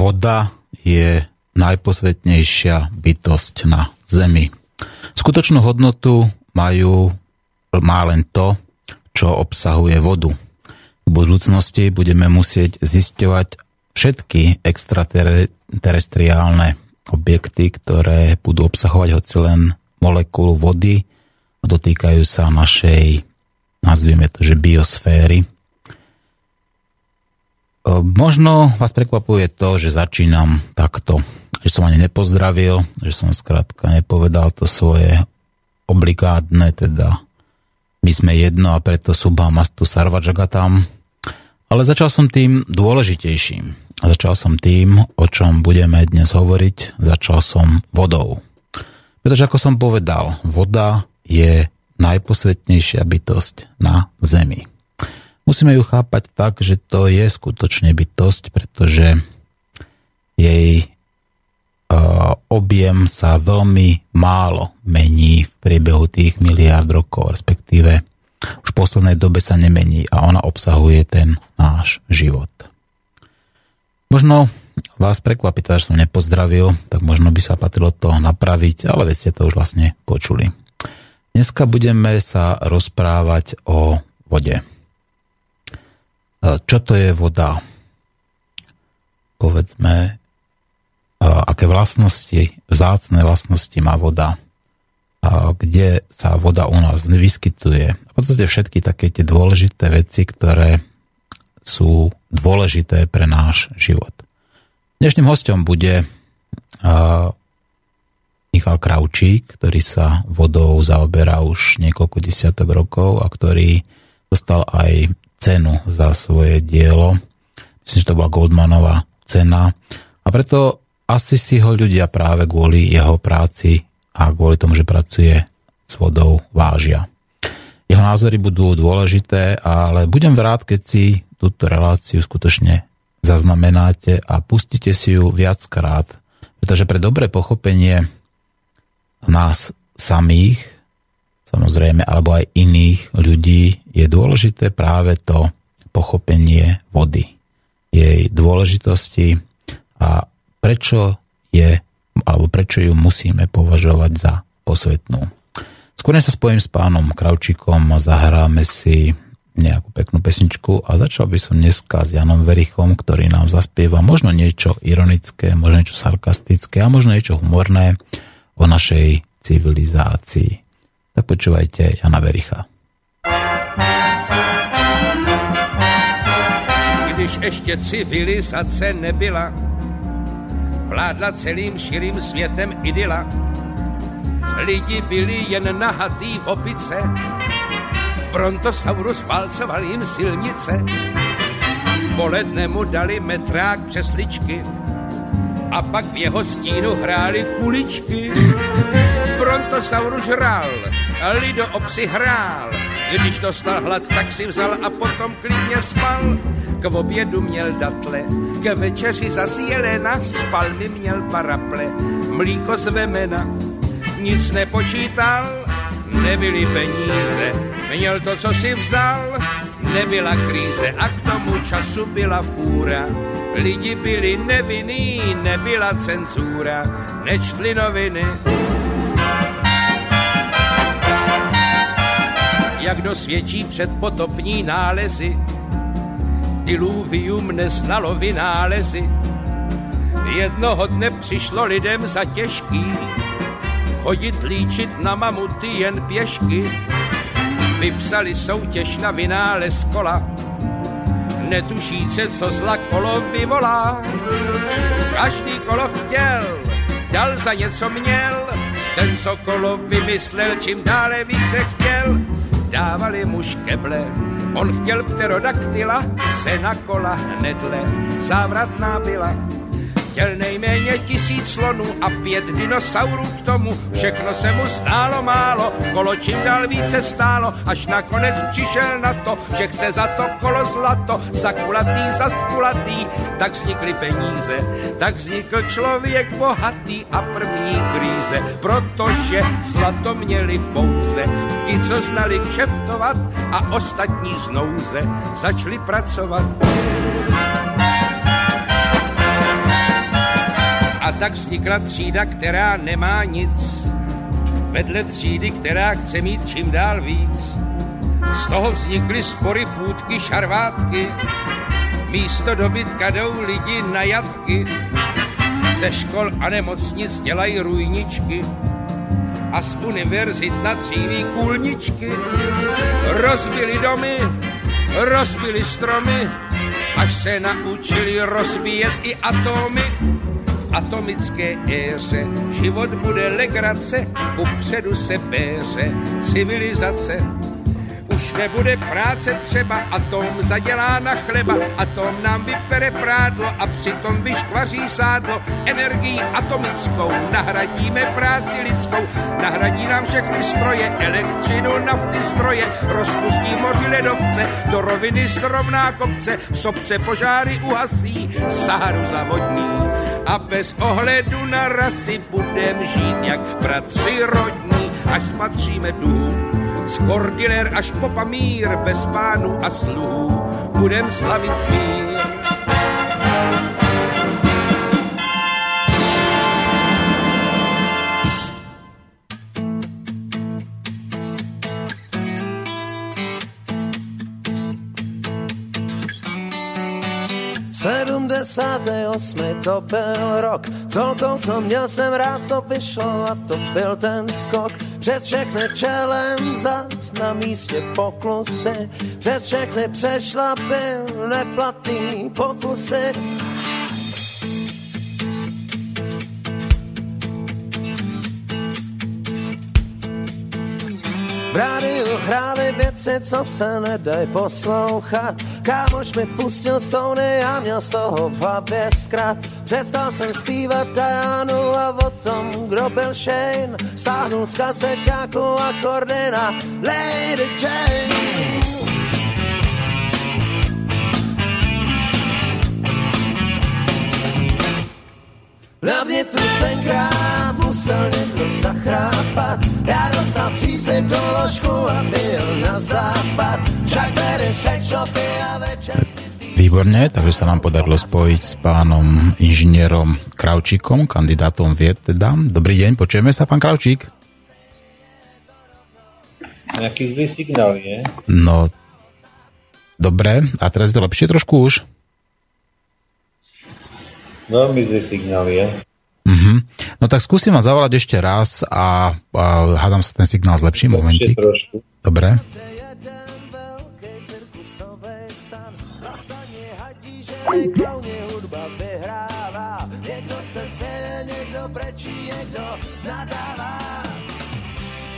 Voda je najposvetnejšia bytosť na Zemi. Skutočnú hodnotu majú, má len to, čo obsahuje vodu. V budúcnosti budeme musieť zisťovať všetky extraterestriálne objekty, ktoré budú obsahovať hoci len molekulu vody a dotýkajú sa našej nazvieme to, že biosféry. Možno vás prekvapuje to, že začínam takto, že som ani nepozdravil, že som skrátka nepovedal to svoje obligátne, teda my sme jedno a preto subha mastu sarvajagatam. Ale začal som tým dôležitejším. Začal som tým, o čom budeme dnes hovoriť. Začal som vodou. Pretože ako som povedal, voda je najposvetnejšia bytosť na Zemi. Musíme ju chápať tak, že to je skutočne bytosť, pretože jej objem sa veľmi málo mení v priebehu tých miliárd rokov, respektíve už v poslednej dobe sa nemení a ona obsahuje ten náš život. Možno vás prekvapí, teda, že som nepozdravil, tak možno by sa patrilo to napraviť, ale veď ste to už vlastne počuli. Dneska budeme sa rozprávať o vode. E, čo to je voda? Povedzme, e, aké vlastnosti, vzácne vlastnosti má voda, kde sa voda u nás vyskytuje. V podstate všetky také tie dôležité veci, ktoré sú dôležité pre náš život. Dnešným hostom bude e, Michal Kraučík, ktorý sa vodou zaoberá už niekoľko desiatok rokov a ktorý dostal aj cenu za svoje dielo. Myslím, že to bola Goldmanová cena. A preto asi si ho ľudia práve kvôli jeho práci a kvôli tomu, že pracuje s vodou, vážia. Jeho názory budú dôležité, ale budem rád, keď si túto reláciu skutočne zaznamenáte a pustite si ju viackrát, pretože pre dobré pochopenie nás samých, samozrejme, alebo aj iných ľudí, je dôležité práve to pochopenie vody, jej dôležitosti a prečo je, alebo prečo ju musíme považovať za posvetnú. Skôr sa spojím s pánom Kravčíkom a zahráme si nejakú peknú pesničku a začal by som dneska s Janom Verichom, ktorý nám zaspieva možno niečo ironické, možno niečo sarkastické a možno niečo humorné o našej civilizácii. Tak počúvajte Jana Vericha. Když ještě civilizace nebyla, vládla celým širým světem idyla. Lidi byli jen nahatý v opice, Brontosaurus válcoval jim silnice, poledne mu dali metrák přesličky a pak v jeho stínu hráli kuličky. Brontosaurus žrál, Lido obsi hrál, když dostal hlad, tak si vzal a potom klidně spal. K obědu měl datle, k večeři zas jelena, spal mi měl paraple, mlíko z vemena, nic nepočítal, nebyly peníze, měl to, co si vzal, nebyla kríze a k tomu času byla fůra. Lidi byli nevinní, nebyla cenzura, nečtli noviny. Jak dosvědčí předpotopní nálezy, diluvium neznalo vynálezy. Jednoho dne přišlo lidem za těžký chodit líčit na mamuty jen pěšky. Vypsali soutěž na vynález kola, netušíce, co zla kolo vyvolá. Každý kolo chtěl, dal za něco měl, ten, co kolo vymyslel, čím dále více chtěl, dávali mu škeble, on chtěl pterodaktyla, cena kola hnedle. Závratná byla Chtěl nejméně tisíc slonů a pět dinosaurů k tomu. Všechno se mu stálo málo, kolo čím dál více stálo, až nakonec přišel na to, že chce za to kolo zlato, za kulatý, za skulatý. Tak vznikly peníze, tak vznikl člověk bohatý a první kríze, protože zlato měli pouze ti, co znali kšeftovat a ostatní znouze začali pracovat. Tak vznikla třída, která nemá nic. Vedle třídy, která chce mít čím dál víc. Z toho vznikly spory, půdky, šarvátky. Místo dobytka jdou lidi na jatky. Ze škol a nemocnic dělají rujničky. A z univerzit na dříví kůlničky. Rozbili domy, rozbili stromy, až se naučili rozbíjet i atomy atomické éře. Život bude legrace, ku předu se péře civilizace. Už nebude práce třeba, atom zadělá na chleba, atom nám vypere prádlo a přitom vyškvaří sádlo. Energií atomickou nahradíme práci lidskou, nahradí nám všechny stroje, elektřinu, nafty, stroje, rozpustí moři ledovce, do roviny srovná kopce, v sobce požáry uhasí, Saharu zavodní a bez ohledu na rasy budem žít jak bratři rodní, až spatříme dům. Z Kordiler až po Pamír bez pánu a sluhů budem slavit mír. Osmi to byl rok, celkou, co měl jsem rád, to vyšlo a to byl ten skok. Přes všechny čelem zas na místě poklusy, přes všechny přešlapy, neplatný pokusy. V rádiu hráli věci, co se nedaj poslouchat. Kámoš mi pustil stony a měl z toho v hlavě. Přestal jsem zpívat Dianu a o tom, kdo byl Shane. Stáhnul z kaseťáku akordy na Lady Jane. Hlavně tu tenkrát musel někdo zachrápat, já dostal přísek do ložku a byl na západ, Výborne, takže sa nám podarilo spojiť s pánom inžinierom Kravčíkom, kandidátom vied teda. Dobrý deň, počujeme sa, pán Kravčík? Nejaký zlý signál je. No, dobre, a teraz je to lepšie trošku už? Veľmi zlý signál je. Uh-huh. No tak skúsim vám zavolať ešte raz a, a hádam sa ten signál zlepší momentík. trošku. Dobre. Hudba vyhrává, někdo se směje, někdo brečí, někdo nadává.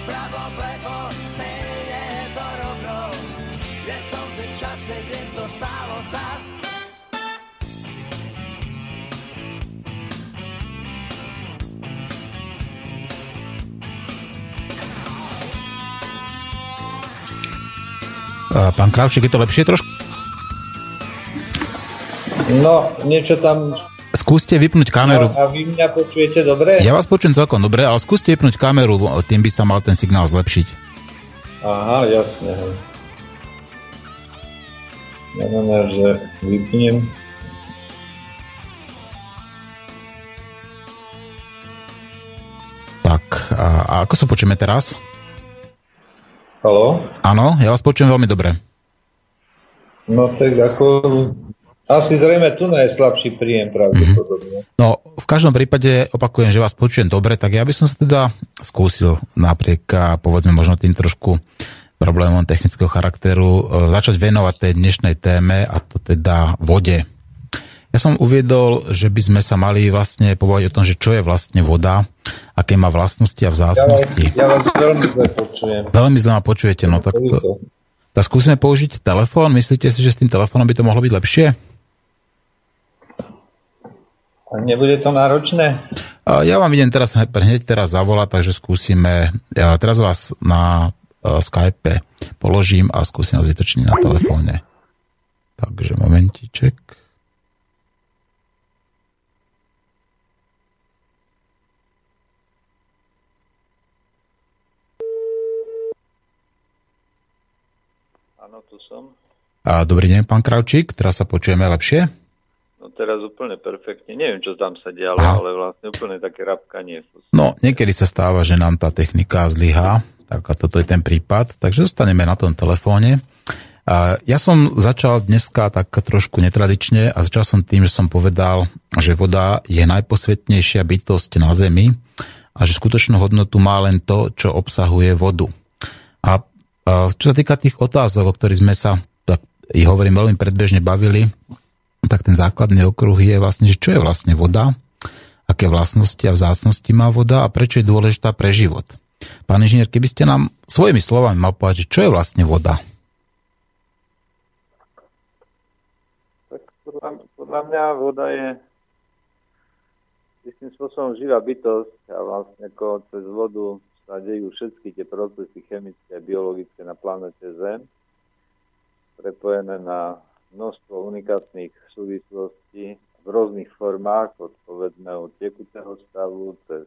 Pravo, plevo, stejně je to rovno, kde jsou ty časy, kdy to stálo za Pán Kravčík, je to lepšie trošku? No, niečo tam... Skúste vypnúť kameru. No, a vy mňa počujete dobre? Ja vás počujem celkom dobre, ale skúste vypnúť kameru, tým by sa mal ten signál zlepšiť. Aha, jasne. Znamená, že vypnem. Tak, a, a ako sa počujeme teraz? Haló? Áno, ja vás počujem veľmi dobre. No tak ako... Asi zrejme tu najslabší príjem pravdepodobne. No, v každom prípade opakujem, že vás počujem dobre, tak ja by som sa teda skúsil napriek, a povedzme, možno tým trošku problémom technického charakteru, začať venovať tej dnešnej téme, a to teda vode. Ja som uviedol, že by sme sa mali vlastne povedať o tom, že čo je vlastne voda, aké má vlastnosti a vzácnosti. Ja vás, ja vás veľmi zle počujem. Veľmi zle ma počujete, no tak to, tak skúsime použiť telefón. Myslíte si, že s tým telefónom by to mohlo byť lepšie? Nebude to náročné? Ja vám idem teraz hneď teraz zavolať, takže skúsime. Ja teraz vás na Skype položím a skúsim vás vytočniť na telefóne. Takže momentiček. tu som. A dobrý deň, pán Kravčík, teraz sa počujeme lepšie? Teraz úplne perfektne. Neviem, čo tam sa dialo, Aha. ale vlastne úplne také rapkanie. No, niekedy sa stáva, že nám tá technika zlyhá, tak a toto je ten prípad, takže zostaneme na tom telefóne. Ja som začal dneska tak trošku netradične a začal som tým, že som povedal, že voda je najposvetnejšia bytosť na Zemi a že skutočnú hodnotu má len to, čo obsahuje vodu. A čo sa týka tých otázok, o ktorých sme sa, tak ich hovorím, veľmi predbežne bavili, tak ten základný okruh je vlastne, že čo je vlastne voda, aké vlastnosti a vzácnosti má voda a prečo je dôležitá pre život. Pán inžinier, keby ste nám svojimi slovami mal povedať, čo je vlastne voda? Tak podľa, podľa mňa voda je istým spôsobom živá bytosť a vlastne ako cez vodu sa dejú všetky tie procesy chemické a biologické na planete Zem, prepojené na množstvo unikátnych súvislostí v rôznych formách, od povedzme od tekutého stavu cez,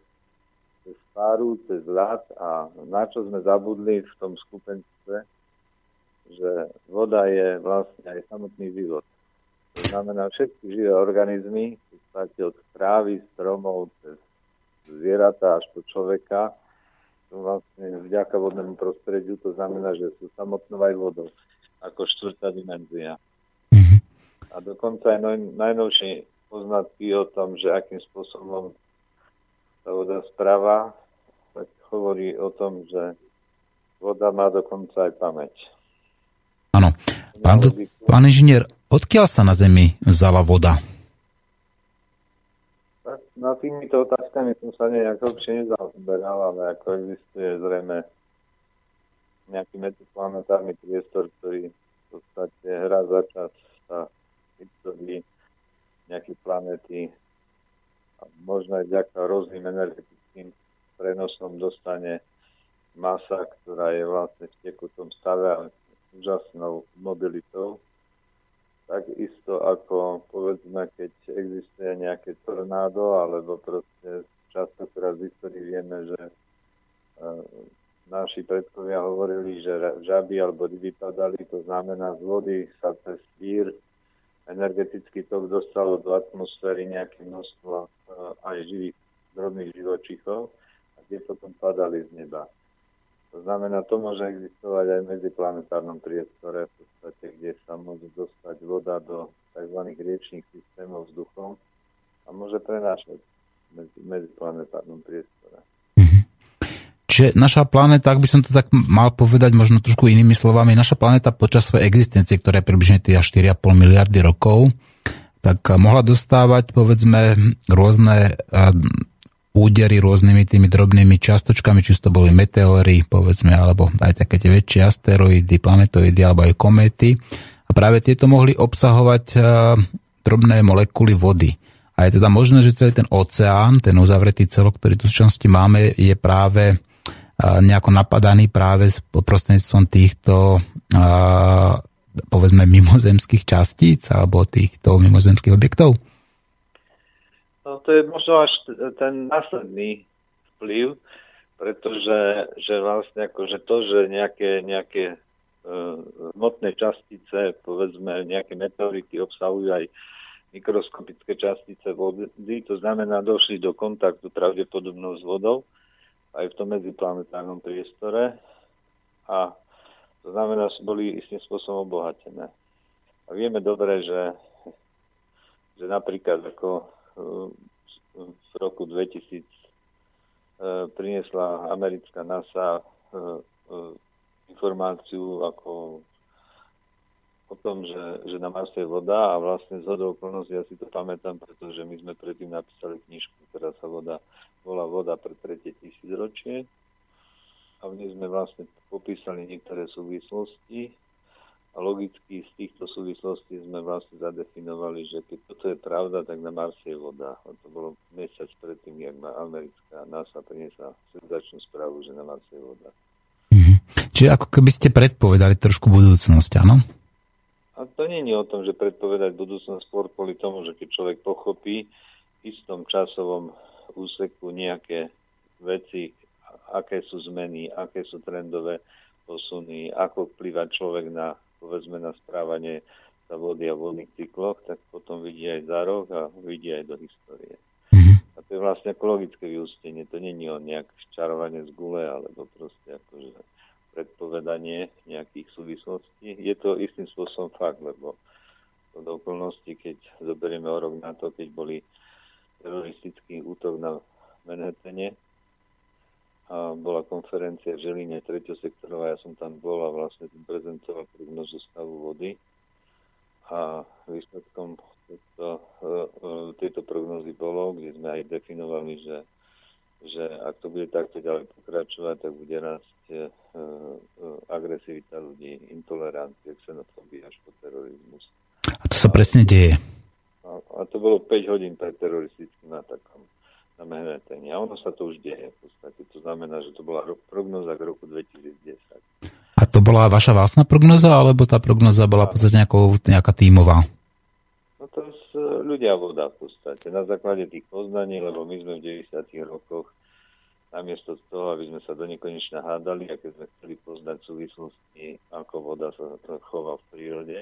cez páru, cez ľad a na čo sme zabudli v tom skupenstve, že voda je vlastne aj samotný život. To znamená, všetky živé organizmy, v podstate od trávy, stromov, cez zvieratá až po človeka, vlastne vďaka vodnému prostrediu, to znamená, že sú samotnou aj vodou, ako štvrtá dimenzia. A dokonca aj noj, najnovšie poznatky o tom, že akým spôsobom sa voda správa, tak hovorí o tom, že voda má dokonca aj pamäť. Áno. Pán, pán inžinier, odkiaľ sa na Zemi vzala voda? Na týmito otázkami som sa nejak hlbšie nezaoberal, ale ako existuje zrejme nejaký medziplanetárny priestor, ktorý v podstate hrá za čas sa histórii nejaké planety a možno aj vďaka rôznym energetickým prenosom dostane masa, ktorá je vlastne v tekutom stave a úžasnou mobilitou. Takisto ako povedzme, keď existuje nejaké tornádo, alebo proste často teraz v histórii vieme, že e, naši predkovia hovorili, že žaby alebo ryby padali, to znamená z vody sa cez vír energetický tok dostalo do atmosféry nejaké množstvo e, aj živých drobných živočichov a tie potom padali z neba. To znamená, to môže existovať aj v medziplanetárnom priestore, v podstate, kde sa môže dostať voda do tzv. riečných systémov vzduchom a môže prenášať medzi, medziplanetárnom priestore. Čiže naša planéta, ak by som to tak mal povedať možno trošku inými slovami, naša planéta počas svojej existencie, ktorá je približne 4,5 miliardy rokov, tak mohla dostávať povedzme rôzne údery rôznymi tými drobnými čiastočkami, či to boli meteóry, povedzme, alebo aj také tie väčšie asteroidy, planetoidy, alebo aj kométy. A práve tieto mohli obsahovať uh, drobné molekuly vody. A je teda možné, že celý ten oceán, ten uzavretý celok, ktorý tu v súčasnosti máme, je práve nejako napadaný práve prostredníctvom týchto povedzme mimozemských častíc alebo týchto mimozemských objektov? No to je možno až ten následný vplyv, pretože že vlastne akože to, že nejaké, nejaké uh, hmotné častice, povedzme nejaké meteority obsahujú aj mikroskopické častice vody, to znamená, došli do kontaktu pravdepodobnou s vodou aj v tom medziplanetárnom priestore a to znamená, že boli istým spôsobom obohatené. A vieme dobre, že, že napríklad ako v roku 2000 e, priniesla americká NASA e, e, informáciu ako o tom, že, že na Marse je voda a vlastne z hodou okolností ja si to pamätám, pretože my sme predtým napísali knižku, ktorá sa voda, volá Voda pre tretie tisícročie a v nej sme vlastne popísali niektoré súvislosti a logicky z týchto súvislostí sme vlastne zadefinovali, že keď toto je pravda, tak na Marse je voda. A to bolo mesiac predtým, jak na americká NASA priniesla senzačnú správu, že na Marse je voda. Mhm. Čiže ako keby ste predpovedali trošku budúcnosť, áno? A to nie je o tom, že predpovedať budúcnosť skôr kvôli tomu, že keď človek pochopí v istom časovom úseku nejaké veci, aké sú zmeny, aké sú trendové posuny, ako vplyva človek na, povedzme, na správanie sa vody a vodných cykloch, tak potom vidí aj za rok a vidí aj do histórie. Mm-hmm. A to je vlastne ekologické vyústenie. To je o nejak čarovanie z gule, alebo proste akože predpovedanie nejakých súvislostí. Je to istým spôsobom fakt, lebo do okolnosti, keď zoberieme o rok na to, keď boli teroristický útok na Manhattane a bola konferencia v Želine 3. sektorová, ja som tam bol a vlastne tam prezentoval prognozu stavu vody a výsledkom tejto, e, tejto prognozy bolo, kde sme aj definovali, že že ak to bude takto ďalej pokračovať, tak bude rásť e, e, agresivita ľudí, intolerancia, xenofóbia až po terorizmus. A to sa presne deje. A, a to bolo 5 hodín pred teroristickým atakom na Manhattane. A ono sa to už deje v podstate. To znamená, že to bola prognoza k roku 2010. A to bola vaša vlastná prognoza, alebo tá prognoza bola v podstate nejaká tímová? No to je ľudia voda v podstate. Na základe tých poznaní, lebo my sme v 90. rokoch namiesto toho, aby sme sa do nekonečna hádali a keď sme chceli poznať súvislosti, ako voda sa chová v prírode,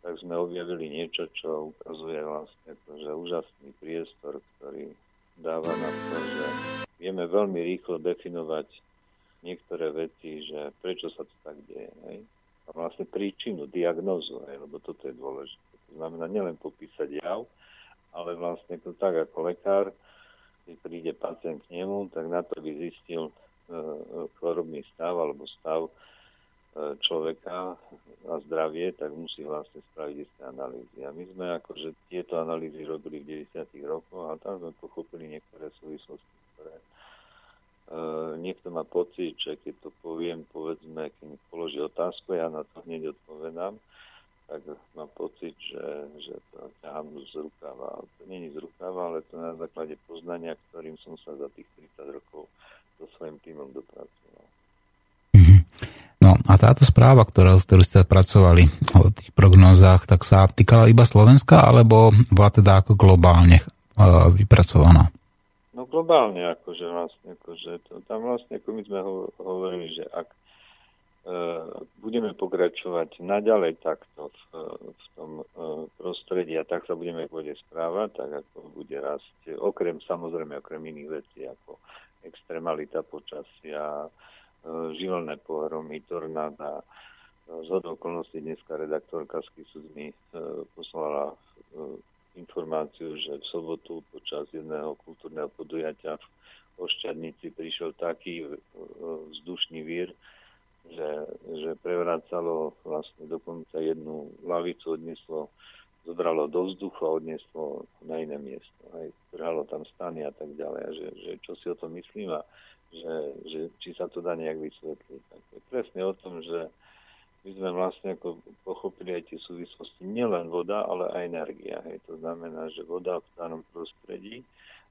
tak sme objavili niečo, čo ukazuje vlastne to, že úžasný priestor, ktorý dáva na to, že vieme veľmi rýchlo definovať niektoré veci, že prečo sa to tak deje. Hej? A vlastne príčinu, diagnozu, hej? lebo toto je dôležité. To znamená nielen popísať jav, ale vlastne to tak ako lekár keď príde pacient k nemu, tak na to by zistil e, chorobný stav alebo stav e, človeka a zdravie, tak musí vlastne spraviť isté analýzy. A my sme akože tieto analýzy robili v 90. rokoch a tam sme pochopili niektoré súvislosti, ktoré Uh, niekto má pocit, že keď to poviem, povedzme, keď mi položí otázku, ja na to hneď odpovedám, tak mám pocit, že, že to ťahám z rukava. To nie je z rukava, ale to na základe poznania, ktorým som sa za tých 30 rokov so svojím týmom dopracoval. Mhm. A táto správa, ktorá, ktorú ste pracovali o tých prognózach, tak sa týkala iba Slovenska, alebo bola teda ako globálne uh, vypracovaná? No globálne, akože vlastne, akože to, tam vlastne, ako my sme ho, hovorili, že ak E, budeme pokračovať naďalej takto v, v tom e, prostredí a tak sa budeme vode správať, tak ako bude rásť, okrem samozrejme, okrem iných vecí ako extremalita počasia, e, živelné pohromy, tornáda. Z okolností dneska redaktorka z KISUS mi poslala informáciu, že v sobotu počas jedného kultúrneho podujatia v Ošťadnici prišiel taký vzdušný vír, že, že prevracalo vlastne dokonca jednu lavicu, odneslo, zobralo do vzduchu a odneslo na iné miesto. Aj trhalo tam stany a tak ďalej. A že, že čo si o tom myslím a že, že či sa to dá nejak vysvetliť. Tak je presne o tom, že my sme vlastne ako pochopili aj tie súvislosti nielen voda, ale aj energia. Hej. To znamená, že voda v danom prostredí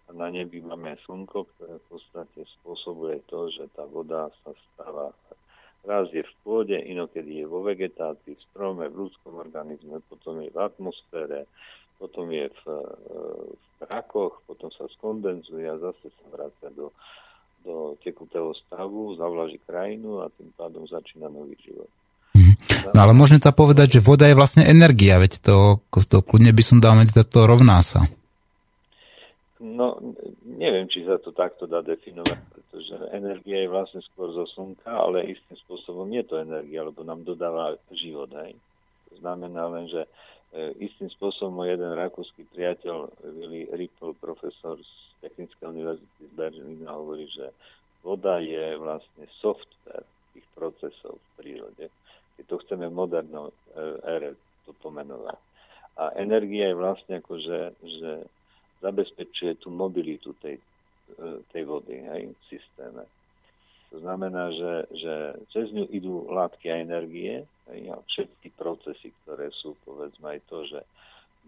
a na nebi máme slnko, ktoré v podstate spôsobuje to, že tá voda sa stáva Raz je v pôde, inokedy je vo vegetácii, v strome, v ľudskom organizme, potom je v atmosfére, potom je v, e, v prakoch, potom sa skondenzuje a zase sa vrácia do, do tekutého stavu, zavlaží krajinu a tým pádom začína nový život. Mhm. No ale môžeme to povedať, že voda je vlastne energia, veď to, to kľudne by som dal medzi to rovná sa. No, neviem, či sa to takto dá definovať, pretože energia je vlastne skôr zo slnka, ale istým spôsobom je to energia, lebo nám dodáva život. Hej. To znamená len, že e, istým spôsobom jeden rakúsky priateľ, Willy Ripple, profesor z Technickej univerzity z Berlína, hovorí, že voda je vlastne software tých procesov v prírode, keď to chceme v modernom ére to pomenovať. A energia je vlastne ako, že, že zabezpečuje tú mobilitu tej, tej vody hej, v systéme. To znamená, že, že cez ňu idú látky a energie hej, a všetky procesy, ktoré sú, povedzme aj to, že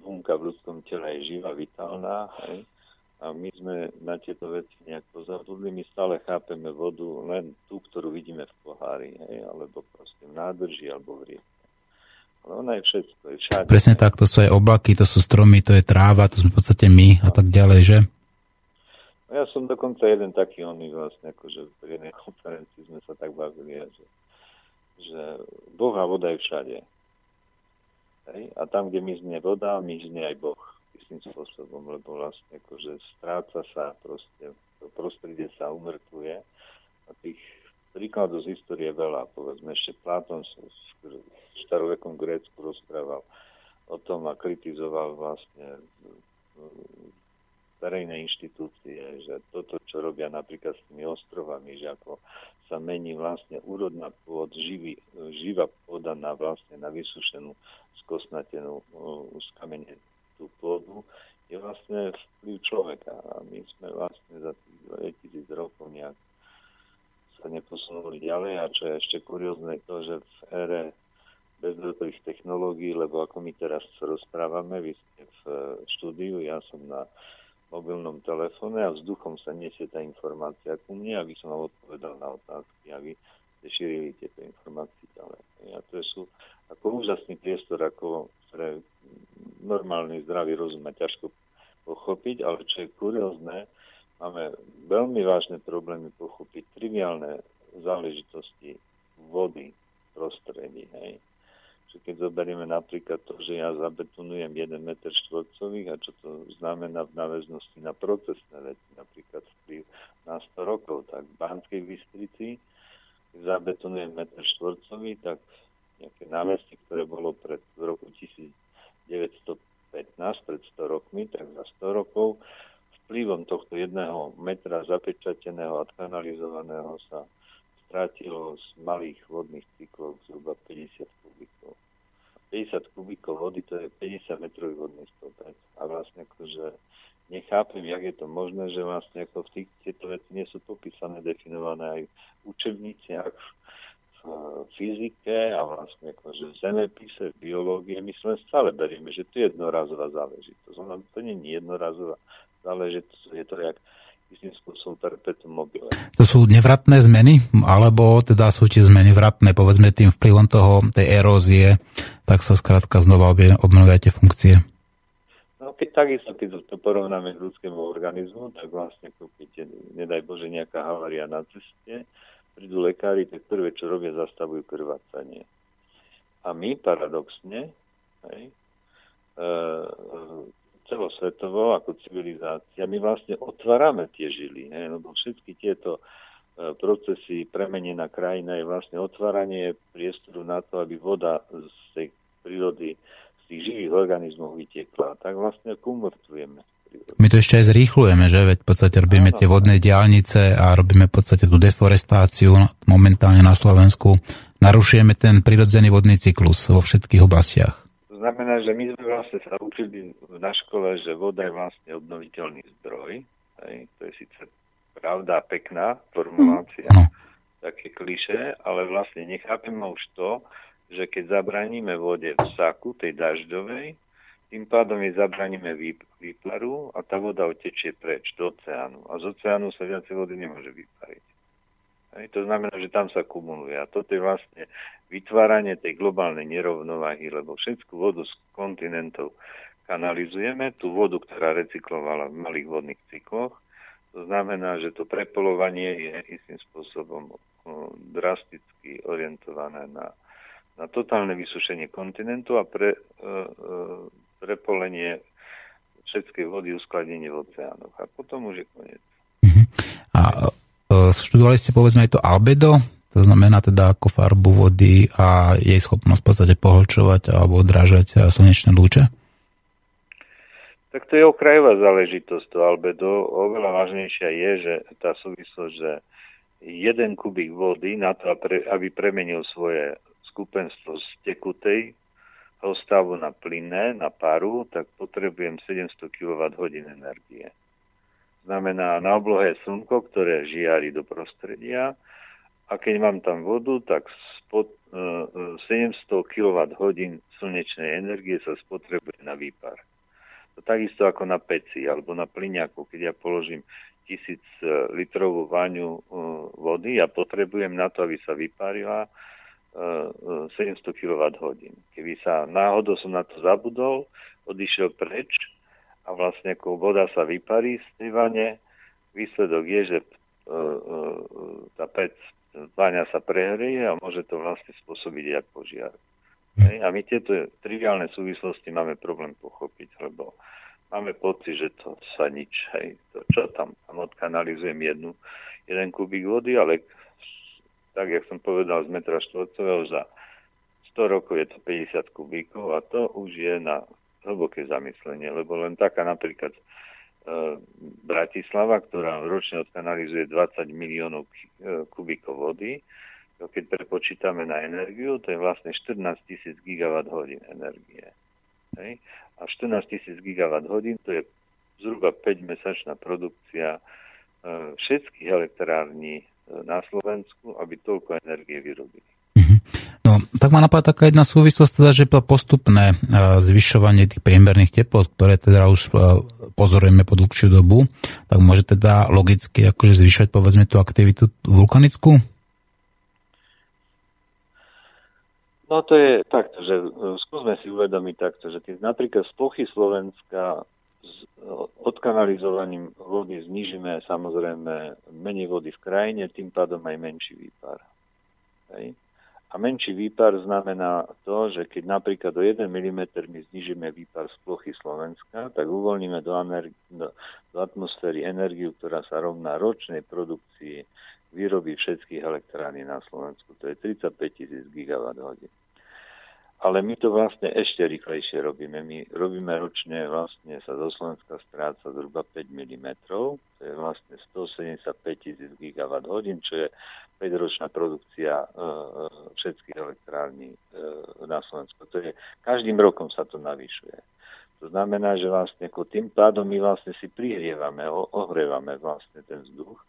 bunka v ľudskom tele je živá, vitálna, hej, a my sme na tieto veci nejak pozabudli. My stále chápeme vodu len tú, ktorú vidíme v pohári, hej, alebo proste v nádrži, alebo v rieke. Ale ona je všetko, je všade. Presne tak, to sú aj oblaky, to sú stromy, to je tráva, to sme v podstate my a tak ďalej, že? No ja som dokonca jeden taký oný vlastne, akože v jednej konferencii sme sa tak bavili, že, že Boh a voda je všade. Hej? A tam, kde mizne voda, mizne aj Boh istým spôsobom, lebo vlastne akože stráca sa proste, to prostredie sa umrtvuje a tých príkladov z histórie veľa. Povedzme, ešte Platón v starovekom Grécku rozprával o tom a kritizoval vlastne verejné inštitúcie, že toto, čo robia napríklad s tými ostrovami, že ako sa mení vlastne úrodná pôd, živý, živá pôda na vlastne na vysušenú, skosnatenú, skamene tú pôdu, je vlastne vplyv človeka. A my sme vlastne za tých 2000 rokov nejak sa neposunuli ďalej a čo je ešte kuriózne to, že v ére bezdrotových technológií, lebo ako my teraz rozprávame, vy ste v štúdiu, ja som na mobilnom telefóne a vzduchom sa nesie tá informácia ku mne, aby som vám odpovedal na otázky a vy šírili tieto informácie ďalej. A to sú ako úžasný priestor, ako pre normálny zdravý rozum a ťažko pochopiť, ale čo je kuriózne, máme veľmi vážne problémy pochopiť triviálne záležitosti vody v prostredí. Hej že keď zoberieme napríklad to, že ja zabetonujem 1 m štvorcových a čo to znamená v náväznosti na procesné veci, napríklad vplyv na 100 rokov, tak v Banskej Bystrici zabetonujem 1 m štvorcový, tak nejaké námestie, ktoré bolo pred v roku 1915, pred 100 rokmi, tak za 100 rokov vplyvom tohto jedného metra zapečateného a kanalizovaného sa strátilo z malých vodných cyklov zhruba 50 kubikov. 50 kubíkov vody to je 50 metrový vodný stĺpec. A vlastne akože nechápem, jak je to možné, že vlastne ako v tých, tieto veci nie sú popísané, definované aj v učebniciach, v fyzike a vlastne akože v zemepise, v biológie. My sme stále berieme, že to je jednorazová záležitosť. Ono to nie je jednorazová záležitosť, je to jak istým spôsobom perpetuum mobile. To sú nevratné zmeny, alebo teda sú tie zmeny vratné, povedzme tým vplyvom toho, tej erózie, tak sa skrátka znova obnovia tie funkcie? No keď takisto, keď to porovnáme k ľudskému organizmu, tak vlastne keď nedaj Bože nejaká havária na ceste, prídu lekári, tak prvé, čo robia, zastavujú krvácanie. A my paradoxne, hej, e, celosvetovo ako civilizácia, my vlastne otvárame tie žily, ne? lebo všetky tieto e, procesy premenená krajina je vlastne otváranie priestoru na to, aby voda z tej prírody, z tých živých organizmov vytiekla. Tak vlastne kumortujeme. My to ešte aj zrýchlujeme, že? Veď v podstate robíme tie vodné diálnice a robíme v podstate tú deforestáciu momentálne na Slovensku. Narušujeme ten prirodzený vodný cyklus vo všetkých oblastiach znamená, že my sme vlastne sa učili na škole, že voda je vlastne obnoviteľný zdroj. Hej. To je síce pravda, pekná formulácia, mm. také kliše, ale vlastne nechápeme už to, že keď zabraníme vode v saku, tej dažďovej, tým pádom jej zabraníme výplaru a tá voda otečie preč do oceánu. A z oceánu sa viacej vody nemôže vypariť. Hej, to znamená, že tam sa kumuluje. A toto je vlastne vytváranie tej globálnej nerovnováhy, lebo všetku vodu z kontinentov kanalizujeme, tú vodu, ktorá recyklovala v malých vodných cykloch. To znamená, že to prepolovanie je istým spôsobom drasticky orientované na, na totálne vysušenie kontinentu a pre, e, e, prepolenie všetkej vody, uskladnenie v oceánoch. A potom už je koniec. Uh-huh. A študovali ste povedzme aj to albedo, to znamená teda ako farbu vody a jej schopnosť v podstate pohlčovať alebo odrážať slnečné lúče? Tak to je okrajová záležitosť, to albedo. Oveľa vážnejšia je, že tá súvislosť, že jeden kubík vody na to, aby premenil svoje skupenstvo z tekutej stavu na plynné, na paru, tak potrebujem 700 kWh energie. Znamená, na oblohe slnko, ktoré žiari do prostredia a keď mám tam vodu, tak spod, uh, 700 kWh slnečnej energie sa spotrebuje na výpar. To takisto ako na peci alebo na plyňaku, keď ja položím tisíc e, litrovú váňu e, vody a potrebujem na to, aby sa vyparila 700 kWh. Keby sa náhodou som na to zabudol, odišiel preč a vlastne ako voda sa vyparí z tej vane, výsledok je, že e, tá pec váňa sa prehrie a môže to vlastne spôsobiť jak požiar. Hej? A my tieto triviálne súvislosti máme problém pochopiť, lebo máme pocit, že to sa nič, hej, to čo tam, tam odkanalizujem jednu, jeden kubík vody, ale tak, jak som povedal, z metra štvorcového za 100 rokov je to 50 kubíkov a to už je na hlboké zamyslenie, lebo len taká napríklad e, Bratislava, ktorá ročne odkanalizuje 20 miliónov e, kubíkov vody, keď prepočítame na energiu, to je vlastne 14 tisíc gigawatt hodín energie. Hej? A 14 tisíc gigawatt hodín to je zhruba 5-mesačná produkcia e, všetkých elektrární e, na Slovensku, aby toľko energie vyrobili. No, tak ma napadá taká jedna súvislosť, teda, že postupné e, zvyšovanie tých priemerných teplot, ktoré teda už pozorujeme po dlhšiu dobu, tak môže teda logicky akože zvyšovať povedzme tú aktivitu vulkanickú? No to je takto, že e, skúsme si uvedomiť takto, že keď napríklad z plochy Slovenska s e, odkanalizovaním vody znižíme samozrejme menej vody v krajine, tým pádom aj menší výpar. Hej. A menší výpar znamená to, že keď napríklad do 1 mm my znižíme výpar z plochy Slovenska, tak uvoľníme do, do, do atmosféry energiu, ktorá sa rovná ročnej produkcii výroby všetkých elektrární na Slovensku. To je 35 tisíc gigawatt hodín ale my to vlastne ešte rýchlejšie robíme. My robíme ročne, vlastne sa zo Slovenska stráca zhruba 5 mm, to je vlastne 175 tisíc gigawatt hodín, čo je 5-ročná produkcia e, všetkých elektrární e, na Slovensku. To je, každým rokom sa to navyšuje. To znamená, že vlastne ako tým pádom my vlastne si prihrievame, ohrievame vlastne ten vzduch.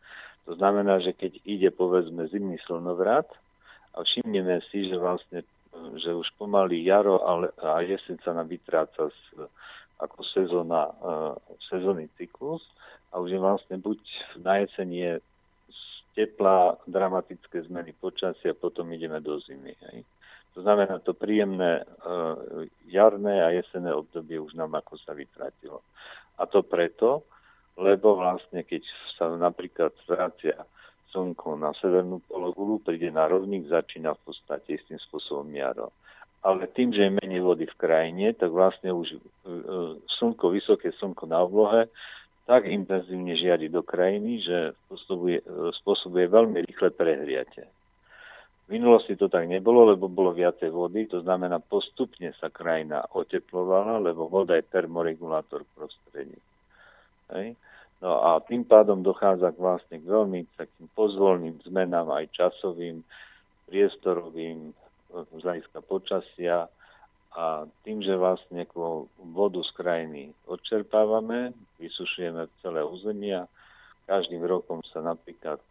To znamená, že keď ide povedzme zimný slnovrat a všimneme si, že vlastne že už pomaly jaro a jeseň sa nám vytráca z, ako sezóna, uh, sezónny cyklus a už je vlastne buď na jeseň je teplá, dramatické zmeny počasia, potom ideme do zimy. Hej. To znamená, to príjemné uh, jarné a jesenné obdobie už nám ako sa vytratilo. A to preto, lebo vlastne keď sa napríklad vracia slnko na severnú pologulu, príde na rovník, začína v podstate istým spôsobom jaro. Ale tým, že je menej vody v krajine, tak vlastne už e, slnko, vysoké slnko na oblohe, tak intenzívne žiari do krajiny, že spôsobuje, e, spôsobuje veľmi rýchle prehriate. V minulosti to tak nebolo, lebo bolo viacej vody, to znamená postupne sa krajina oteplovala, lebo voda je termoregulátor prostredí. Hej. No a tým pádom dochádza k vlastne k veľmi takým pozvolným zmenám aj časovým, priestorovým, z hľadiska počasia. A tým, že vlastne vodu z krajiny odčerpávame, vysušujeme celé územia, každým rokom sa napríklad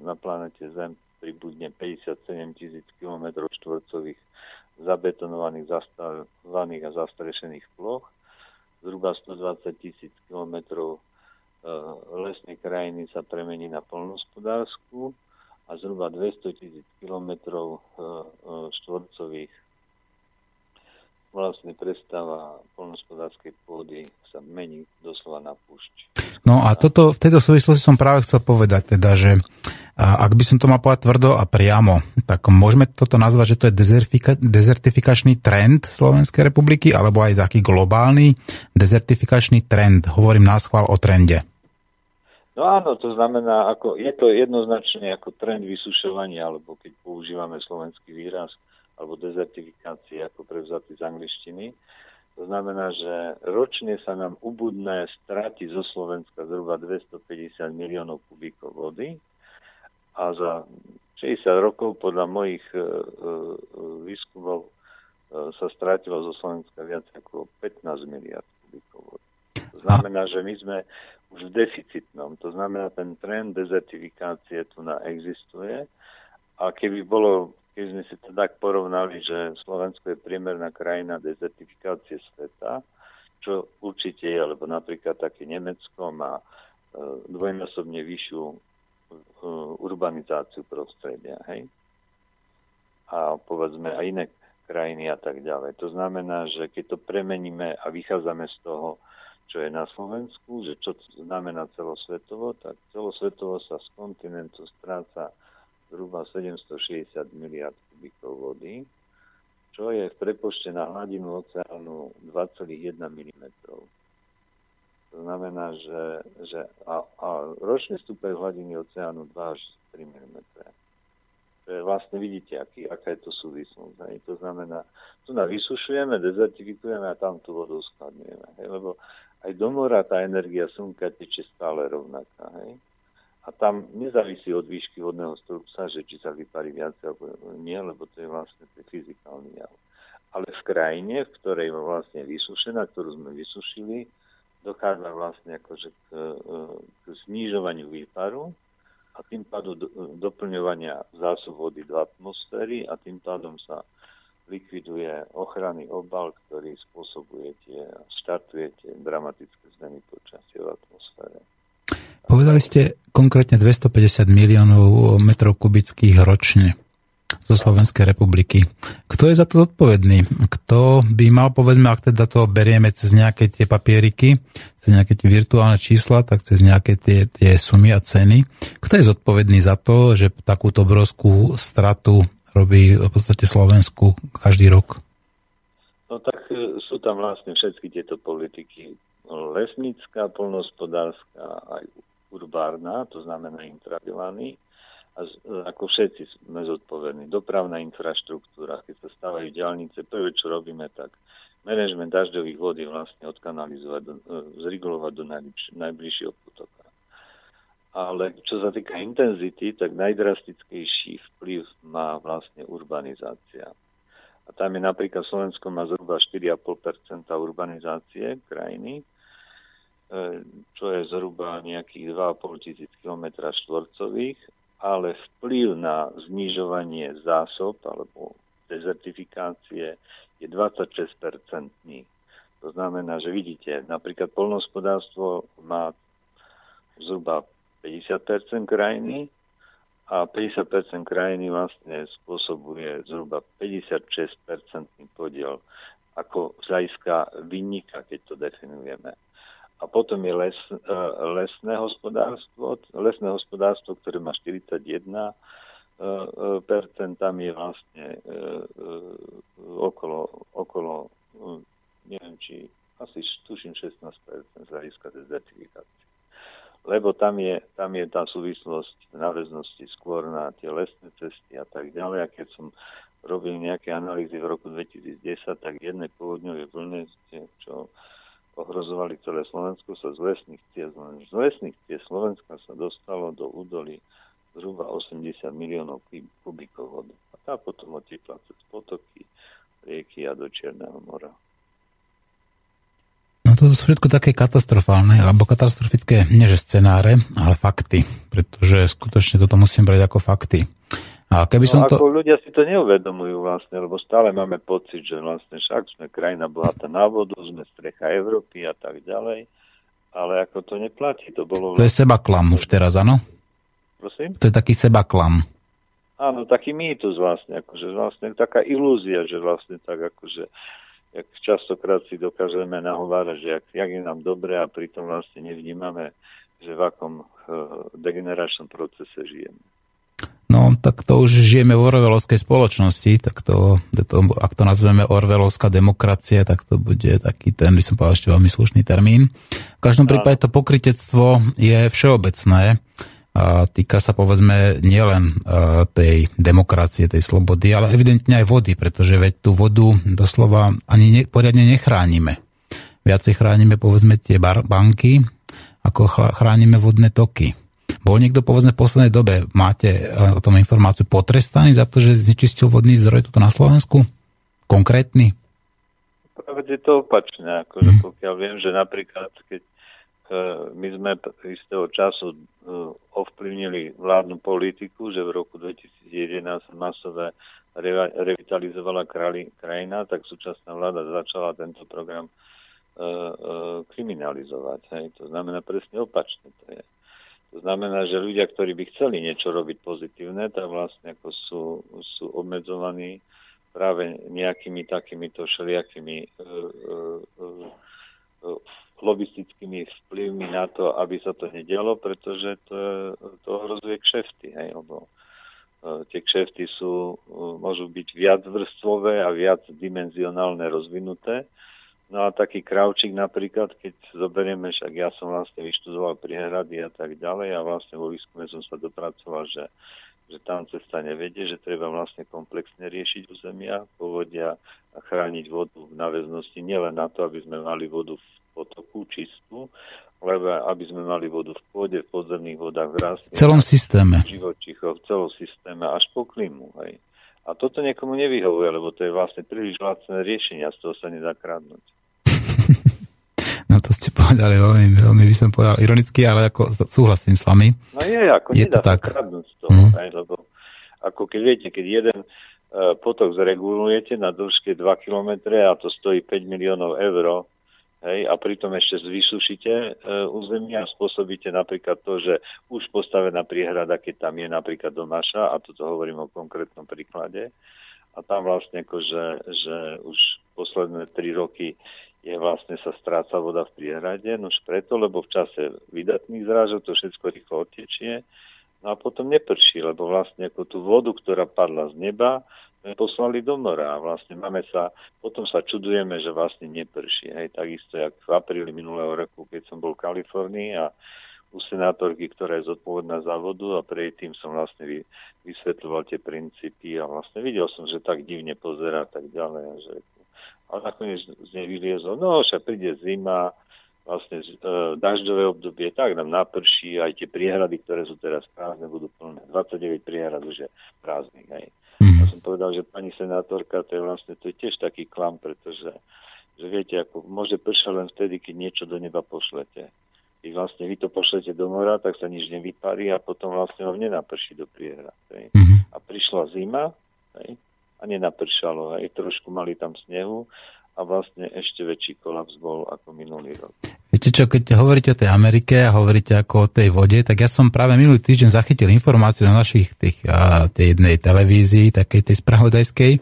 na planete Zem pribudne 57 tisíc km štvorcových zabetonovaných, zastavovaných a zastrešených ploch, zhruba 120 tisíc kilometrov lesnej krajiny sa premení na polnospodárskú a zhruba 200 tisíc kilometrov eh, eh, štvorcových vlastne prestáva polnospodárskej pôdy sa mení doslova na púšť. No a toto, v tejto súvislosti som práve chcel povedať, teda, že ak by som to mal povedať tvrdo a priamo, tak môžeme toto nazvať, že to je dezertifika- dezertifikačný trend Slovenskej republiky, alebo aj taký globálny dezertifikačný trend. Hovorím nás o trende. No áno, to znamená, ako, je to jednoznačne ako trend vysušovania, alebo keď používame slovenský výraz, alebo dezertifikácie ako prevzatý z angličtiny. To znamená, že ročne sa nám ubudné straty zo Slovenska zhruba 250 miliónov kubíkov vody A za 60 rokov podľa mojich e, e, výskumov e, sa strátilo zo Slovenska viac ako 15 miliard kubíkov vody. To znamená, že my sme v deficitnom. To znamená, ten trend dezertifikácie tu na existuje. A keby bolo, keby sme si to tak porovnali, že Slovensko je priemerná krajina dezertifikácie sveta, čo určite je, lebo napríklad také Nemecko má e, dvojnásobne vyššiu e, urbanizáciu prostredia, hej? A povedzme aj iné krajiny a tak ďalej. To znamená, že keď to premeníme a vychádzame z toho, čo je na Slovensku, že čo znamená celosvetovo, tak celosvetovo sa z kontinentu stráca zhruba 760 miliard kubíkov vody, čo je v prepočte na hladinu oceánu 2,1 mm. To znamená, že, že a, a ročný stupeň hladiny oceánu 2 až 3 mm. To vlastne vidíte, aký, aká je to súvislosť. To znamená, tu na vysušujeme, dezertifikujeme a tam tú vodu uskladňujeme. Lebo aj do mora tá energia slnka teče stále rovnaká. Hej a tam nezávisí od výšky vodného stĺpca, že či sa vyparí viac alebo nie, lebo to je vlastne to fyzikálny jav. Ale v krajine, v ktorej je vlastne vysušená, ktorú sme vysušili, dochádza vlastne akože k, k znižovaniu výparu a tým pádom do, doplňovania zásob vody do atmosféry a tým pádom sa likviduje ochranný obal, ktorý spôsobuje tie, štartuje dramatické zmeny počasia v atmosfére. Povedali ste konkrétne 250 miliónov metrov kubických ročne zo Slovenskej republiky. Kto je za to zodpovedný? Kto by mal, povedzme, ak teda to berieme cez nejaké tie papieriky, cez nejaké tie virtuálne čísla, tak cez nejaké tie, tie sumy a ceny. Kto je zodpovedný za to, že takúto obrovskú stratu robí v podstate Slovensku každý rok? No tak e, sú tam vlastne všetky tieto politiky. Lesnícka, polnospodárska, aj urbárna, to znamená intravilany, a z, ako všetci sme zodpovední. Dopravná infraštruktúra, keď sa stávajú diálnice, prvé, čo robíme, tak manažment dažďových vody vlastne odkanalizovať, e, zregulovať do najbliž, najbližšieho potoka. Ale čo sa týka intenzity, tak najdrastickejší vplyv má vlastne urbanizácia. A tam je napríklad Slovensko má zhruba 4,5 urbanizácie krajiny, E, čo je zhruba nejakých 2,5 tisíc km štvorcových, ale vplyv na znižovanie zásob alebo dezertifikácie je 26-percentný. To znamená, že vidíte, napríklad polnohospodárstvo má zhruba 50% krajiny a 50% krajiny vlastne spôsobuje zhruba 56% podiel ako z hľadiska vynika, keď to definujeme a potom je les, e, lesné hospodárstvo, lesné hospodárstvo, ktoré má 41 e, e, percent, tam je vlastne okolo, okolo neviem, či asi tuším 16 z hľadiska dezertifikácie. Lebo tam je, tam je tá súvislosť náväznosti skôr na tie lesné cesty a tak ďalej. A keď som robil nejaké analýzy v roku 2010, tak jedné povodňové vlny, čo ohrozovali celé Slovensko, sa z lesných ciest, z lesných ciest Slovenska sa dostalo do údolí zhruba 80 miliónov kubíkov vody. A tá potom otiekla cez potoky, rieky a do Čierneho mora. Sú všetko také katastrofálne, alebo katastrofické, nie že scenáre, ale fakty. Pretože skutočne toto musím brať ako fakty. A keby som no, to... ako ľudia si to neuvedomujú vlastne, lebo stále máme pocit, že vlastne však sme krajina bohatá na vodu, sme strecha Európy a tak ďalej, ale ako to neplatí, to bolo... To je sebaklam už teraz, áno? Prosím? To je taký sebaklam. Áno, taký mýtus vlastne, akože vlastne taká ilúzia, že vlastne tak akože jak častokrát si dokážeme nahovárať, že jak, jak je nám dobre a pritom vlastne nevnímame, že v akom uh, degeneračnom procese žijeme. No, tak to už žijeme v orvelovskej spoločnosti, tak to, to, ak to nazveme orvelovská demokracia, tak to bude taký ten, by som povedal, ešte veľmi slušný termín. V každom prípade to pokritectvo je všeobecné. A týka sa povedzme nielen tej demokracie, tej slobody, ale evidentne aj vody, pretože veď tú vodu doslova ani ne, poriadne nechránime. Viacej chránime povedzme tie bar, banky, ako chránime vodné toky. Bol niekto, povedzme, v poslednej dobe, máte o tom informáciu, potrestaný za to, že znečistil vodný zdroj tuto na Slovensku? Konkrétny? Je to opačné, akože hmm. pokiaľ viem, že napríklad, keď my sme istého času ovplyvnili vládnu politiku, že v roku 2011 masové revitalizovala krajina, tak súčasná vláda začala tento program kriminalizovať. Hej. To znamená presne opačne to je. To znamená, že ľudia, ktorí by chceli niečo robiť pozitívne, tak vlastne ako sú, sú obmedzovaní práve nejakými takýmito všelijakými uh, uh, uh, lobistickými vplyvmi na to, aby sa to nedialo, pretože to, to ohrozuje kšefty. Hej, lebo uh, tie kšefty sú, uh, môžu byť viac vrstvové a viac dimenzionálne rozvinuté. No a taký kravčík napríklad, keď zoberieme, však ja som vlastne vyštudoval priehrady a tak ďalej a vlastne vo výskume som sa dopracoval, že že tam cesta nevedie, že treba vlastne komplexne riešiť územia, povodia a chrániť vodu v náväznosti nielen na to, aby sme mali vodu v potoku čistú, lebo aby sme mali vodu v pôde, v podzemných vodách, v rastlinách, v celom systéme. živočichov, v celom systéme, až po klimu. Hej. A toto niekomu nevyhovuje, lebo to je vlastne príliš lacné riešenie a z toho sa nedá kradnúť. No to ste povedali veľmi, veľmi by som povedal ironicky, ale ako súhlasím s vami. No je, ako je nedá to tak. kradnúť z toho, mm. aj, lebo ako keď viete, keď jeden uh, potok zregulujete na dĺžke 2 km a to stojí 5 miliónov eur, hej, a pritom ešte vysušíte uh, územie a spôsobíte napríklad to, že už postavená priehrada, keď tam je napríklad domaša, a toto hovorím o konkrétnom príklade, a tam vlastne ako, že, už posledné 3 roky je vlastne sa stráca voda v priehrade, no už preto, lebo v čase vydatných zrážok to všetko rýchlo odtečie, no a potom neprší, lebo vlastne ako tú vodu, ktorá padla z neba, poslali do mora a vlastne máme sa, potom sa čudujeme, že vlastne neprší. Hej, takisto jak v apríli minulého roku, keď som bol v Kalifornii a u senátorky, ktorá je zodpovedná za vodu a predtým som vlastne vy, vysvetľoval tie princípy a vlastne videl som, že tak divne pozera a tak ďalej, že a nakoniec z nej vyliezol, no však príde zima, vlastne e, dažďové obdobie, tak nám naprší, aj tie priehrady, ktoré sú teraz prázdne, budú plné. 29 priehrad už je prázdnych. Mm. Ja som povedal, že pani senátorka, to je vlastne to je tiež taký klam, pretože že viete, ako môže pršať len vtedy, keď niečo do neba pošlete. Keď vlastne vy to pošlete do mora, tak sa nič nevyparí a potom vlastne ho nenaprší do priehrad. Mm. A prišla zima, hej, a nenapršalo. Aj trošku mali tam snehu a vlastne ešte väčší kolaps bol ako minulý rok. Viete čo, keď hovoríte o tej Amerike a hovoríte ako o tej vode, tak ja som práve minulý týždeň zachytil informáciu na našich tých, a, tej jednej televízii, takej tej spravodajskej,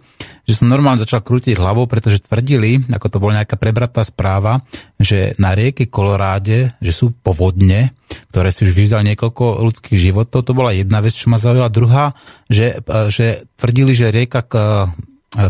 že som normálne začal krútiť hlavou, pretože tvrdili, ako to bola nejaká prebratá správa, že na rieke Koloráde, že sú povodne, ktoré si už vyždali niekoľko ľudských životov. To bola jedna vec, čo ma zaujala. Druhá, že, že tvrdili, že rieka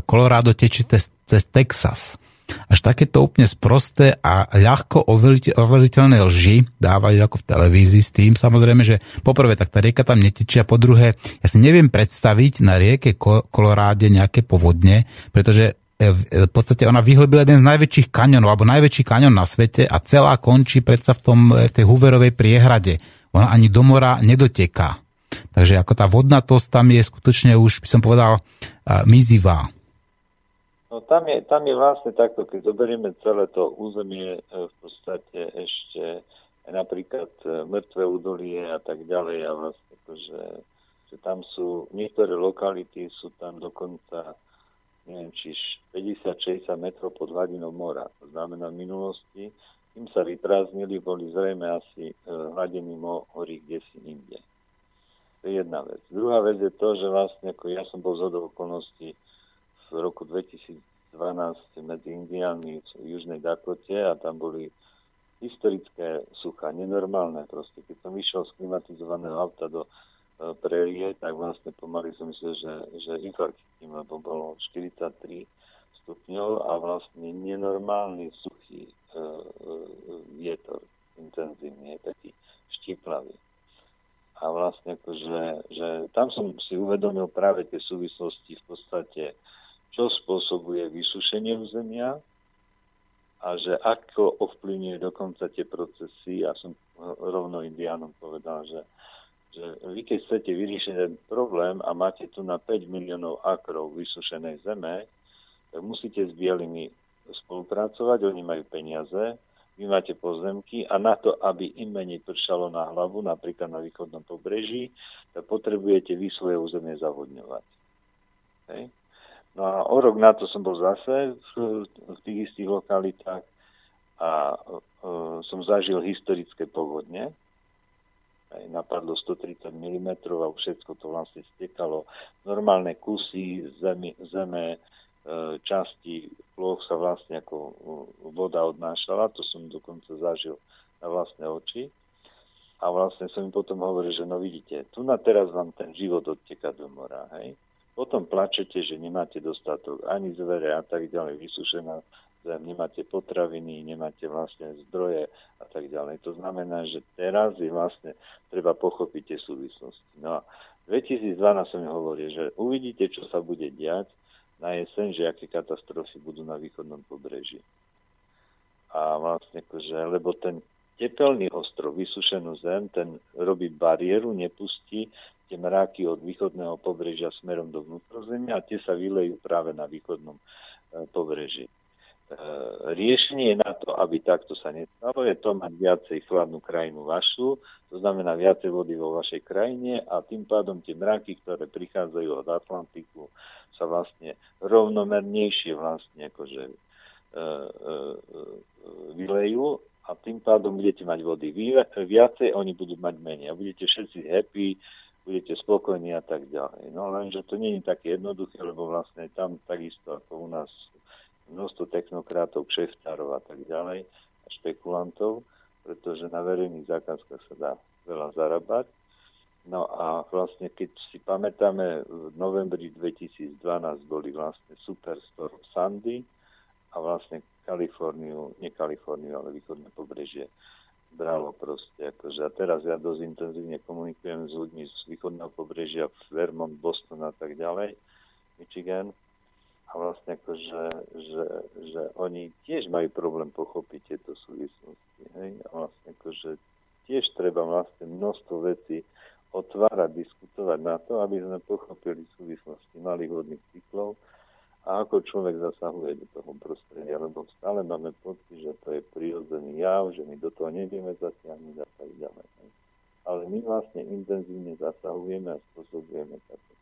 Colorado tečí cez Texas. Až takéto úplne sprosté a ľahko overiteľné lži dávajú ako v televízii s tým, samozrejme, že poprvé, tak tá rieka tam netečí a po druhé, ja si neviem predstaviť na rieke Koloráde nejaké povodne, pretože e, v podstate ona vyhlbila jeden z najväčších kanionov, alebo najväčší kanion na svete a celá končí predsa v, tom, e, v tej Hooverovej priehrade. Ona ani do mora nedoteká. Takže ako tá vodnatosť tam je skutočne už, by som povedal, mizivá. No tam je, tam je vlastne takto, keď zoberieme celé to územie e, v podstate ešte napríklad e, mŕtve údolie a tak ďalej a vlastne akože, že tam sú niektoré lokality sú tam dokonca neviem, či 50-60 metrov pod hladinou mora. To znamená v minulosti, im sa vyprázdnili, boli zrejme asi e, hladiny morí kde si inde. To je jedna vec. Druhá vec je to, že vlastne ako ja som bol z okolností roku 2012 medzi Indiánmi v Južnej Dakote a tam boli historické sucha, nenormálne proste. Keď som vyšiel z klimatizovaného auta do e, prerie, tak vlastne pomaly som myslel, že, že infarkt lebo bolo 43 stupňov a vlastne nenormálny suchý e, e, vietor, intenzívny, taký štiplavý. A vlastne akože, že tam som si uvedomil práve tie súvislosti v podstate čo spôsobuje vysušenie územia a že ako ovplyvňuje dokonca tie procesy. Ja som rovno indiánom povedal, že, že vy keď chcete vyriešiť ten problém a máte tu na 5 miliónov akrov vysušenej zeme, tak musíte s bielými spolupracovať, oni majú peniaze, vy máte pozemky a na to, aby im menej pršalo na hlavu, napríklad na východnom pobreží, tak potrebujete vy svoje územie zavodňovať. Hej. No a o rok na to som bol zase v, v tých istých lokalitách a uh, som zažil historické povodne. Aj napadlo 130 mm a všetko to vlastne stekalo. Normálne kusy zemi, zeme, uh, časti ploch sa vlastne ako uh, voda odnášala. To som dokonca zažil na vlastné oči. A vlastne som im potom hovoril, že no vidíte, tu na teraz vám ten život odteka do mora, hej potom plačete, že nemáte dostatok ani zvere a tak ďalej, vysušená zem, nemáte potraviny, nemáte vlastne zdroje a tak ďalej. To znamená, že teraz je vlastne treba pochopiť tie súvislosti. No a 2012 som hovoril, že uvidíte, čo sa bude diať na jeseň, že aké katastrofy budú na východnom pobreží. A vlastne, akože, lebo ten tepelný ostrov, vysušenú zem, ten robí bariéru, nepustí tie mráky od východného pobrežia smerom do vnútrozemia a tie sa vylejú práve na východnom e, pobreží. E, riešenie na to, aby takto sa nestalo, je to mať viacej chladnú krajinu vašu, to znamená viacej vody vo vašej krajine a tým pádom tie mraky, ktoré prichádzajú od Atlantiku, sa vlastne rovnomernejšie vlastne akože e, vylejú a tým pádom budete mať vody viacej, oni budú mať menej a budete všetci happy, budete spokojní a tak ďalej. No lenže to nie je také jednoduché, lebo vlastne tam takisto ako u nás množstvo technokratov, kšeftárov a tak ďalej a špekulantov, pretože na verejných zákazkách sa dá veľa zarábať. No a vlastne keď si pamätáme, v novembri 2012 boli vlastne Superstorm Sandy a vlastne Kaliforniu, nie Kaliforniu, ale východné pobrežie bralo proste. Akože. A teraz ja dosť intenzívne komunikujem s ľuďmi z východného pobrežia, Vermont, Boston a tak ďalej, Michigan. A vlastne akože, že, že oni tiež majú problém pochopiť tieto súvislosti. Hej? A vlastne akože tiež treba vlastne množstvo vecí otvárať, diskutovať na to, aby sme pochopili súvislosti malých vodných cyklov, a ako človek zasahuje do toho prostredia, lebo stále máme pocit, že to je prirodzený jav, že my do toho nevieme zasiahnuť a tak ďalej. Ale my vlastne intenzívne zasahujeme a spôsobujeme také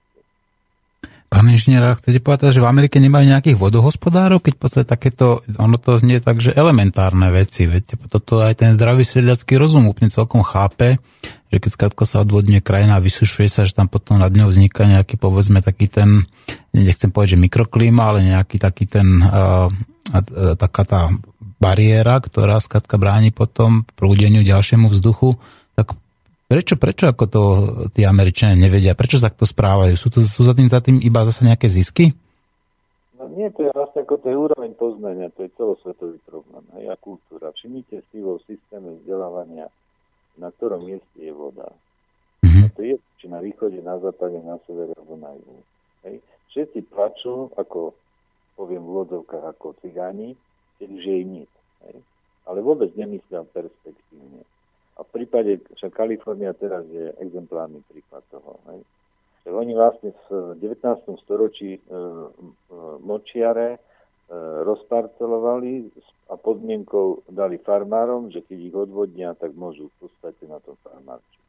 Pán inžinier, chcete povedať, že v Amerike nemajú nejakých vodohospodárov, keď podstate takéto, ono to znie tak, že elementárne veci, viete, toto aj ten zdravý sedliacký rozum úplne celkom chápe, že keď skrátka sa odvodňuje krajina a vysušuje sa, že tam potom nad ňou vzniká nejaký, povedzme, taký ten, nechcem povedať, že mikroklíma, ale nejaký taký ten, uh, uh, taká tá bariéra, ktorá skrátka bráni potom prúdeniu ďalšiemu vzduchu, tak Prečo, prečo ako to tí Američania nevedia? Prečo sa takto správajú? Sú, to, sú za tým za tým iba zase nejaké zisky? No nie, to je vlastne ako to je úroveň poznania, to je celosvetový problém. Hej, a kultúra. Všimnite si vo systéme vzdelávania, na ktorom mieste je voda. Mm-hmm. A to je, či na východe, na západe, na severe alebo na juhu. Hej. Všetci plačú, ako poviem v úvodzovkách, ako cigáni, keď už je im. Hej. Ale vôbec nemyslia perspektívne. A v prípade, že Kalifornia teraz je exemplárny príklad toho. Hej. Že oni vlastne v 19. storočí e, e, močiare e, rozparcelovali a podmienkou dali farmárom, že keď ich odvodnia, tak môžu v podstate na tom farmárčiť.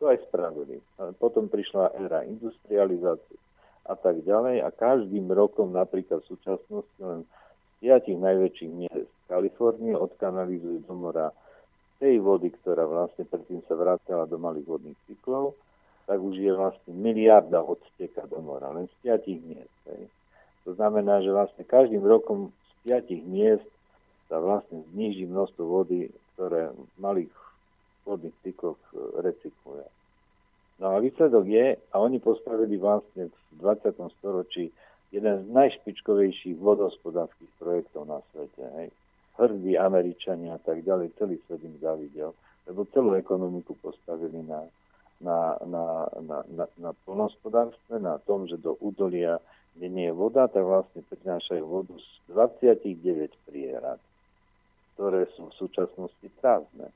To aj spravili. Ale potom prišla éra industrializácie a tak ďalej a každým rokom napríklad v súčasnosti len z piatich najväčších miest Kalifornie odkanalizujú do mora tej vody, ktorá vlastne predtým sa vrátila do malých vodných cyklov, tak už je vlastne miliarda odsteka do mora, len z piatich miest. Hej. To znamená, že vlastne každým rokom z piatich miest sa vlastne zniží množstvo vody, ktoré v malých vodných cykloch e, recykluje. No a výsledok je, a oni postavili vlastne v 20. storočí jeden z najšpičkovejších vodohospodárských projektov na svete. Hej hrdí Američania a tak ďalej, celý svet im zavidel, lebo celú ekonomiku postavili na, na, na, na, na, na polnospodárstve, na tom, že do údolia, kde nie je voda, tak vlastne prinášajú vodu z 29 prierad, ktoré sú v súčasnosti prázdne,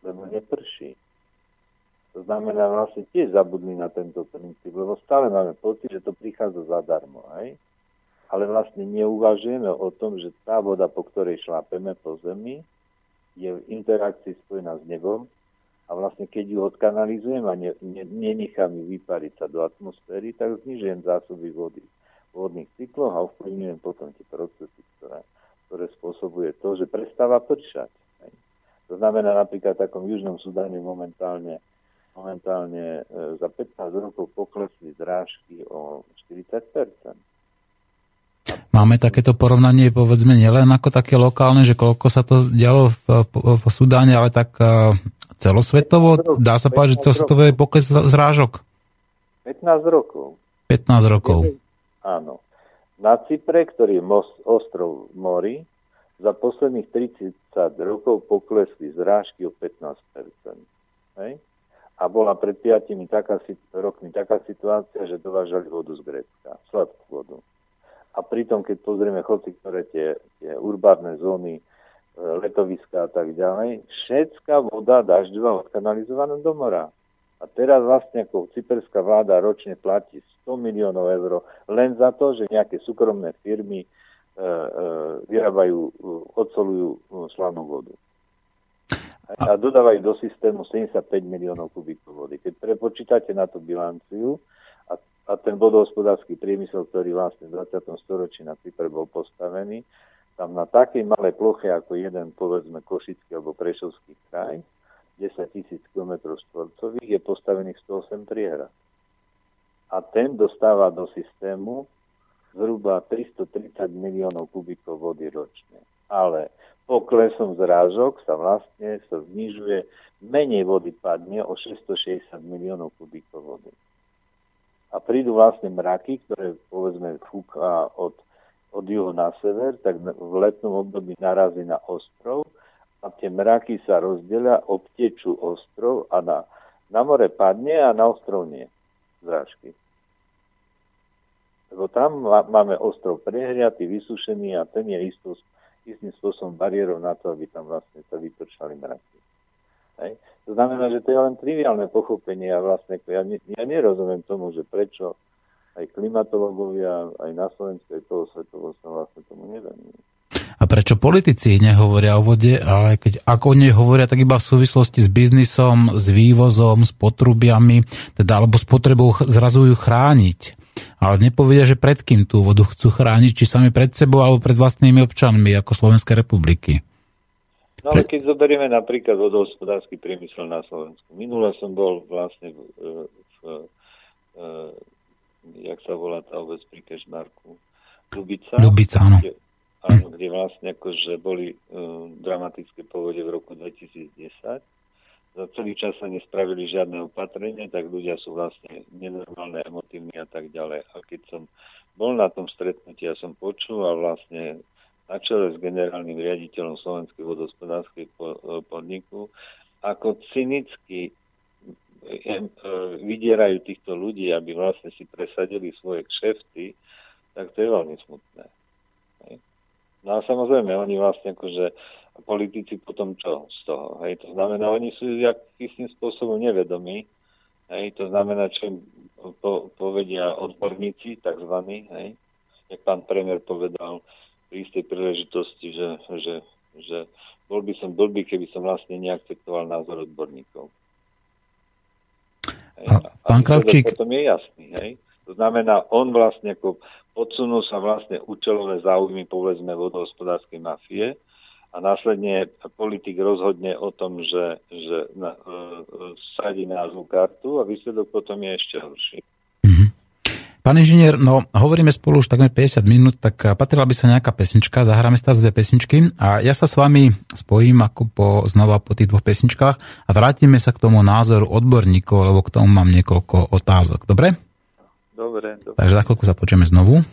lebo neprší. To znamená, vlastne tiež zabudli na tento princíp, lebo stále máme pocit, že to prichádza zadarmo. Hej? Ale vlastne neuvažujeme o tom, že tá voda, po ktorej šlápeme po zemi, je v interakcii spojená s nebom a vlastne keď ju odkanalizujem a ne, ne, nenechám ju vypariť sa do atmosféry, tak znižujem zásoby vody v vodných cykloch a ovplyvňujem potom tie procesy, ktoré, ktoré spôsobuje to, že prestáva pršať. To znamená napríklad v takom južnom Sudáne momentálne momentálne e, za 15 rokov poklesli zrážky o 40 Máme takéto porovnanie, povedzme, nielen ako také lokálne, že koľko sa to dialo v, v, v Sudáne, ale tak uh, celosvetovo, dá sa povedať, že celosvetovo je pokles zrážok? 15 rokov. 15 rokov. Áno. Na Cypre, ktorý je most, ostrov mori, za posledných 30 rokov poklesli zrážky o 15 Hej? A bola pred 5 taká, rokmi taká situácia, že dovážali vodu z Grécka, sladkú vodu. A pritom, keď pozrieme chodci, ktoré tie, tie urbárne zóny, e, letoviska a tak ďalej, všetká voda dažďová odkanalizovaná do mora. A teraz vlastne ako cyperská vláda ročne platí 100 miliónov eur len za to, že nejaké súkromné firmy e, e, vyrábajú, odsolujú e, slanú vodu. A, a dodávajú do systému 75 miliónov kubíkov vody. Keď prepočítate na tú bilanciu, a ten vodohospodársky priemysel, ktorý vlastne v 20. storočí na Cypre bol postavený, tam na takej malej ploche ako jeden, povedzme, Košický alebo Prešovský kraj, 10 tisíc km štvorcových, je postavených 108 priehrad. A ten dostáva do systému zhruba 330 miliónov kubíkov vody ročne. Ale poklesom zrážok sa vlastne sa znižuje, menej vody padne o 660 miliónov kubíkov vody a prídu vlastne mraky, ktoré povedzme fúka od, od juhu na sever, tak v letnom období narazí na ostrov a tie mraky sa rozdelia, obtečú ostrov a na, na more padne a na ostrov nie zrážky. Lebo tam máme ostrov prehriatý, vysušený a ten je istým spôsobom bariérou na to, aby tam vlastne sa vypršali mraky. Hej. To znamená, že to je len triviálne pochopenie a vlastne ja, ja nerozumiem tomu, že prečo aj klimatológovia, aj na Slovensku, aj celosvetovo sa vlastne tomu nevenujú. A prečo politici nehovoria o vode, ale keď ako o nej hovoria, tak iba v súvislosti s biznisom, s vývozom, s potrubiami, teda alebo s potrebou zrazu ju chrániť. Ale nepovedia, že pred kým tú vodu chcú chrániť, či sami pred sebou, alebo pred vlastnými občanmi, ako Slovenskej republiky. No ale keď zoberieme napríklad vodohospodársky priemysel na Slovensku. Minule som bol vlastne v, v, v, v jak sa volá tá obec pri Kešmarku, Ľubica. Ľubica, áno. Kde, áno, kde vlastne akože boli uh, dramatické povode v roku 2010. Za celý čas sa nespravili žiadne opatrenie, tak ľudia sú vlastne nenormálne, emotívni a tak ďalej. A keď som bol na tom stretnutí ja som počul a vlastne na čele s generálnym riaditeľom Slovenskej vodospodárskej e, podniku, ako cynicky e, e, vydierajú týchto ľudí, aby vlastne si presadili svoje kšefty, tak to je veľmi smutné. No a samozrejme, oni vlastne akože politici potom čo z toho? Hej? To znamená, oni sú istým spôsobom nevedomí. Hej? To znamená, čo po, povedia odborníci, takzvaní, hej? jak pán premiér povedal, pri istej príležitosti, že, že, že bol by som blbý, keby som vlastne neakceptoval názor odborníkov. Hej. A, pán Kravčík... Potom je jasný, hej. To znamená, on vlastne ako podsunul sa vlastne účelové záujmy, povedzme, vodohospodárskej mafie a následne politik rozhodne o tom, že, že na, e, e, sadí názvu kartu a výsledok potom je ešte horší. Pán inžinier, no hovoríme spolu už takmer 50 minút, tak patrila by sa nejaká pesnička, zahráme sa dve pesničky a ja sa s vami spojím ako po, znova po tých dvoch pesničkách a vrátime sa k tomu názoru odborníkov, lebo k tomu mám niekoľko otázok. Dobre? Dobre. dobre. Takže za chvíľku sa počujeme znovu.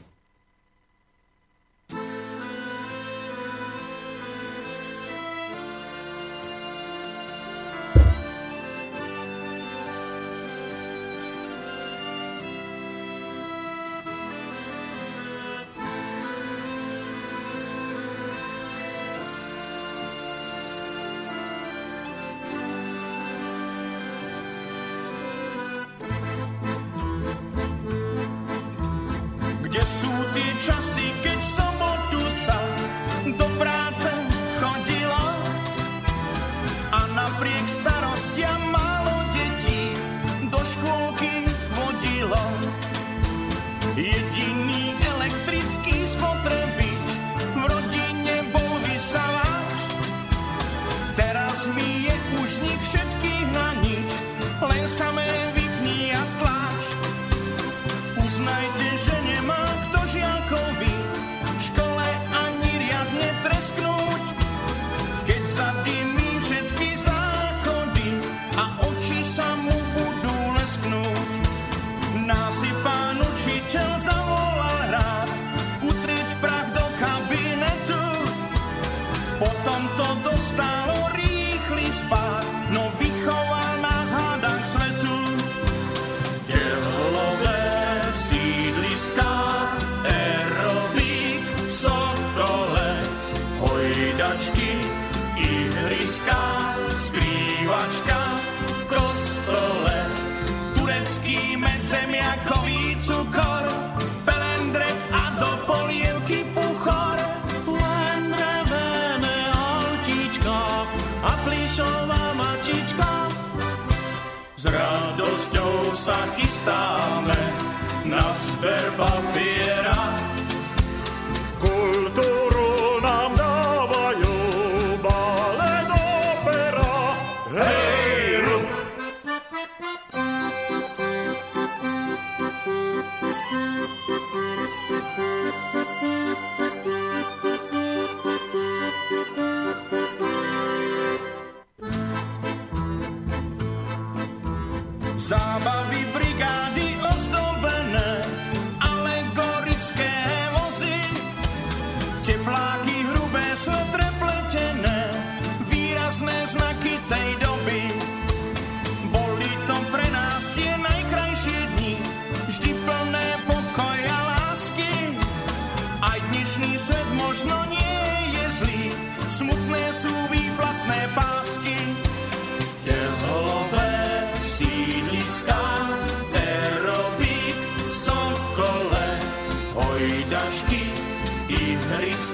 S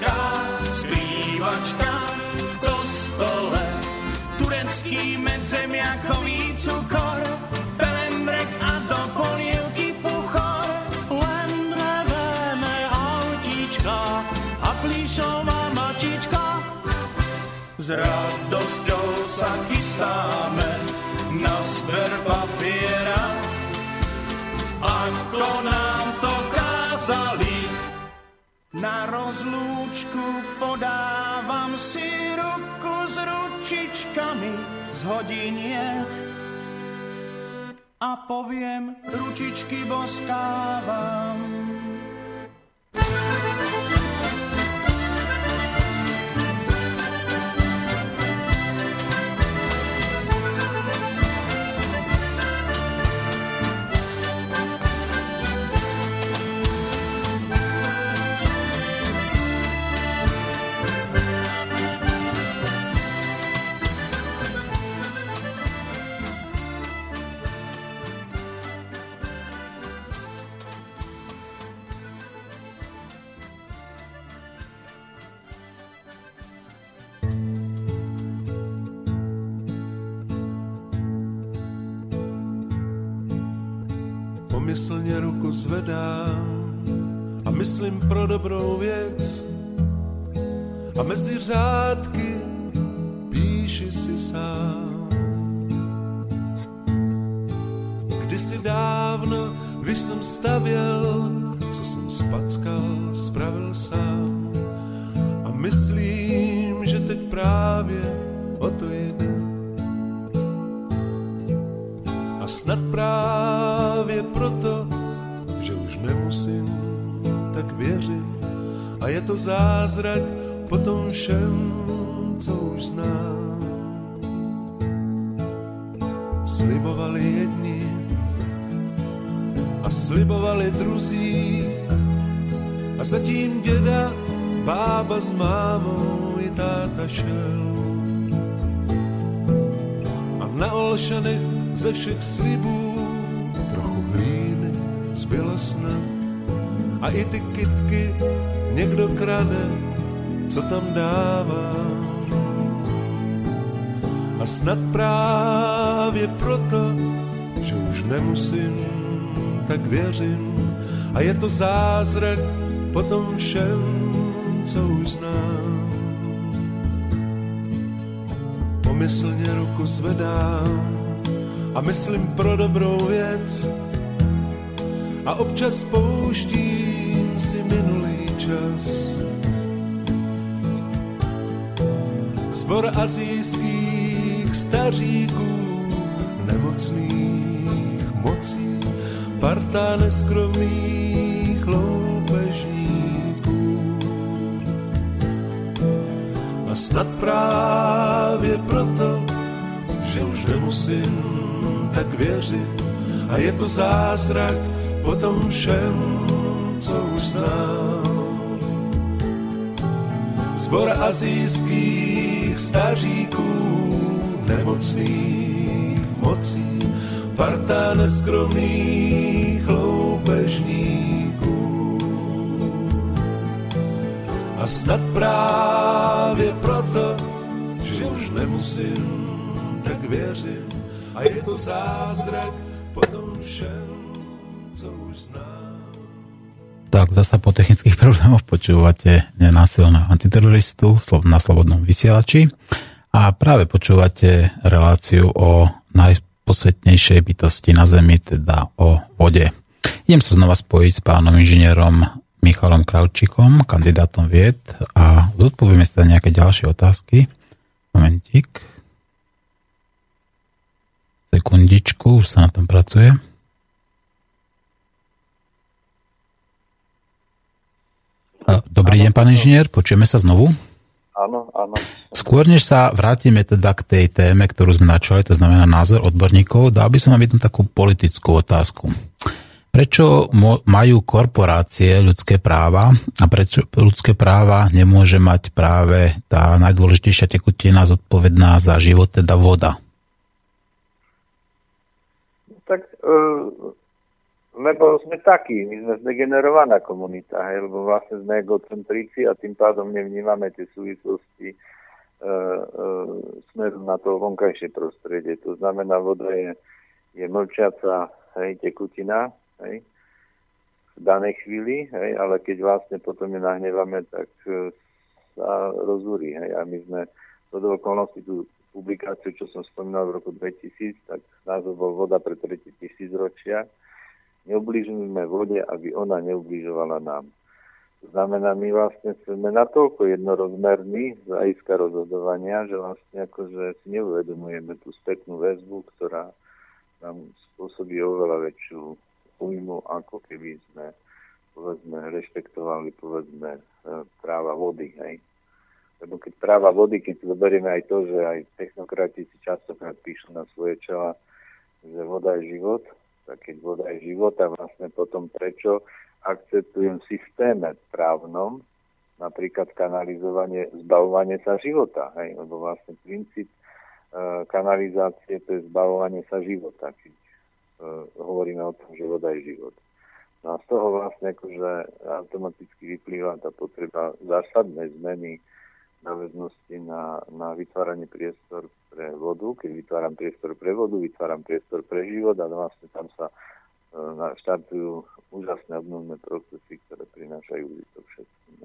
Na rozlúčku podávam si ruku s ručičkami z hodiniek a poviem, ručičky boskávam. S mámou i táta šel. A na Olšanech ze všech slibů trochu hlíny zbylo snad a i ty kitky někdo krade, co tam dává. A snad právě proto, že už nemusím, tak věřím a je to zázrak po tom všem, co už znám. Pomyslně ruku zvedám a myslím pro dobrou věc a občas pouštím si minulý čas. Zbor azijských staříků, nemocných mocí, parta neskromných A snad právě proto, že už nemusím tak věřit. A je to zázrak po tom všem, co už znám. Zbor azijských staříků, nemocných mocí, parta neskromných loupežníků. Snad právě proto, že už nemusím, tak věřím. A je to zázrak po tom všem, co už znám. Tak zasa po technických problémoch počúvate nenásilného antiteroristu na Slobodnom vysielači a práve počúvate reláciu o naj, posvetnejšej bytosti na Zemi, teda o vode. Idem sa znova spojiť s pánom inžinierom Michalom Kravčikom, kandidátom vied a zodpovieme sa nejaké ďalšie otázky. Momentík. Sekundičku, už sa na tom pracuje. Dobrý deň, pán inžinier, počujeme sa znovu? Áno, áno. Skôr než sa vrátime teda k tej téme, ktorú sme načali, to znamená názor odborníkov, dal by som vám jednu takú politickú otázku. Prečo majú korporácie ľudské práva a prečo ľudské práva nemôže mať práve tá najdôležitejšia tekutina zodpovedná za život, teda voda? Tak lebo sme takí, my sme zdegenerovaná komunita, hej, lebo vlastne sme egocentrici a tým pádom nevnímame tie súvislosti e, e, smerom na to vonkajšie prostredie. To znamená, voda je, je mlčiaca hej, tekutina hej, v danej chvíli, hej, ale keď vlastne potom ju nahnevame, tak e, sa rozúri. Hej, a my sme do okolností tú publikáciu, čo som spomínal v roku 2000, tak názov bol Voda pre tretí tisíc ročia Neublížujeme vode, aby ona neubližovala nám. To znamená, my vlastne sme natoľko jednorozmerní z hľadiska rozhodovania, že vlastne akože si neuvedomujeme tú spätnú väzbu, ktorá nám spôsobí oveľa väčšiu újmu, ako keby sme povedzme, rešpektovali povedzme, e, práva vody. Hej. Lebo keď práva vody, keď zoberieme aj to, že aj technokrati si častokrát píšu na svoje čela, že voda je život, tak keď voda je života, vlastne potom prečo akceptujem v systéme právnom napríklad kanalizovanie, zbavovanie sa života. Hej? Lebo vlastne princíp e, kanalizácie to je zbavovanie sa života, keď hovoríme o tom, že voda je život. No a z toho vlastne akože automaticky vyplýva tá potreba zásadnej zmeny náväznosti na, na vytváranie priestor pre vodu. Keď vytváram priestor pre vodu, vytváram priestor pre život a vlastne tam sa e, štartujú úžasné obnovné procesy, ktoré prinášajú to všetkým.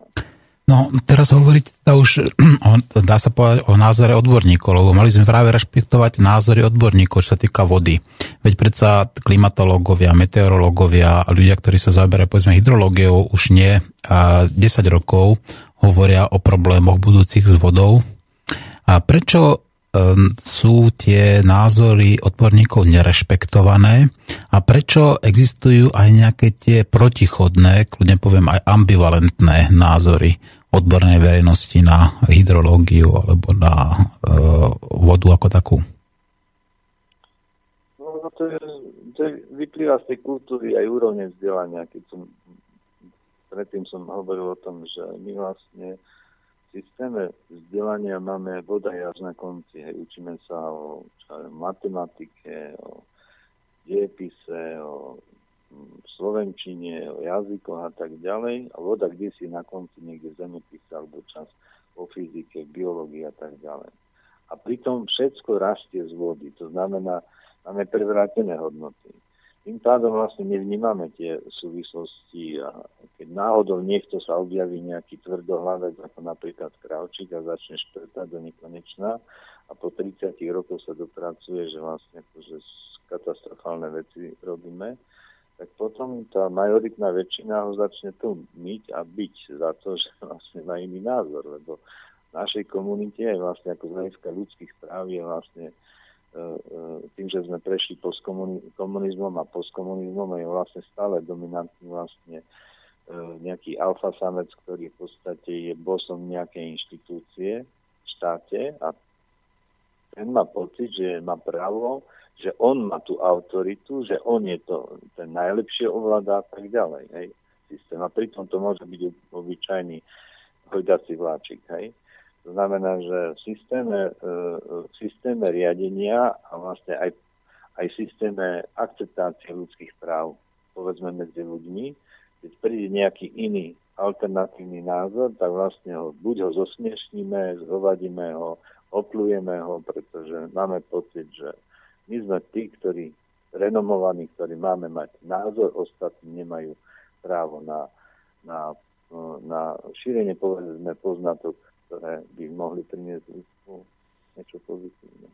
No, teraz hovoriť teda už, dá sa povedať, o názore odborníkov, lebo mali sme práve rešpektovať názory odborníkov, čo sa týka vody. Veď predsa klimatológovia, meteorológovia ľudia, ktorí sa zaberajú, povedzme, hydrológiou už nie a 10 rokov, hovoria o problémoch budúcich s vodou. A prečo sú tie názory odborníkov nerešpektované a prečo existujú aj nejaké tie protichodné, kľudne poviem aj ambivalentné názory odbornej verejnosti na hydrológiu alebo na e, vodu ako takú? No, no to, je, to vyplýva z tej kultúry aj úrovne vzdelania. Keď som, predtým som hovoril o tom, že my vlastne systéme vzdelania máme voda až na konci. Hej. Učíme sa o čo, matematike, o diepise, o mm, slovenčine, o jazykoch a tak ďalej. A voda kde si na konci niekde v zemepise alebo čas o fyzike, biológii a tak ďalej. A pritom všetko rastie z vody. To znamená, máme prevrátené hodnoty. Tým pádom vlastne nevnímame tie súvislosti a keď náhodou niekto sa objaví nejaký tvrdohlavec ako napríklad Kravčík a začne šprtať do nekonečná a po 30 rokoch sa dopracuje, že vlastne akože katastrofálne veci robíme, tak potom tá majoritná väčšina ho začne tu myť a byť za to, že vlastne má iný názor, lebo v našej komunite je vlastne ako z hľadiska ľudských práv je vlastne E, e, tým, že sme prešli komunizmom a postkomunizmom je vlastne stále dominantný vlastne e, nejaký alfa samec, ktorý v podstate je bosom nejakej inštitúcie štáte a ten má pocit, že má právo, že on má tú autoritu, že on je to ten najlepšie ovláda a tak ďalej. Hej, systém. A pritom to môže byť obyčajný hojdací vláčik. Hej. To znamená, že v systéme, e, v systéme riadenia a vlastne aj, aj v systéme akceptácie ľudských práv, povedzme medzi ľuďmi, keď príde nejaký iný alternatívny názor, tak vlastne ho, buď ho zosmiešníme, zhovadíme ho, oplujeme ho, pretože máme pocit, že my sme tí, ktorí renomovaní, ktorí máme mať názor, ostatní nemajú právo na, na, na šírenie povedzme poznatok ktoré by mohli priniesť niečo pozitívne.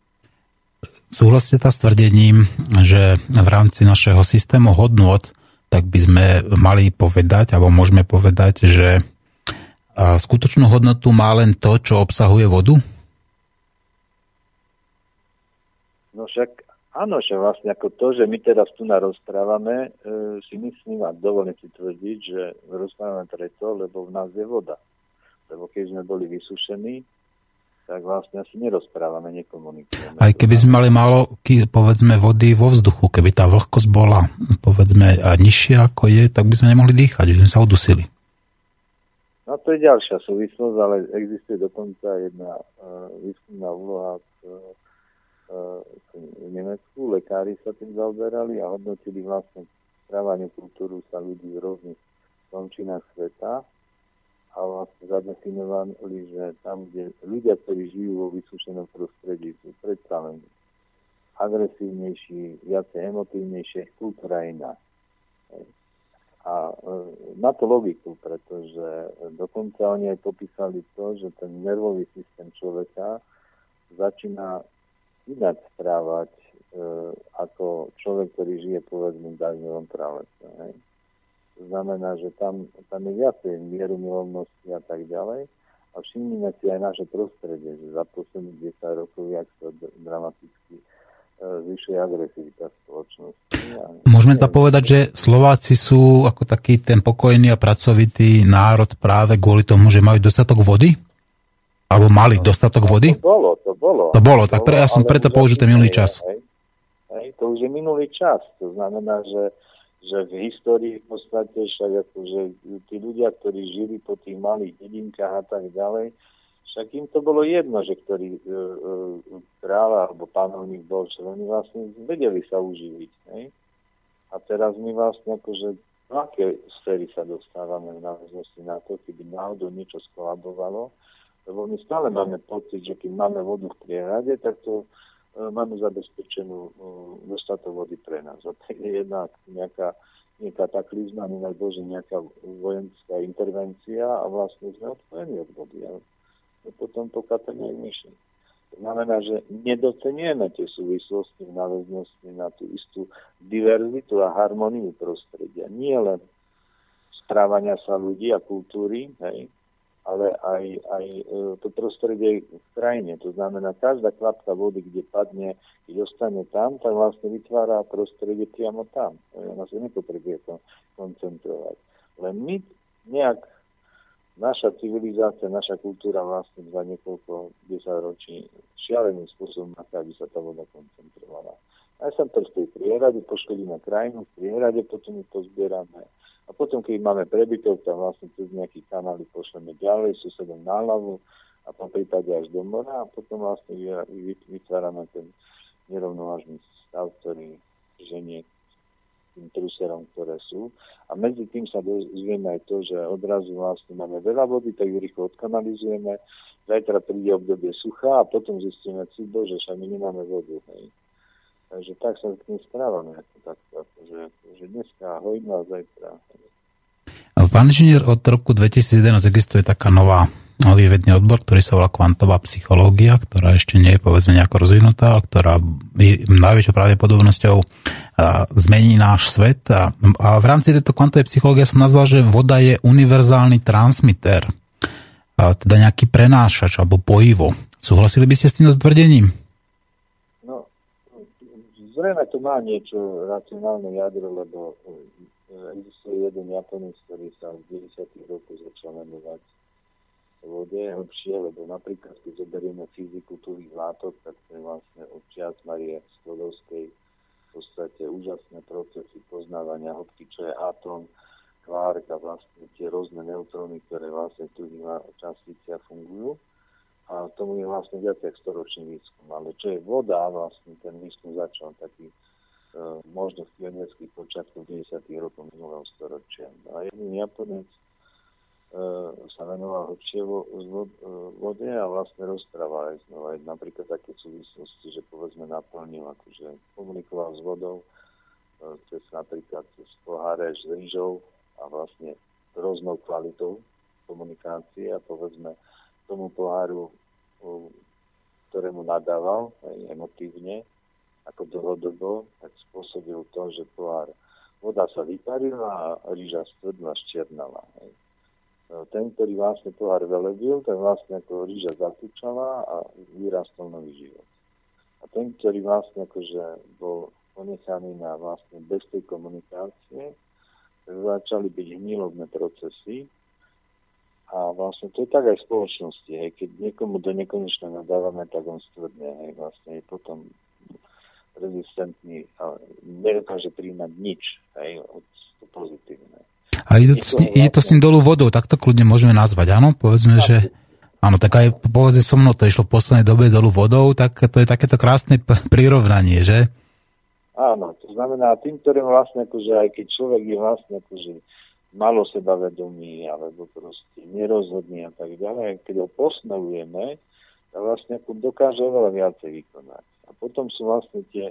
Súhlasíte s tvrdením, že v rámci našeho systému hodnot tak by sme mali povedať, alebo môžeme povedať, že skutočnú hodnotu má len to, čo obsahuje vodu? No však áno, že vlastne ako to, že my teraz tu rozprávame, e, si myslím a dovolím si tvrdiť, že rozprávame preto, lebo v nás je voda lebo keď sme boli vysušení, tak vlastne asi nerozprávame, nekomunikujeme. Aj keby sme mali málo, povedzme, vody vo vzduchu, keby tá vlhkosť bola, povedzme, nižšia ako je, tak by sme nemohli dýchať, by sme sa udusili. No to je ďalšia súvislosť, ale existuje dokonca jedna uh, výskumná úloha uh, v Nemecku. Lekári sa tým zaoberali a hodnotili vlastne správanie kultúru sa ľudí v rôznych končinách sveta a vlastne zadefinovali, že tam, kde ľudia, ktorí žijú vo vysúšenom prostredí, sú predstavení agresívnejší, viacej emotívnejšie, kultúra iná. A e, má to logiku, pretože dokonca oni aj popísali to, že ten nervový systém človeka začína inak správať e, ako človek, ktorý žije povedzme v dažďovom pralese. Hej. To znamená, že tam, tam je viacej mieru milovnosti a tak ďalej. A všimnime si aj naše prostredie, že za posledných 10 rokov, jak sa dramaticky e, zvyšuje agresivita spoločnosti. Môžeme to povedať, že Slováci sú ako taký ten pokojný a pracovitý národ práve kvôli tomu, že majú dostatok vody? Alebo mali no, dostatok vody? To bolo, to bolo. Tak pre, ja som preto použil ten minulý čas. Hej, hej, to už je minulý čas. To znamená, že že v histórii v podstate však akože tí ľudia, ktorí žili po tých malých dedinkách a tak ďalej, však im to bolo jedno, že ktorý e, e, kráľ alebo panovník bol, že oni vlastne vedeli sa uživiť. Hej? A teraz my vlastne akože do aké sféry sa dostávame v náväznosti na to, keby náhodou niečo skolabovalo, lebo my stále máme pocit, že keď máme vodu v prierade, tak to E, máme zabezpečenú e, dostatok vody pre nás. A to je jedna nejaká, nejaká taklizma, inak Bože, nejaká vojenská intervencia a vlastne sme odpojení od vody. A potom pokapeme aj myšli. To znamená, že nedocenujeme tie súvislosti v náväznosti na tú istú diverzitu a harmoniu prostredia. Nie len správania sa ľudí a kultúry, hej, ale aj, aj e, to prostredie v krajine. To znamená, každá kvapka vody, kde padne, keď ostane tam, tak vlastne vytvára prostredie priamo tam. Ona sa nepotrebuje to koncentrovať. Len my nejak, naša civilizácia, naša kultúra vlastne za niekoľko desaťročí šialeným spôsobom, aby sa tá voda koncentrovala. Aj sa to v tej prierade, poškodíme krajinu, v prierade potom ju pozbierame a potom, keď máme prebytok, tak vlastne cez nejaký kanály pošleme ďalej, susedom na hlavu a po prípade až do mora a potom vlastne vytvárame ten nerovnovážny stav, ktorý ženie tým truserom, ktoré sú. A medzi tým sa dozvieme aj to, že odrazu vlastne máme veľa vody, tak ju rýchlo odkanalizujeme. Zajtra príde obdobie sucha a potom zistíme, cibo, že však my nemáme vodu. Hej. Takže tak sa k tým správame. Tak, že, že dneska hojná, zajtra. Pán inžinier, od roku 2011 existuje taká nová nový vedný odbor, ktorý sa volá kvantová psychológia, ktorá ešte nie je povedzme nejako rozvinutá, ktorá je najväčšou pravdepodobnosťou zmení náš svet. A, a v rámci tejto kvantovej psychológie som nazval, že voda je univerzálny transmiter, a teda nejaký prenášač alebo pojivo. Súhlasili by ste s týmto tvrdením? Zrejme to má niečo racionálne jadro, lebo e, existuje jeden Japonec, ktorý sa v 90. rokoch začal menovať vode hlbšie, lebo napríklad keď zoberieme fyziku tuhých látok, tak to je vlastne od čias Marie Sklodovskej v podstate úžasné procesy poznávania hĺbky, čo je atóm, kvárk a vlastne tie rôzne neutróny, ktoré vlastne v tuhých fungujú. A tomu je vlastne viac jak storočný výskum. Ale čo je voda, vlastne ten výskum začal taký e, možno v pionierských počiatkoch 90. rokov minulého storočia. A jeden Japonec E, sa venoval hlbšie vo, e, vode a vlastne rozprával aj znova. Aj napríklad také súvislosti, že povedzme naplnil, akože komunikoval s vodou e, cez napríklad cez poháre s rýžou a vlastne rôznou kvalitou komunikácie a povedzme tomu poháru, ktorému nadával aj emotívne, ako dlhodobo, tak spôsobil to, že pohár voda sa vyparila a rýža stvrdla, ščernala. Hej ten, ktorý vlastne pohár velebil, ten vlastne ako ríža zatúčala a vyrastol nový život. A ten, ktorý vlastne akože bol ponechaný na vlastne bez tej komunikácie, začali byť hnilobné procesy a vlastne to je tak aj v spoločnosti. Hej. Keď niekomu do nekonečna nadávame, tak on stvrdne. Hej. Vlastne je potom rezistentný a nedokáže príjmať nič hej, od pozitívne. A ide to, s, ide to s ním dolu vodou, tak to kľudne môžeme nazvať, áno? Povedzme, že... Áno, tak aj povedzme so mnou to išlo v poslednej dobe dolu vodou, tak to je takéto krásne prirovnanie, že? Áno, to znamená tým, ktorým vlastne akože aj keď človek je vlastne akože malo sebavedomí alebo proste nerozhodný a tak ďalej, keď ho posmelujeme, tak vlastne ako dokáže oveľa viacej vykonať. A potom sú vlastne tie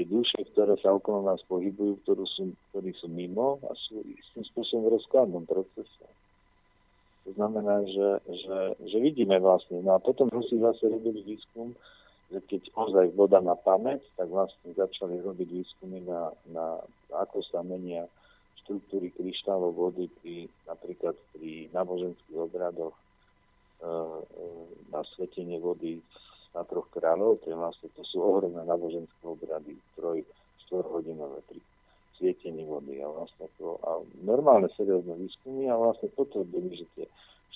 tie duše, ktoré sa okolo nás pohybujú, ktorú sú, ktorí sú mimo a sú istým spôsobom v rozkladnom procese. To znamená, že, že, že vidíme vlastne. No a potom Rusi zase robili výskum, že keď ozaj voda na pamäť, tak vlastne začali robiť výskumy na, na ako sa menia štruktúry kryštálov vody pri, napríklad pri náboženských obradoch e, e, na svetenie vody na troch kráľov, to, je vlastne, to sú ohromné náboženské obrady, troj, 4 hodinové pri svietení vody a vlastne to, a normálne seriózne výskumy a vlastne potvrdili, že tie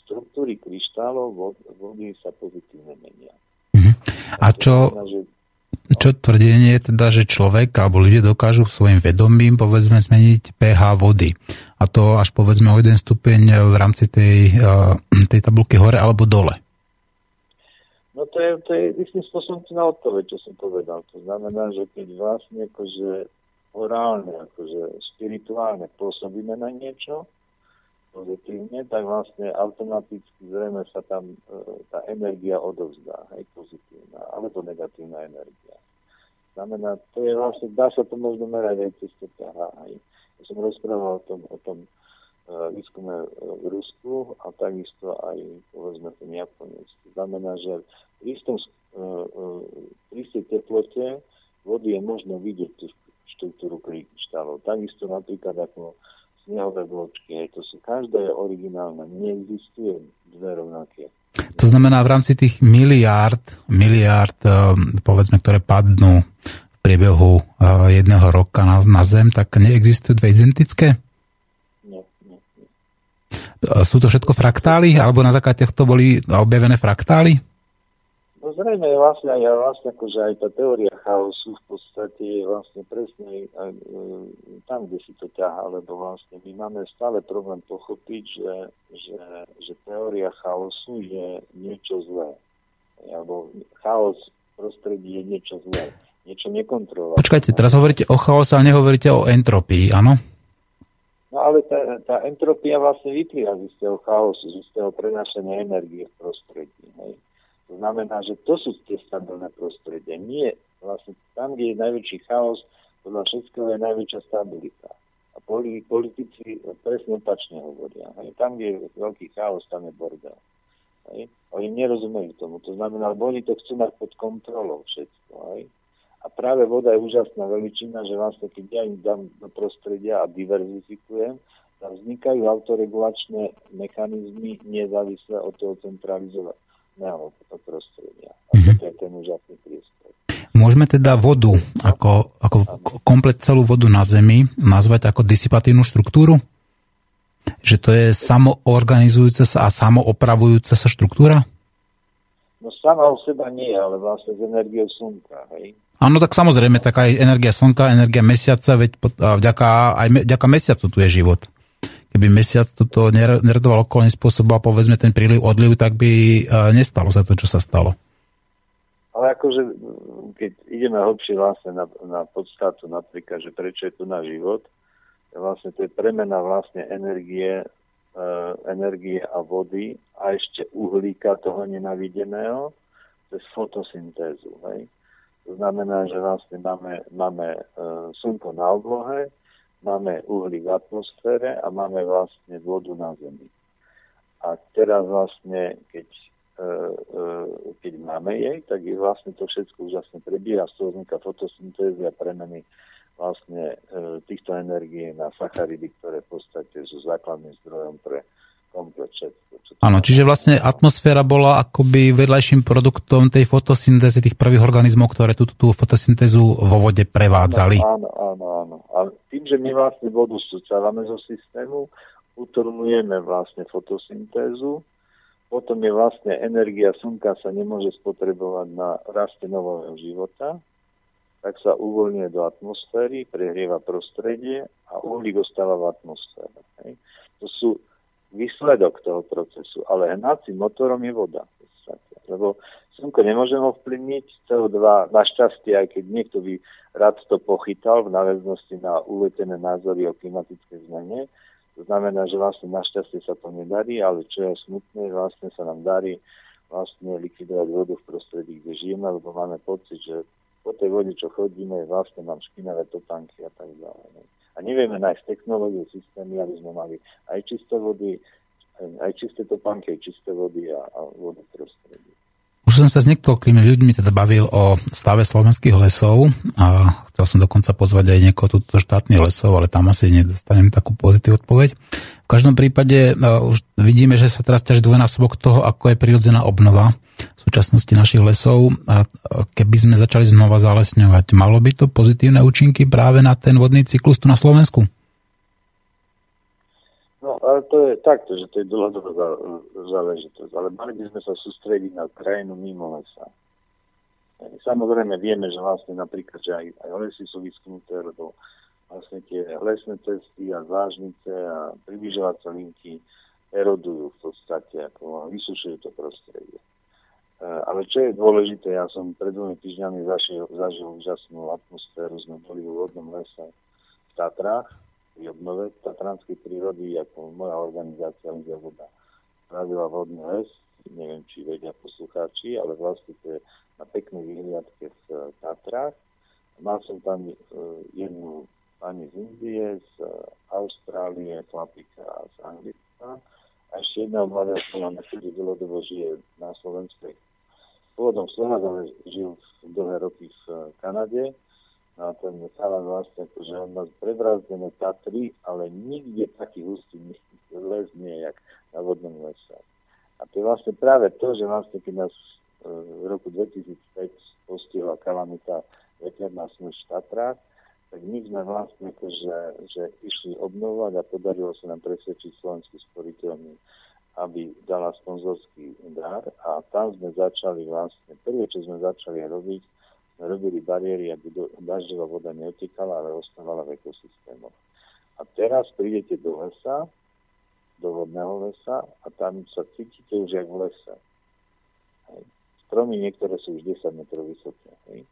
štruktúry kryštálov vody sa pozitívne menia. Mhm. A čo, čo tvrdenie je teda, že človek alebo ľudia dokážu svojim vedomím povedzme zmeniť pH vody. A to až povedzme o jeden stupeň v rámci tej, eh, tej tabulky hore alebo dole. No to je, to je istým spôsobom na odpoveď, čo som povedal. To znamená, že keď vlastne akože orálne, akože spirituálne pôsobíme na niečo pozitívne, tak vlastne automaticky zrejme sa tam e, tá energia odovzdá, aj pozitívna, alebo negatívna energia. Znamená, to je vlastne, dá sa to možno merať aj cez to Aj. Ja som rozprával o tom, o tom výskume v Rusku a takisto aj povedzme v tom Japonsku. Znamená, že pri, istom, e, e, pri istej teplote vody je možno vidieť tú štruktúru kryštálov. Takisto napríklad ako bločky, aj to sú, každá je originálna, neexistuje dve rovnaké. To znamená v rámci tých miliárd, miliárd, e, povedzme, ktoré padnú v priebehu jedného roka na, na Zem, tak neexistujú dve identické? Sú to všetko fraktály? Alebo na základe týchto boli objavené fraktály? Zrejme vlastne, aj, vlastne akože aj tá teória chaosu v podstate je vlastne presne aj, tam, kde si to ťaha, lebo vlastne my máme stále problém pochopiť, že, že, že teória chaosu je niečo zlé. Alebo chaos v prostredí je niečo zlé. Niečo nekontrolované. Počkajte, teraz hovoríte o chaose, ale nehovoríte o entropii, áno? No ale tá, tá entropia vlastne vyplýva z istého chaosu, z istého prenášania energie v prostredí. Hej. To znamená, že to sú tie stabilné prostredie. Nie, vlastne tam, kde je najväčší chaos, podľa všetkého je najväčšia stabilita. A politici presne opačne hovoria. Hej. Tam, kde je veľký chaos, tam je bordel. Hej. Oni nerozumejú tomu. To znamená, lebo oni to chcú mať pod kontrolou všetko. Hej. A práve voda je úžasná veličina, že vlastne keď ja im dám do prostredia a diverzifikujem, tam vznikajú autoregulačné mechanizmy nezávisle od toho centralizovaného prostredia. A mm-hmm. to je ten úžasný priestor. Môžeme teda vodu, ako, ako komplet celú vodu na Zemi, nazvať ako disipatívnu štruktúru? Že to je samoorganizujúca sa a samoopravujúca sa štruktúra? No sama o seba nie, ale vlastne z energiou slnka, hej. Áno, tak samozrejme, tak aj energia slnka, energia mesiaca, veď vďaka, aj vďaka mesiacu tu je život. Keby mesiac toto neredoval okolným spôsobom a povedzme ten príliv, odliv, tak by e, nestalo sa to, čo sa stalo. Ale akože, keď ideme hlbšie vlastne na, na podstatu napríklad, že prečo je tu na život, vlastne to je premena vlastne energie, e, energie a vody a ešte uhlíka toho nenavideného cez fotosyntézu. Hej? To znamená, že vlastne máme, máme e, slnko na oblohe, máme uhlík v atmosfére a máme vlastne vodu na Zemi. A teraz vlastne, keď, e, e, keď máme jej, tak je vlastne to všetko úžasne prebíha, z toho vzniká fotosyntézy a premeny vlastne e, týchto energií na sacharidy, ktoré v podstate sú základným zdrojom pre komplet všetko. Áno, čiže vlastne atmosféra bola akoby vedľajším produktom tej fotosyntézy tých prvých organizmov, ktoré túto tú fotosyntézu vo vode prevádzali. Áno, áno, áno. A tým, že my vlastne vodu súcávame zo systému, utornujeme vlastne fotosyntézu, potom je vlastne energia slnka sa nemôže spotrebovať na raste nového života, tak sa uvoľňuje do atmosféry, prehrieva prostredie a uhlík ostáva v atmosfére. Hej. To sú výsledok toho procesu, ale hnacím motorom je voda. Lebo slnko nemôžeme ovplyvniť, CO2 našťastie, aj keď niekto by rád to pochytal v náväznosti na uletené názory o klimatickej zmene, to znamená, že vlastne našťastie sa to nedarí, ale čo je smutné, vlastne sa nám darí vlastne likvidovať vodu v prostredí, kde žijeme, lebo máme pocit, že po tej vode, čo chodíme, vlastne mám špinavé topánky a tak ďalej a nevieme nájsť technológie, systémy, aby sme mali aj čisté vody, aj čisté topánky, aj čisté vody a, a vodu prostredí. Už som sa s niekoľkými ľuďmi teda bavil o stave slovenských lesov a chcel som dokonca pozvať aj niekoho túto štátnych lesov, ale tam asi nedostanem takú pozitív odpoveď. V každom prípade uh, už vidíme, že sa teraz ťaží dvojnásobok toho, ako je prirodzená obnova v súčasnosti našich lesov a keby sme začali znova zalesňovať, malo by to pozitívne účinky práve na ten vodný cyklus tu na Slovensku? Ale to je takto, že to je dlhodobá záležitosť. Ale mali by sme sa sústrediť na krajinu mimo lesa. Samozrejme vieme, že vlastne napríklad, že aj, aj lesy sú vysknuté, lebo vlastne tie lesné cesty a zážnice a približovacie linky erodujú v podstate, ako vysušujú to prostredie. E, ale čo je dôležité, ja som pred dvomi týždňami zažil, zažil úžasnú atmosféru, sme boli v vodnom lese v Tatrách, pri obnove tatranskej prírody, ako moja organizácia Ľudia voda spravila vodný les, neviem, či vedia poslucháči, ale vlastne to je na peknej výhliadke v Tatrách. Mal som tam e, jednu pani z Indie, z Austrálie, chlapika z Anglicka a ešte jedna mladá na ktorý dlhodobo žije na Slovensku. Pôvodom Slovak, ale žil dlhé roky v Kanade a ten chalan vlastne, akože on má prebrazdené Tatry, ale nikde taký hustý les nie jak na vodnom lese. A to je vlastne práve to, že vlastne keď nás e, v roku 2005 postihla kalamita veterná smrť v tak my sme vlastne akože, že išli obnovať a podarilo sa nám presvedčiť slovenský sporiteľný, aby dala sponzorský dar a tam sme začali vlastne, prvé, čo sme začali robiť, robili bariéry, aby dažďová voda neotekala, ale ostávala v ekosystémoch. A teraz prídete do lesa, do vodného lesa a tam sa cítite už jak v lese. Hej. Stromy niektoré sú už 10 metrov vysoké. Hej.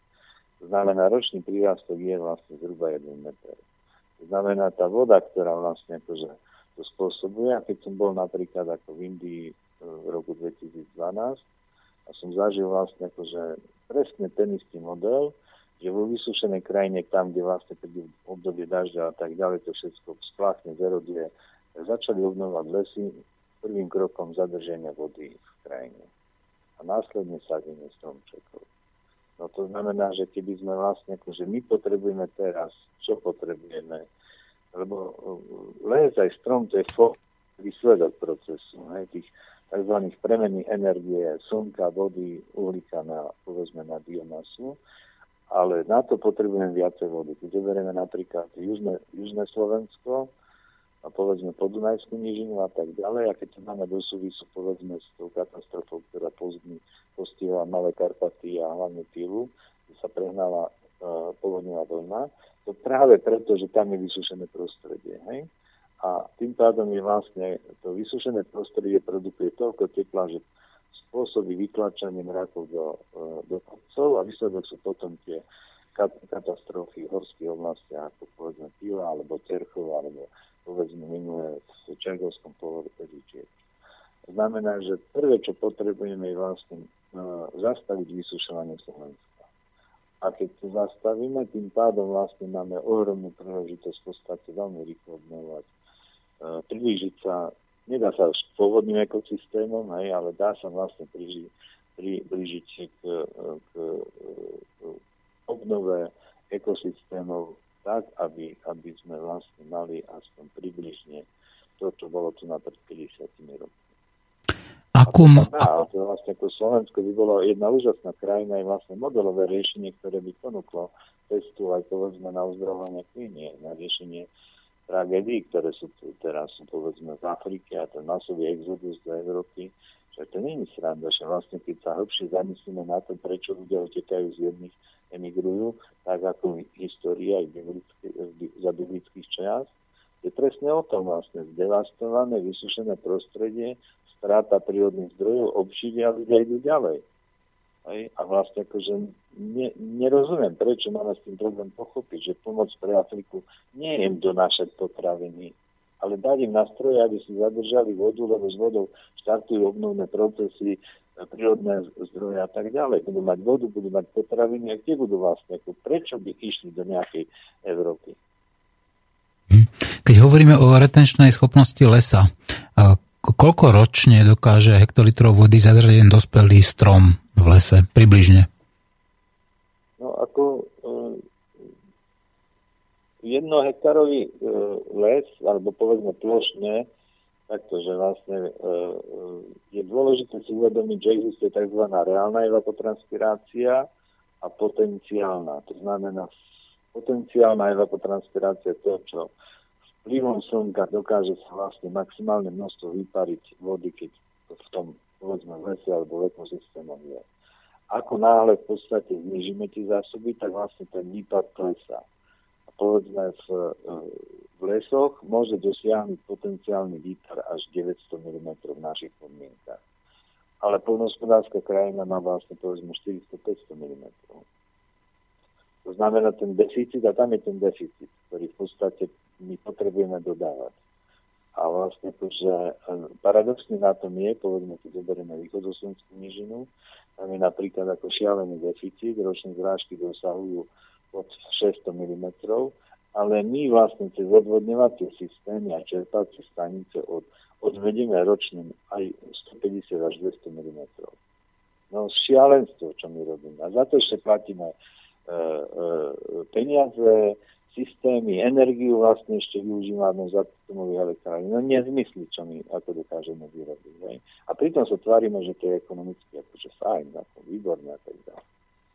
Znamená, ročný prírastok je vlastne zhruba 1 meter. Znamená, tá voda, ktorá vlastne akože to spôsobuje, a keď som bol napríklad ako v Indii e, v roku 2012 a som zažil vlastne akože presne ten istý model, že vo vysušenej krajine, tam, kde vlastne príde obdobie dažďa a tak ďalej, to všetko spláchne, zeroduje, začali obnovať lesy prvým krokom zadrženia vody v krajine. A následne sadenie stromčekov. No to znamená, že keby sme vlastne, akože my potrebujeme teraz, čo potrebujeme, lebo uh, les aj strom to je výsledok procesu, hej, tých tzv. premeny energie slnka, vody, uhlíka na, povedzme, na biomasu, ale na to potrebujeme viacej vody. Keď zoberieme napríklad južné, južné Slovensko, a povedzme Podunajskú nížinu a tak ďalej. A keď to máme do súvisu povedzme s tou katastrofou, ktorá postihla Malé Karpaty a hlavne Pilu, kde sa prehnala uh, povodňová vlna, to práve preto, že tam je vysušené prostredie. Hej? A tým pádom je vlastne to vysušené prostredie produkuje toľko tepla, že spôsobí vytlačanie mrakov do, uh, do kopcov a výsledok sú potom tie katastrofy v horských oblastiach, ako povedzme Pila, alebo Terchov, alebo povedzme minulé v Čergovskom poloviči. Znamená, že prvé, čo potrebujeme, je vlastne uh, zastaviť vysušovanie Slovenska. A keď to zastavíme, tým pádom vlastne máme ohromnú príležitosť v podstate veľmi rýchlo obnovovať, priblížiť sa, nedá sa už pôvodným ekosystémom, hej, ale dá sa vlastne priblížiť, priblížiť k, k, k obnove ekosystémov tak, aby, aby sme vlastne mali aspoň približne to, čo bolo tu na pred 50 rokmi. Akú... A to vlastne ako Slovensko by bolo jedna úžasná krajina, je vlastne modelové riešenie, ktoré by ponúklo cestu aj povedzme na uzdravovanie klínie, na riešenie tragédií, ktoré sú teraz, povedzme v Afrike a ten masový exodus do Európy, že to je sranda, že vlastne keď sa hĺbšie zamyslíme na to, prečo ľudia utekajú z jedných emigrujú, tak ako história aj biblické, za biblických čas, je presne o tom vlastne zdevastované, vysušené prostredie, strata prírodných zdrojov, obžidia a ľudia idú ďalej. A vlastne akože ne, nerozumiem, prečo máme s tým problém pochopiť, že pomoc pre Afriku nie je im donášať potraviny, ale dať im nástroje, aby si zadržali vodu, lebo s vodou štartujú obnovné procesy, prírodné zdroje a tak ďalej. Budú mať vodu, budú mať potraviny a kde budú vlastne? Prečo by išli do nejakej Európy? Hm. Keď hovoríme o retenčnej schopnosti lesa, koľko ročne dokáže hektolitrov vody zadržať jeden dospelý strom v lese? Približne. No ako e, jedno hektárový e, les, alebo povedzme plošne, takto, že vlastne e, je dôležité si uvedomiť, že existuje tzv. reálna evapotranspirácia a potenciálna. To znamená, potenciálna evapotranspirácia to, čo vplyvom slnka dokáže sa vlastne maximálne množstvo vypariť vody, keď v tom povedzme v lese alebo v ekosystémom je. Ako náhle v podstate znižíme tie zásoby, tak vlastne ten výpad klesá. A povedzme v, v lesoch môže dosiahnuť potenciálny výtar až 900 mm v našich podmienkach. Ale polnohospodárska krajina má vlastne povedzme 400-500 mm. To znamená ten deficit a tam je ten deficit, ktorý v podstate my potrebujeme dodávať. A vlastne to, že e, paradoxne na tom je, povedzme, keď zoberieme východoslovenskú nížinu, tam je napríklad ako šialený deficit, ročné zrážky dosahujú od 600 mm ale my vlastne cez odvodňovacie systémy a čerpacie stanice od, odvedieme ročne aj 150 až 200 mm. No šialenstvo, čo my robíme. A za to ešte platíme e, e, peniaze, systémy, energiu vlastne ešte využívame za atomových elektrární. No nezmysly, čo my ako dokážeme vyrobiť. Hej. A pritom sa tvárime, že to je ekonomicky akože fajn, ako výborné a tak ďalej.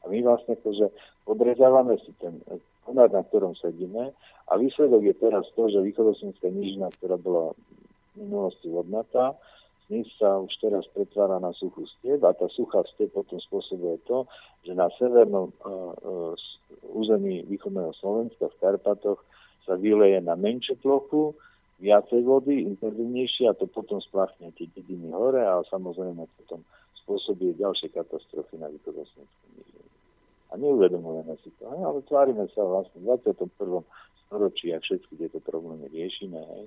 A my vlastne akože podrezávame si ten konár, na ktorom sedíme. A výsledok je teraz to, že východoslovenská nížina, ktorá bola v minulosti vodnatá, nich sa už teraz pretvára na suchú step a tá suchá step potom spôsobuje to, že na severnom uh, území východného Slovenska v Karpatoch sa vyleje na menšiu plochu, viacej vody, intenzívnejšie a to potom spláchne tie dediny hore a samozrejme potom spôsobí ďalšie katastrofy na východoslovenskom a neuvedomujeme si to. Ale tvárime sa vlastne v 21. storočí a všetky tieto problémy riešime. Hej?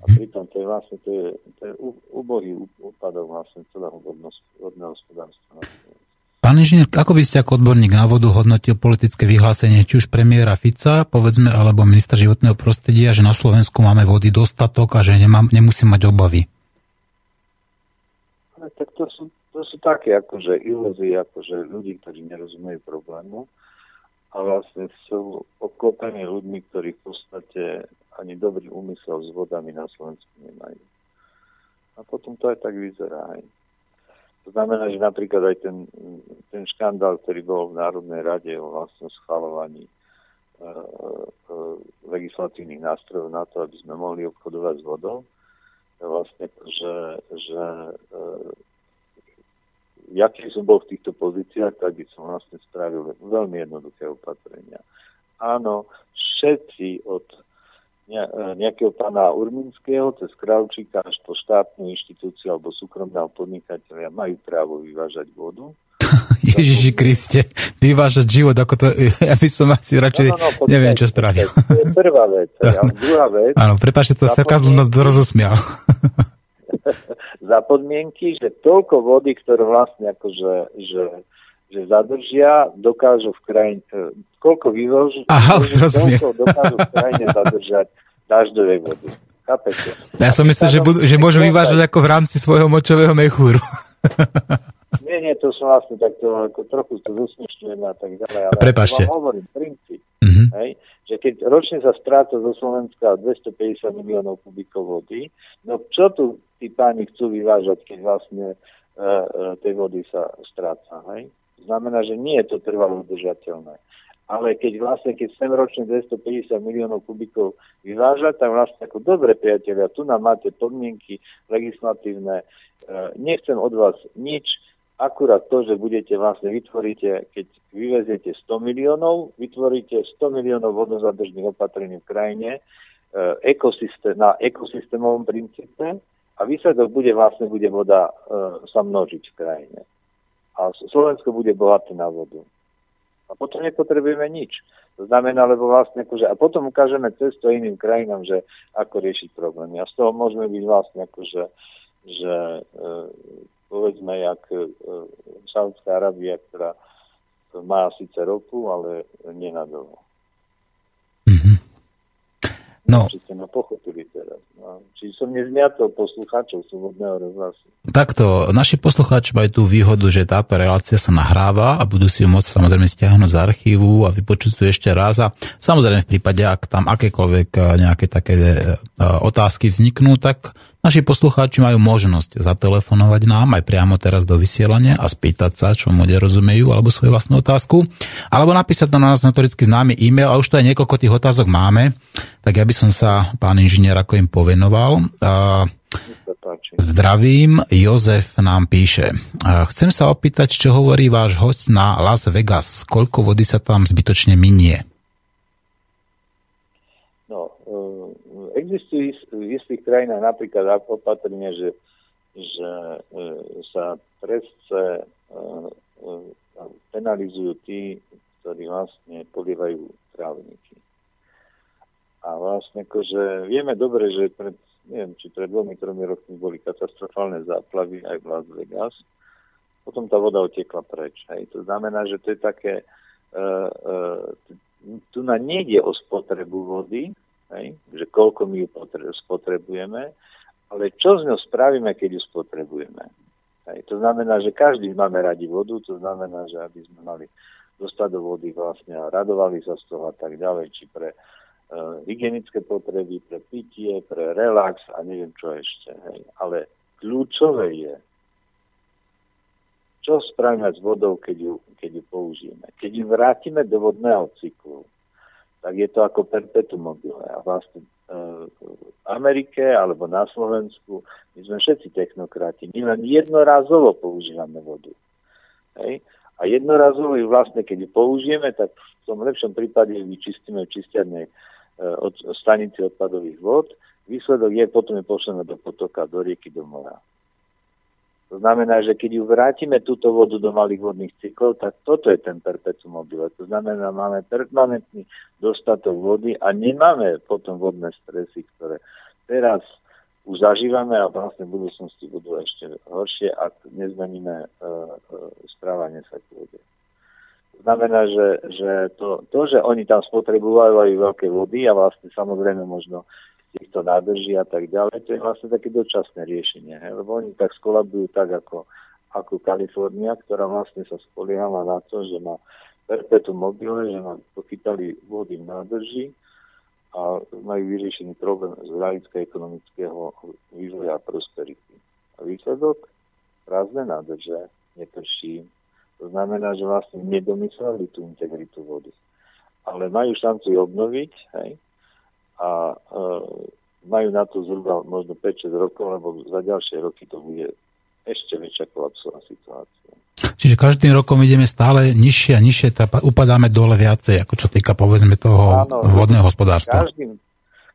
A pritom to je vlastne to je, to je ubohý úpadok vlastne celého vodného hospodárstva. Pán inžinier, ako by ste ako odborník na vodu hodnotil politické vyhlásenie či už premiéra Fica, povedzme, alebo ministra životného prostredia, že na Slovensku máme vody dostatok a že nemám, nemusím mať obavy? tak to sú to sú také akože ilúzie akože ľudí, ktorí nerozumejú problému a vlastne sú obklopení ľuďmi, ktorí v podstate ani dobrý úmysel s vodami na Slovensku nemajú. A potom to aj tak vyzerá. Aj. To znamená, že napríklad aj ten, ten škandál, ktorý bol v Národnej rade o vlastnom schvalovaní legislatívnych nástrojov na to, aby sme mohli obchodovať s vodou. Vlastne, že, že ja keď som bol v týchto pozíciách, tak by som vlastne spravil veľmi jednoduché opatrenia. Áno, všetci od E, nejakého pána Urminského cez Kravčíka až po štátnu inštitúciu alebo súkromného podnikateľa majú právo vyvážať vodu. Ježiši Kriste, vyvážať život, ako to, ja by som asi radšej, no, no, no, neviem, čo spravil. To je prvá vec. A druhá vec... Áno, prepáčte, to sarkazmus ma rozosmial. za podmienky, že toľko vody, ktoré vlastne akože, že že zadržia, dokážu v krajine, e, koľko vyvožu, Aha, už rozumiem. koľko dokážu v krajine zadržať dažďovej vody. Chápete? Ja som myslel, že, budú, že môžu vyvážať ako v rámci svojho močového mechúru. Nie, nie, to som vlastne takto ako trochu to zosmiešňujem a tak ďalej. Ale Prepašte. Ja hovorím princíp, uh-huh. hej, že keď ročne sa stráca zo Slovenska 250 miliónov kubíkov vody, no čo tu tí páni chcú vyvážať, keď vlastne uh, uh, tej vody sa stráca, hej? Znamená, že nie je to trvalo udržateľné. Ale keď vlastne, keď sem ročne 250 miliónov kubikov vyvážať, tak vlastne ako dobre priatelia, tu nám máte podmienky legislatívne, e, nechcem od vás nič, akurát to, že budete vlastne vytvoríte, keď vyveziete 100 miliónov, vytvoríte 100 miliónov vodozadržných opatrení v krajine e, ekosystém, na ekosystémovom princípe a výsledok bude vlastne, bude voda e, sa množiť v krajine a Slovensko bude bohaté na vodu. A potom nepotrebujeme nič. To znamená, lebo vlastne akože, a potom ukážeme cestu iným krajinám, že ako riešiť problémy. A z toho môžeme byť vlastne akože, že e, povedzme, jak e, Saudská Arábia, ktorá má síce ropu, ale nenadlho. No. Či ste ma pochopili teraz. No. Či som nezmiatol poslucháčov Slobodného rozhlasu. Takto, naši poslucháči majú tú výhodu, že táto relácia sa nahráva a budú si ju môcť samozrejme stiahnuť z archívu a vypočuť tu ešte raz. A samozrejme v prípade, ak tam akékoľvek eh, nejaké také eh, otázky vzniknú, tak Naši poslucháči majú možnosť zatelefonovať nám aj priamo teraz do vysielania a spýtať sa, čo mu nerozumejú, alebo svoju vlastnú otázku, alebo napísať na nás notoricky známy e-mail, a už to aj niekoľko tých otázok máme, tak ja by som sa, pán inžinier, ako im povenoval. Zdravím, Jozef nám píše. Chcem sa opýtať, čo hovorí váš host na Las Vegas. Koľko vody sa tam zbytočne minie? Existujú v istých krajinách napríklad opatrenie, že, že e, sa trestce e, e, penalizujú tí, ktorí vlastne polievajú trávniky. A vlastne akože vieme dobre, že pred, neviem, či pred dvomi, tromi rokmi boli katastrofálne záplavy aj v Las Vegas. Potom tá voda otiekla preč. Hej. To znamená, že to je také, uh, uh, tu na nejde o spotrebu vody, hej, že koľko my ju spotrebujeme, ale čo z ňou spravíme, keď ju spotrebujeme. Hej. To znamená, že každý máme radi vodu, to znamená, že aby sme mali dostať do vody vlastne a radovali sa z toho a tak ďalej, či pre uh, hygienické potreby, pre pitie, pre relax a neviem čo ešte. Hej. Ale kľúčové je, čo spravíme s vodou, keď ju, keď ju použijeme. Keď ju vrátime do vodného cyklu, tak je to ako perpetuum mobile. A vlastne e, v Amerike alebo na Slovensku my sme všetci technokrati. My len jednorazovo používame vodu. Hej? A jednorazovo ju vlastne, keď ju použijeme, tak v tom lepšom prípade ju vyčistíme v čistiarnej e, od stanici odpadových vod. Výsledok je, potom je pošlené do potoka, do rieky, do mora. To znamená, že keď ju vrátime túto vodu do malých vodných cyklov, tak toto je ten perpetuum mobile. To znamená, máme permanentný dostatok vody a nemáme potom vodné stresy, ktoré teraz už zažívame a vlastne v budúcnosti budú ešte horšie, ak nezmeníme uh, uh, správanie sa k vode. To znamená, že, že to, to, že oni tam spotrebujú veľké vody a vlastne samozrejme možno týchto nádrží a tak ďalej, to je vlastne také dočasné riešenie, he? lebo oni tak skolabujú tak ako, ako Kalifornia, ktorá vlastne sa spoliehala na to, že má perpetuum mobile, že nám pochytali vody v nádrži a majú vyriešený problém z hľadiska ekonomického vývoja a prosperity. A výsledok? Prázdne nádrže, neprší. To znamená, že vlastne nedomysleli tú integritu vody. Ale majú šancu ju obnoviť, hej, a e, majú na to zhruba možno 5-6 rokov, lebo za ďalšie roky to bude ešte väčšia kolapsová situácia. Čiže každým rokom ideme stále nižšie a nižšie, tá, upadáme dole viacej, ako čo týka povedzme toho Áno, vodného hospodárstva. Každým,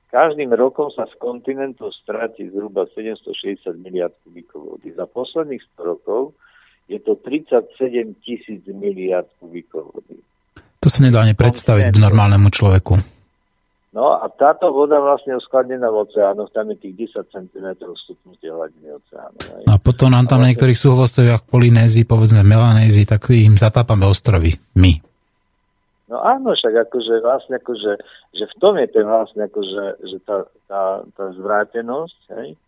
každým rokom sa z kontinentu stráti zhruba 760 miliard kubíkov vody. Za posledných 100 rokov je to 37 tisíc miliard kubíkov vody. To sa nedá ani predstaviť normálnemu človeku. No a táto voda vlastne uskladnená v oceánoch, tam je tých 10 cm stupnutia hladiny oceánu. No a potom nám tam vlastne... niektorých súhovostoviach Polynézii, povedzme Melanézii, tak im zatápame ostrovy. My. No áno, však akože vlastne akože, že v tom je ten vlastne akože, že tá, tá, tá zvrátenosť, hej,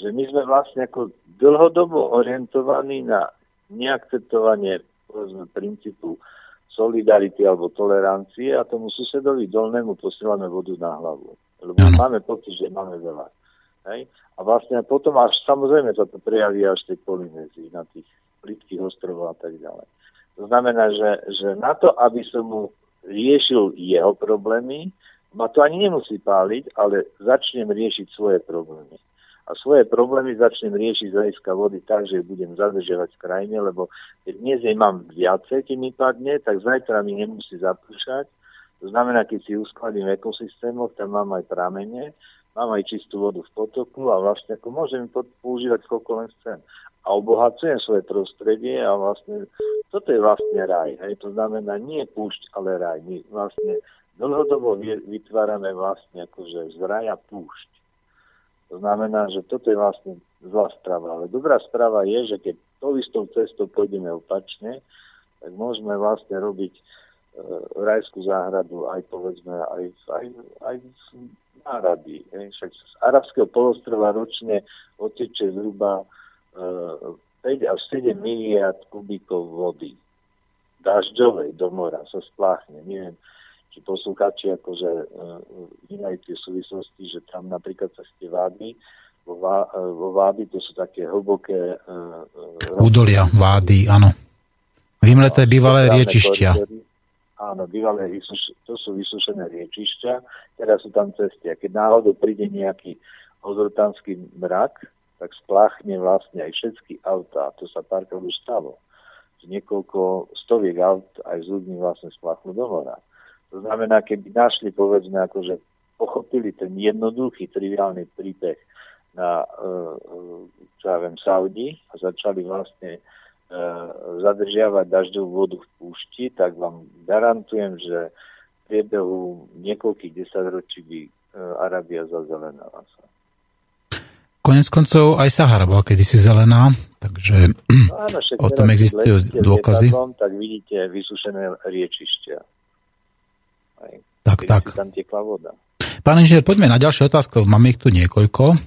že my sme vlastne ako dlhodobo orientovaní na neakceptovanie povedzme, princípu solidarity alebo tolerancie a tomu susedovi dolnému posielame vodu na hlavu. Lebo ano. máme pocit, že máme veľa. Hej? A vlastne potom až samozrejme sa to prejaví až tej Polynézii, na tých plitkých ostrovoch a tak ďalej. To znamená, že, že na to, aby som mu riešil jeho problémy, ma to ani nemusí páliť, ale začnem riešiť svoje problémy a svoje problémy začnem riešiť z hľadiska vody tak, že budem zadržiavať v krajine, lebo keď dnes jej mám viacej, keď mi padne, tak zajtra mi nemusí zapršať. To znamená, keď si uskladím v ekosystémoch, tam mám aj pramene, mám aj čistú vodu v potoku a vlastne ako môžem používať koľko len chcem. A obohacujem svoje prostredie a vlastne toto je vlastne raj. Hej. To znamená nie púšť, ale raj. My vlastne dlhodobo vytvárame vlastne akože z raja púšť. To znamená, že toto je vlastne zlá správa. Ale dobrá správa je, že keď to istou cestou pôjdeme opačne, tak môžeme vlastne robiť e, rajskú záhradu aj povedzme aj, aj, aj v nárabi. Však z arabského polostrova ročne oteče zhruba e, 5 až 7 miliard kubíkov vody dažďovej do mora sa spláchne. Neviem, či poslucháči akože vnímajú tie súvislosti, že tam napríklad sa ste vády, vo, vá, e, vo vády to sú také hlboké... Uh, Údolia, vády, áno. Vymleté bývalé riečišťa. Áno, bývalé, to sú vysušené riečišťa, teraz sú tam cesty. A keď náhodou príde nejaký ozrotanský mrak, tak spláchne vlastne aj všetky autá. To sa párkrát už stalo. Z niekoľko stoviek aut aj z ľuďmi vlastne spláchnu do hora. To znamená, keby našli, povedzme, akože pochopili ten jednoduchý, triviálny príbeh na, e, e, čo ja viem, Saudi a začali vlastne e, zadržiavať dažďovú vodu v púšti, tak vám garantujem, že v priebehu niekoľkých desaťročí by Arábia zazelenala sa. Konec koncov aj Sahara bola kedysi zelená, takže no, áno, o tom existujú dôkazy. tak vidíte vysušené riečišťa. Tak, tak. Tam tiekla voda. Pán inžinier, poďme na ďalšie otázky, máme ich tu niekoľko.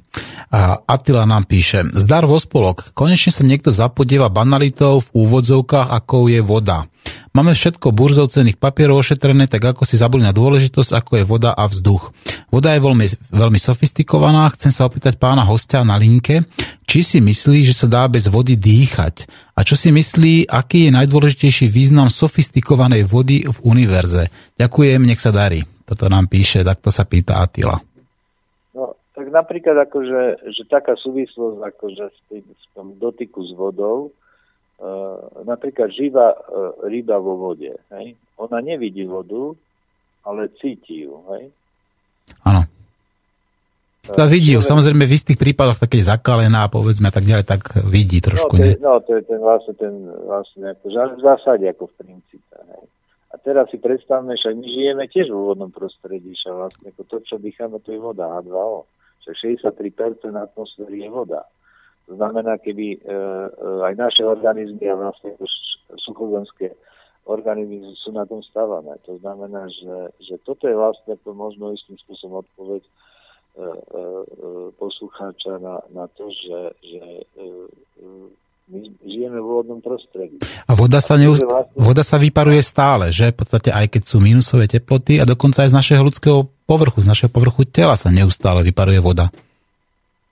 A Attila nám píše, zdar vo spolok, konečne sa niekto zapodieva banalitou v úvodzovkách, ako je voda. Máme všetko burzov cených papierov ošetrené, tak ako si zabudli na dôležitosť, ako je voda a vzduch. Voda je veľmi, veľmi sofistikovaná, chcem sa opýtať pána hostia na linke, či si myslí, že sa dá bez vody dýchať a čo si myslí, aký je najdôležitejší význam sofistikovanej vody v univerze. Ďakujem, nech sa darí. Toto nám píše, takto sa pýta Atila. No, tak napríklad akože, že taká súvislosť akože s tým, s tom dotyku s vodou, uh, napríklad živá uh, ryba vo vode, hej? ona nevidí vodu, ale cíti ju, hej? Áno. To vidí ju, samozrejme v istých prípadoch také zakalená, povedzme tak ďalej, tak vidí trošku, no, to je, no, to je ten vlastne, ten vlastne, akože, v zásade ako v princípe, hej? A teraz si predstavme, že my žijeme tiež v úvodnom prostredí, že vlastne to, čo dýchame, to je voda, H2O. Že 63% atmosféry je voda. To znamená, keby e, e, aj naše organizmy a vlastne suchozemské organizmy sú na tom stávané. To znamená, že, že toto je vlastne to možno istým spôsobom odpoveď e, e, e, poslucháča na, na to, že, že e, e my žijeme v vodnom prostredí. A voda sa, neust- voda sa vyparuje stále, že? V podstate aj keď sú minusové teploty a dokonca aj z našeho ľudského povrchu, z našeho povrchu tela sa neustále vyparuje voda.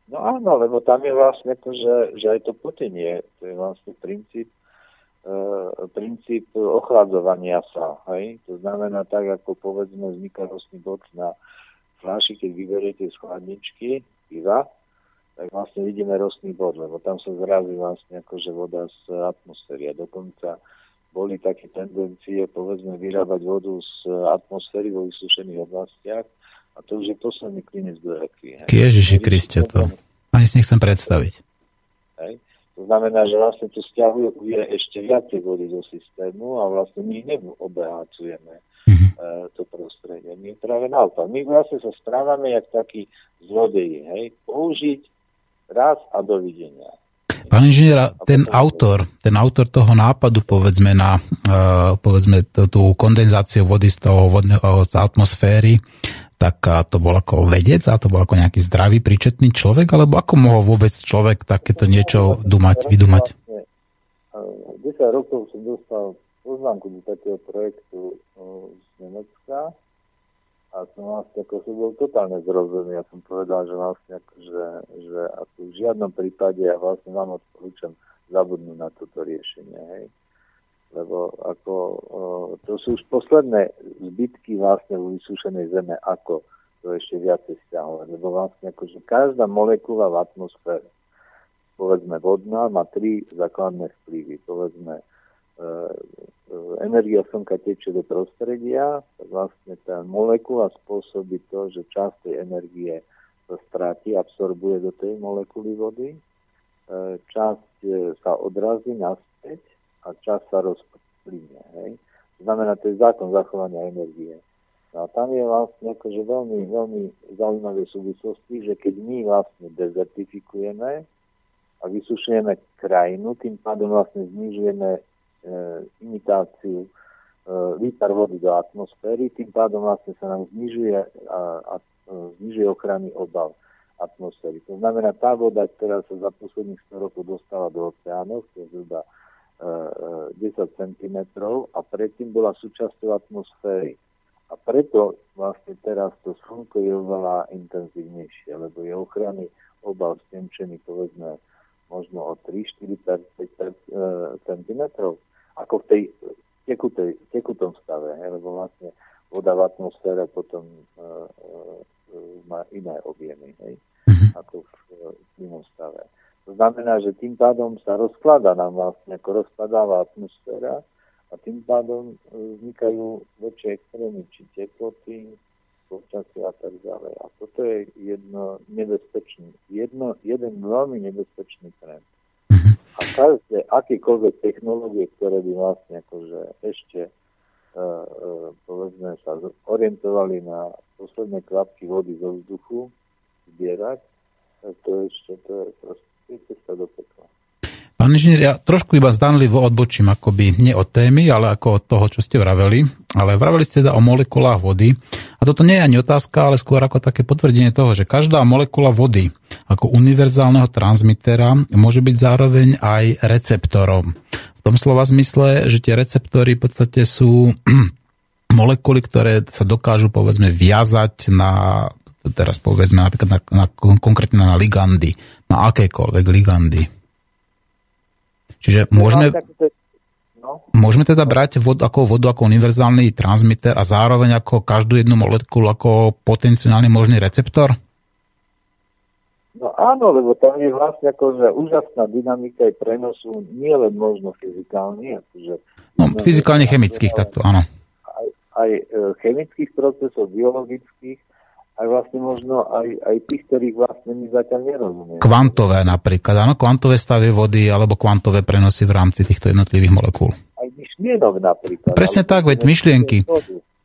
No áno, lebo tam je vlastne to, že, že aj to potenie, to je vlastne princíp princíp ochladzovania sa. Hej? To znamená tak, ako povedzme vzniká rostný bod na fľaši, keď vyberiete z chladničky piva, tak vlastne vidíme rostný bod, lebo tam sa zrazí vlastne akože voda z atmosféry. A dokonca boli také tendencie, povedzme, vyrábať vodu z atmosféry vo vysúšených oblastiach. A to už je posledný klinec do rekvy. Ježiši Kriste to. Ani si nechcem predstaviť. Hej. To znamená, že vlastne tu stiahuje ešte viacej vody do systému a vlastne my neobohacujeme mm-hmm. to prostredie. My práve naopak. My vlastne sa správame jak takí zlodeji. Hej? Použiť raz a dovidenia. Pán inžinier, ten autor, ten autor toho nápadu, povedzme, na uh, povedzme, tú kondenzáciu vody z toho vodného, z atmosféry, tak to bol ako vedec a to bol ako nejaký zdravý, príčetný človek, alebo ako mohol vôbec človek takéto niečo dumať, vydumať? 10 rokov som dostal poznámku do takého projektu z Nemecka a som vlastne ako som bol totálne zrozený. Ja som povedal, že vlastne ako, že, že ako v žiadnom prípade ja vlastne vám odporúčam zabudnúť na toto riešenie. Hej lebo ako, to sú už posledné zbytky vlastne v vysúšenej zeme, ako to ešte viacej stiahovať, lebo vlastne akože každá molekula v atmosfére, povedzme vodná, má tri základné vplyvy, povedzme energia slnka tečie do prostredia, vlastne tá molekula spôsobí to, že časť tej energie sa stráti, absorbuje do tej molekuly vody, e, časť sa odrazí naspäť a čas sa rozplynie. Hej? Znamená, to je zákon zachovania energie. No a tam je vlastne akože veľmi, veľmi zaujímavé súvislosti, že keď my vlastne dezertifikujeme a vysušujeme krajinu, tým pádom vlastne znižujeme e, imitáciu e, výpar vody do atmosféry, tým pádom vlastne sa nám znižuje, a, a, e, znižuje ochranný obal atmosféry. To znamená, tá voda, ktorá sa za posledných 100 rokov dostala do oceánov, to je zhruba 10 cm a predtým bola súčasťou atmosféry. A preto vlastne teraz to slnko je oveľa intenzívnejšie, lebo je ochranný obal stenčený povedzme možno o 3, 4, 5 cm, ako v tej tekutej, tekutom stave, he, lebo vlastne voda v atmosfére potom uh, uh, má iné objemy, hej, mm-hmm. ako v uh, stave. To znamená, že tým pádom sa rozklada nám vlastne, ako rozkladáva atmosféra a tým pádom e, vznikajú väčšie extrémy, či teploty, počasie a tak ďalej. A toto je jedno nebezpečný, jedno, jeden veľmi nebezpečný trend. Každé, akékoľvek technológie, ktoré by vlastne akože ešte uh, uh, povedzme sa orientovali na posledné kvapky vody zo vzduchu zbierať, to ešte to je proste cesta do pekla. Pán inžinier, ja trošku iba zdanlivo odbočím, akoby nie od témy, ale ako od toho, čo ste vraveli. Ale vraveli ste teda o molekulách vody. A toto nie je ani otázka, ale skôr ako také potvrdenie toho, že každá molekula vody ako univerzálneho transmitera môže byť zároveň aj receptorom. V tom slova zmysle, že tie receptory v podstate sú molekuly, ktoré sa dokážu povedzme viazať na teraz povedzme napríklad na, na, konkrétne na ligandy, na akékoľvek ligandy. Čiže môžeme, no. môžeme teda brať vodu ako vodu ako univerzálny transmitter a zároveň ako každú jednu molekulu ako potenciálny možný receptor? No áno, lebo tam je vlastne akože úžasná dynamika aj prenosu, nie len možno fyzikálny, akože... No, fyzikálne-chemických, takto, áno. Aj, aj e, chemických procesov, biologických, aj vlastne možno aj, aj tých, ktorých vlastne my zatiaľ nerozumieme. Kvantové napríklad, áno, kvantové stavy vody alebo kvantové prenosy v rámci týchto jednotlivých molekúl. Aj myšlienok napríklad. Presne tak, veď myšlienky.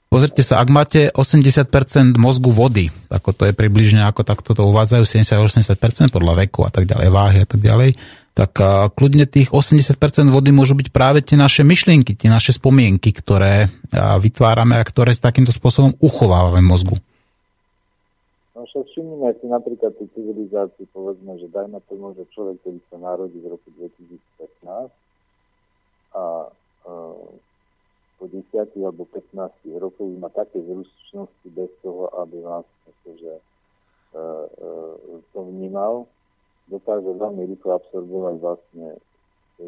Pozrite sa, ak máte 80% mozgu vody, ako to je približne, ako takto to uvádzajú, 70-80% podľa veku a tak ďalej, váhy a tak ďalej, tak kľudne tých 80% vody môžu byť práve tie naše myšlienky, tie naše spomienky, ktoré vytvárame a ktoré s takýmto spôsobom uchovávame v mozgu. Však všimnime si napríklad tú civilizáciu, povedzme, že dajme tomu, že človek, ktorý sa narodí v roku 2015 a, a po 10 alebo 15 rokoch má také zručnosti bez toho, aby vlastne že, e, e, to vnímal, dokáže veľmi rýchlo absorbovať vlastne e,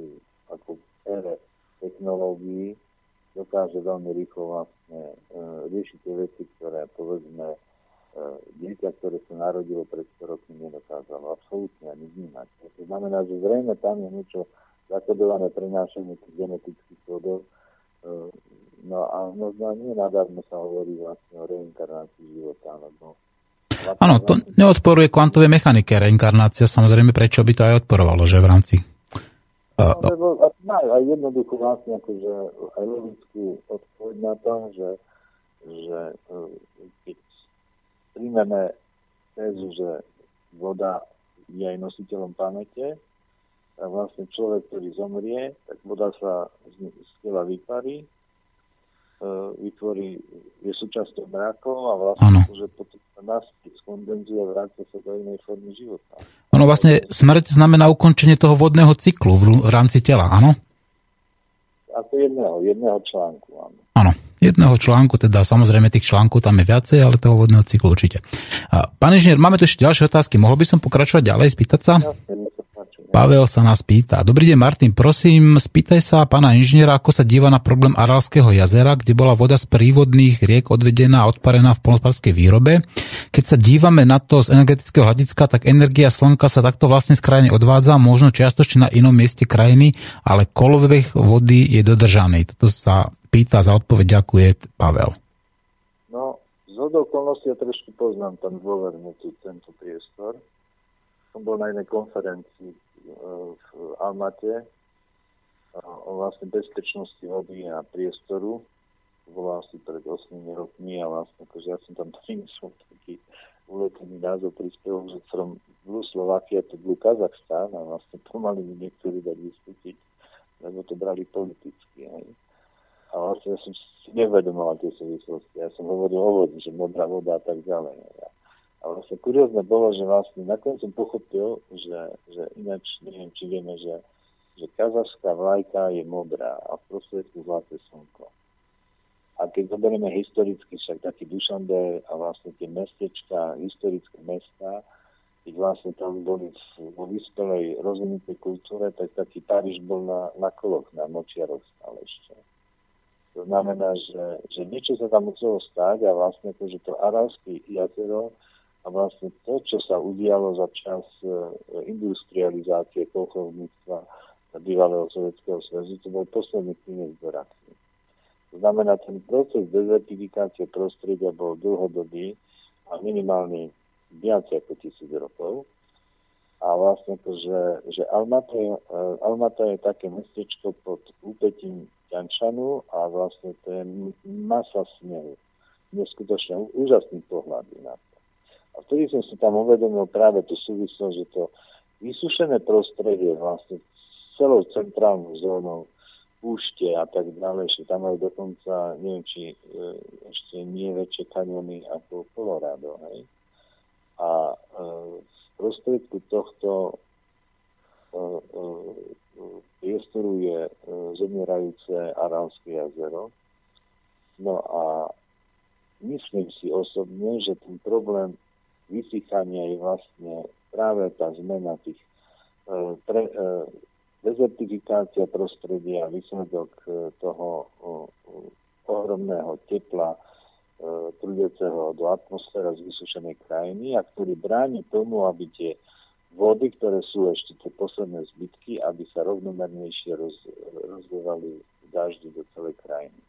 ako ére technológií dokáže veľmi rýchlo vlastne e, riešiť tie veci, ktoré povedzme e, dieťa, ktoré sa narodilo pred 100 rokmi, nedokázalo absolútne ani vnímať. To znamená, že zrejme tam je niečo zakodované prenášanie tých genetických kódov. E, no a možno nie nadarmo sa hovorí vlastne o reinkarnácii života, lebo Áno, to neodporuje kvantovej mechanike reinkarnácia, samozrejme, prečo by to aj odporovalo, že v rámci No, lebo majú aj jednoduchú vlastne akože aj logickú odpoveď na to, že, že e, keď príjmeme tézu, že voda je aj nositeľom pamäte, tak vlastne človek, ktorý zomrie, tak voda sa z, z tela vyparí, E, vytvorí, je súčasťou mrakov a vlastne že potom sa naspäť skondenzuje a vráca sa do inej formy života. Ono vlastne smrť znamená ukončenie toho vodného cyklu v rámci tela, áno? Ako jedného, jedného článku, áno. Áno, jedného článku, teda samozrejme tých článkov tam je viacej, ale toho vodného cyklu určite. Pán inžinier, máme tu ešte ďalšie otázky. Mohol by som pokračovať ďalej, spýtať sa? Jasne, Pavel sa nás pýta. Dobrý deň, Martin, prosím, spýtaj sa pána inžiniera, ako sa díva na problém Aralského jazera, kde bola voda z prívodných riek odvedená a odparená v polnospodárskej výrobe. Keď sa dívame na to z energetického hľadiska, tak energia slnka sa takto vlastne z krajiny odvádza, možno čiastočne na inom mieste krajiny, ale kolobeh vody je dodržaný. Toto sa pýta za odpoveď, ďakuje Pavel. No, z okolností ja trošku poznám tam dôverne tento priestor. Som bol na jednej konferencii v Almate o vlastne bezpečnosti vody a priestoru. To bolo asi pred 8 rokmi a vlastne akože ja som tam priniesol taký uletený názov príspevok, že from Blue Slovakia to Blue Kazachstan a vlastne pomaly mi niektorí dať vystúpiť, lebo to brali politicky. Aj. A vlastne ja som si nevedomoval tie súvislosti. Ja som hovoril o vode, že modrá voda a tak ďalej. Ja a vlastne kuriózne bolo, že vlastne nakoniec som pochopil, že, že ináč neviem, či vieme, že, že kazachská vlajka je modrá a v prostriedku zlaté slnko. A keď zoberieme historicky však taký Dušande a vlastne tie mestečka, historické mesta, keď vlastne tam boli vo vyspelej rozvinutej kultúre, tak taký Paríž bol na, na koloch, na močiaroch stále ešte. To znamená, že, že niečo sa tam muselo stať a vlastne to, že to Aralské jazero a vlastne to, čo sa udialo za čas e, industrializácie kolchovníctva bývalého Sovjetského zväzu, to bol posledný klinec do rakvy. To znamená, ten proces dezertifikácie prostredia bol dlhodobý a minimálny viac ako tisíc rokov. A vlastne to, že, že Almata, je, Almata je také mestečko pod úpetím Ťančanu a vlastne to je masa snehu. Neskutočne úžasný pohľad na to. A vtedy som si tam uvedomil práve tú súvislosť, že to vysušené prostredie vlastne celou centrálnou zónou púšte a tak ďalej, že tam majú dokonca, neviem, či e, ešte nie väčšie kaniony ako Colorado, hej. A e, v prostriedku tohto e, e, priestoru je e, zomierajúce Aránske jazero. No a myslím si osobne, že ten problém vysychania je vlastne práve tá zmena tých e, pre, e, dezertifikácia prostredia výsledok e, toho ohromného tepla prúdeceho do atmosféra z vysušenej krajiny a ktorý bráni tomu, aby tie vody, ktoré sú ešte tie posledné zbytky, aby sa rovnomernejšie roz, rozlievali v daždi do celej krajiny.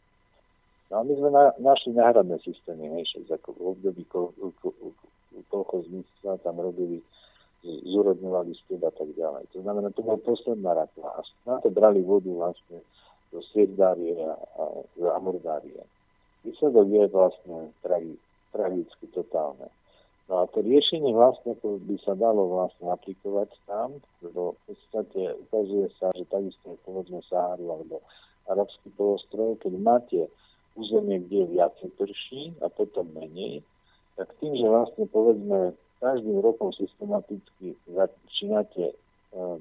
No a my sme na, našli náhradné systémy, hej, ako v období kolchozníctva tam robili, zúrodňovali spiev a tak ďalej. To znamená, to bola posledná rakva. A na to brali vodu vlastne do Sirdárie a, a do Amordárie. Výsledok je vlastne tragi, tragicky totálne. No a to riešenie vlastne to by sa dalo vlastne aplikovať tam, lebo v podstate ukazuje sa, že takisto je povedzme Saharu alebo Arabský polostrov, keď máte územie, kde je viacej prší a potom menej, tak tým, že vlastne povedzme každým rokom systematicky začínate e,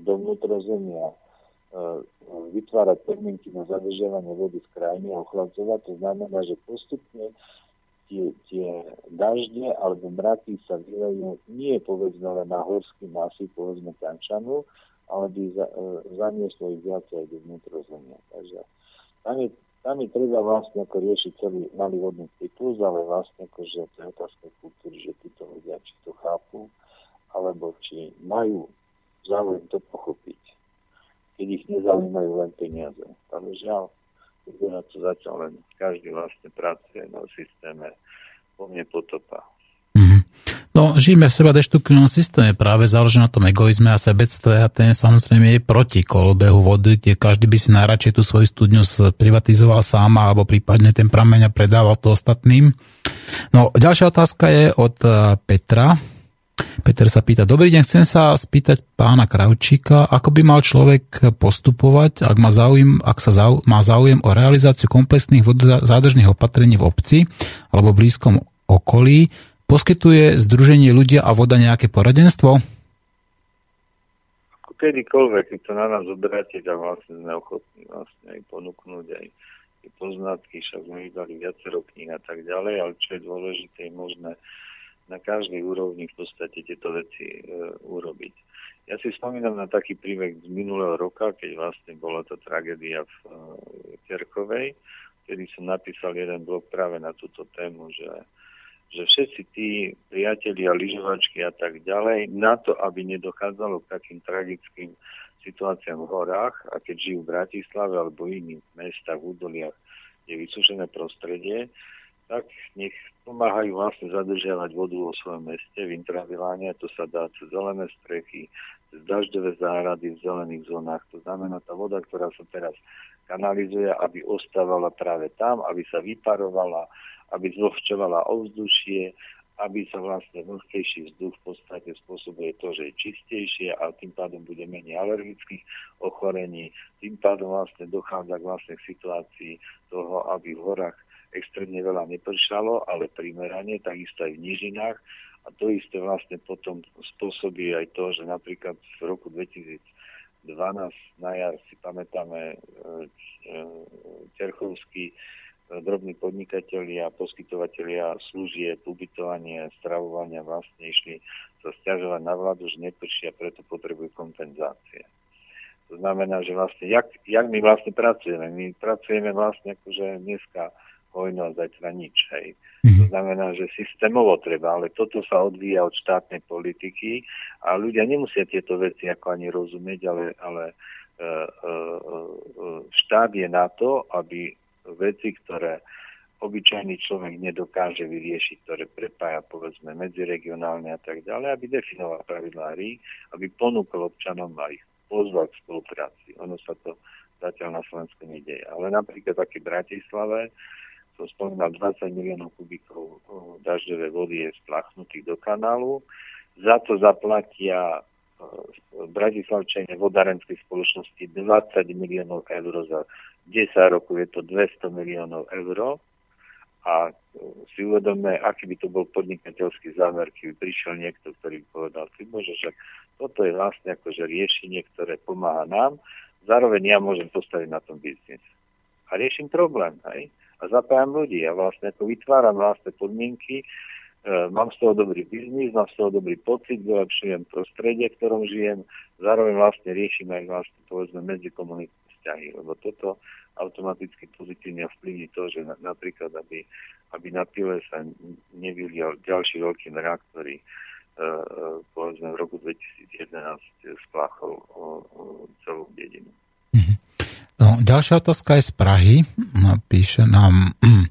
do vnútrozemia e, vytvárať podmienky na zadržiavanie vody v krajine a ochladzovať, to znamená, že postupne tie, tie dažde alebo mraky sa vylejú nie povedzme len na horský masy, povedzme Tančanu, ale by za, e, zanieslo ich viacej do vnútrozemia. Takže tam je, tam je treba vlastne ako riešiť celý malý vodný cyklus, ale vlastne ako, že to je otázka kultúry, že títo ľudia či to chápu, alebo či majú záujem to pochopiť, keď ich nezaujímajú len peniaze. Ale žiaľ, na to zatiaľ len každý vlastne pracuje na systéme po mne potopa. No, žijeme v seba deštruktívnom systéme, práve záleží na tom egoizme a sebectve a ten samozrejme je proti kolobehu vody, kde každý by si najradšej tú svoju studňu privatizoval sám alebo prípadne ten prameň a predával to ostatným. No, ďalšia otázka je od e, Petra. Peter sa pýta, dobrý deň, chcem sa spýtať pána Kravčíka, ako by mal človek postupovať, ak má záujem, ak sa zau, má záujem o realizáciu komplexných zádržných opatrení v obci alebo blízkom okolí, Poskytuje Združenie ľudia a voda nejaké poradenstvo? Kedykoľvek, keď to na nás oberáte, tak vlastne sme ochotní vlastne aj ponúknuť aj poznatky, však sme vydali viacero kníh a tak ďalej, ale čo je dôležité, je možné na každej úrovni v podstate tieto veci e, urobiť. Ja si spomínam na taký príbeh z minulého roka, keď vlastne bola tá tragédia v e, Terchovej, kedy som napísal jeden blog práve na túto tému, že že všetci tí priatelia, lyžovačky a tak ďalej, na to, aby nedochádzalo k takým tragickým situáciám v horách a keď žijú v Bratislave alebo iných mestách, v údoliach, je vysúšené prostredie, tak nech pomáhajú vlastne zadržiavať vodu vo svojom meste v intraviláne. To sa dá cez zelené strechy, cez dažďové záhrady v zelených zónach. To znamená, tá voda, ktorá sa teraz kanalizuje, aby ostávala práve tam, aby sa vyparovala, aby zvlhčovala ovzdušie, aby sa vlastne vlhkejší vzduch v podstate spôsobuje to, že je čistejšie a tým pádom bude menej alergických ochorení. Tým pádom vlastne dochádza k vlastne situácii toho, aby v horách extrémne veľa nepršalo, ale primerane, takisto aj v nížinách. A to isté vlastne potom spôsobí aj to, že napríklad v roku 2012 na jar si pamätáme e, e, Terchovský drobní podnikatelia, poskytovateľia služieb, ubytovanie, stravovania vlastne išli sa stiažovať na vládu, že neprší a preto potrebujú kompenzácie. To znamená, že vlastne, jak, jak my vlastne pracujeme? My pracujeme vlastne akože dneska hojno a zajtra nič, hej. Mm-hmm. To znamená, že systémovo treba, ale toto sa odvíja od štátnej politiky a ľudia nemusia tieto veci ako ani rozumieť, ale, ale e, e, e, štát je na to, aby veci, ktoré obyčajný človek nedokáže vyriešiť, ktoré prepája povedzme medziregionálne a tak ďalej, aby definoval pravidlá hry, aby ponúkol občanom a ich pozval k spolupráci. Ono sa to zatiaľ na Slovensku nedieje. Ale napríklad také Bratislave som spomínal 20 miliónov kubíkov dažďovej vody je splachnutých do kanálu. Za to zaplatia Bratislavčania vodárenskej spoločnosti 20 miliónov eur za 10 rokov je to 200 miliónov eur a e, si uvedomme, aký by to bol podnikateľský zámer, keby prišiel niekto, ktorý by povedal, ty bože, že toto je vlastne akože riešenie, ktoré pomáha nám, zároveň ja môžem postaviť na tom biznis. A riešim problém, hej? A zapájam ľudí a vlastne ako vytváram vlastné podmienky, e, mám z toho dobrý biznis, mám z toho dobrý pocit, vylepšujem prostredie, v ktorom žijem, zároveň vlastne riešim aj vlastne povedzme medzikomunitné vzťahy, lebo toto automaticky pozitívne vplyvní to, že na, napríklad, aby, aby na pile sa nevylial ďalší veľký mrak, ktorý uh, povedzme v roku 2011 spláchol o, o celú dedinu. Mhm. No, ďalšia otázka je z Prahy. Píše nám... Mm,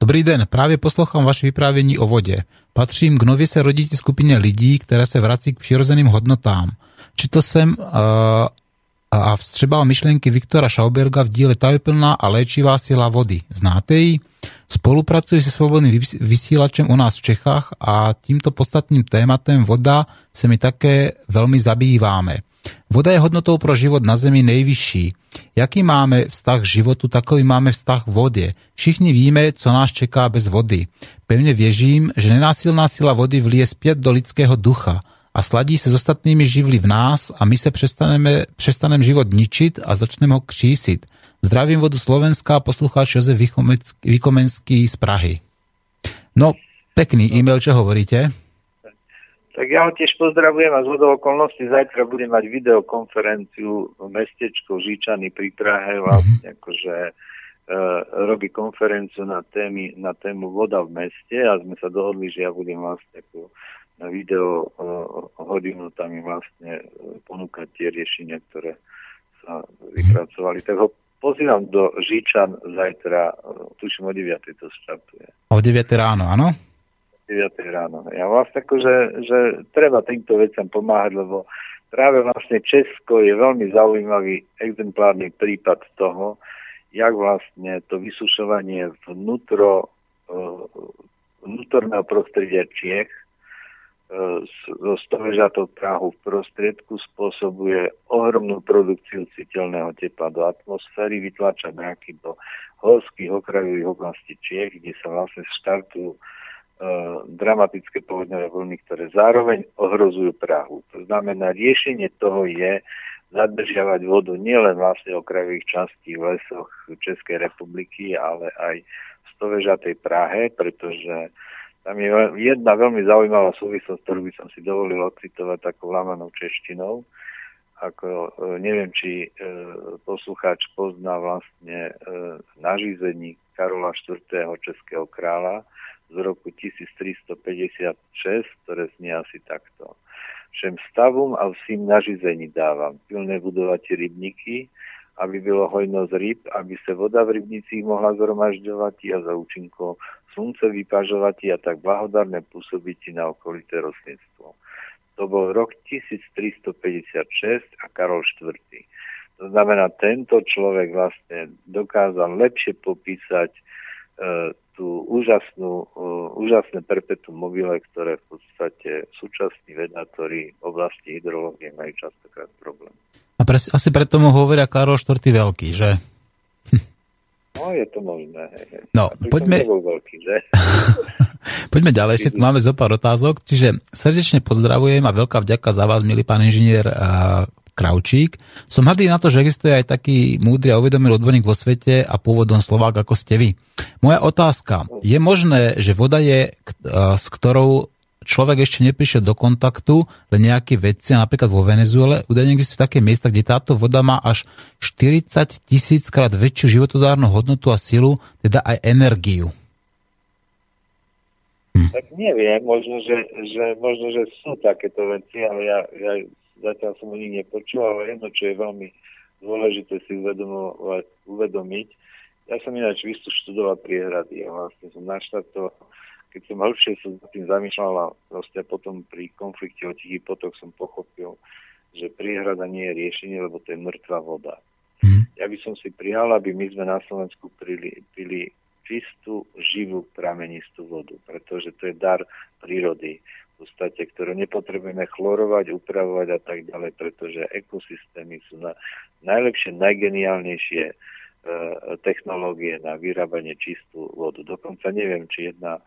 Dobrý den, právě poslouchám vaše vyprávění o vodě. Patřím k nově se rodící skupině lidí, které se vrací k přirozeným hodnotám. Četl jsem uh, a vstřebal myšlenky Viktora Schauberga v díle Tajuplná a léčivá sila vody. Znáte ji? Spolupracuje se svobodným vysílačem u nás v Čechách a tímto podstatným tématem voda se mi také velmi zabýváme. Voda je hodnotou pro život na Zemi nejvyšší. Jaký máme vztah k životu, takový máme vztah k vodě. Všichni víme, co nás čeká bez vody. Pevně věřím, že nenásilná sila vody vlije zpět do lidského ducha – a sladí se s ostatnými živly v nás a my se přestaneme, přestaneme život ničit a začneme ho křísit. Zdravím vodu Slovenská, poslucháč Jozef Vikomenský z Prahy. No, pekný e-mail, čo hovoríte? Tak ja ho tiež pozdravujem a z okolností zajtra budem mať videokonferenciu v mestečku Žičany pri Prahe, vlastne mm-hmm. akože robí konferenciu na, témy, na tému voda v meste a sme sa dohodli, že ja budem vlastne ako video hodinu tam im vlastne ponúkať tie riešenia, ktoré sa vypracovali. Tak ho pozývam do Žičan zajtra, tuším o 9. to štartuje. O 9. ráno, áno? 9. ráno. Ja vlastne ako, že, že treba týmto veciam pomáhať, lebo práve vlastne Česko je veľmi zaujímavý exemplárny prípad toho, jak vlastne to vysušovanie vnútro, vnútorného prostredia Čiech zo stovežatou Prahu v prostriedku spôsobuje ohromnú produkciu citeľného tepla do atmosféry, vytlača mraky do horských okrajových oblastí Čiech, kde sa vlastne štartujú uh, dramatické povodňové vlny, ktoré zároveň ohrozujú Prahu. To znamená, riešenie toho je zadržiavať vodu nielen vlastne okrajových častí v lesoch Českej republiky, ale aj v stovežatej Prahe, pretože tam je jedna veľmi zaujímavá súvislosť, ktorú by som si dovolil ocitovať takou lamanou češtinou. Ako, e, neviem, či e, poslucháč pozná vlastne e, nařízení Karola IV. Českého kráľa z roku 1356, ktoré znie asi takto. Všem stavom a vsím nařízení dávam pilné budovať rybníky, aby bylo hojnosť ryb, aby sa voda v rybnicích mohla zhromažďovať a za účinkou slunce vypažovať a tak blahodárne pôsobiť na okolité rostlinstvo. To bol rok 1356 a Karol IV. To znamená, tento človek vlastne dokázal lepšie popísať e, tú úžasnú, e, úžasné perpetuum mobile, ktoré v podstate súčasní vedátori v oblasti hydrológie majú častokrát problém. A pres, asi preto mu hovoria Karol IV. Veľký, že? No, je to možné. No, poďme... Veľký, že? poďme ďalej, ešte tu máme zo pár otázok. Čiže srdečne pozdravujem a veľká vďaka za vás, milý pán inžinier Kraučík. Som hrdý na to, že existuje aj taký múdry a uvedomil odborník vo svete a pôvodom Slovák ako ste vy. Moja otázka. Je možné, že voda je, s ktorou človek ešte neprišiel do kontaktu, len nejaké veci, napríklad vo Venezuele, údajne existujú také miesta, kde táto voda má až 40 tisíc krát väčšiu životodárnu hodnotu a silu, teda aj energiu. Hm. Tak neviem, možno že, že, možno, že sú takéto veci, ale ja, ja zatiaľ som o nich nepočul, ale jedno, čo je veľmi dôležité si uvedomiť, ja som ináč vyštudoval priehrady a vlastne som naštartoval keď som hĺbšie sa za tým zamýšľal a proste potom pri konflikte o tichý potok som pochopil, že priehrada nie je riešenie, lebo to je mŕtva voda. Mm. Ja by som si prijal, aby my sme na Slovensku pili, pili čistú, živú, pramenistú vodu, pretože to je dar prírody v podstate, ktorú nepotrebujeme chlorovať, upravovať a tak ďalej, pretože ekosystémy sú na najlepšie, najgeniálnejšie e, technológie na vyrábanie čistú vodu. Dokonca neviem, či jedna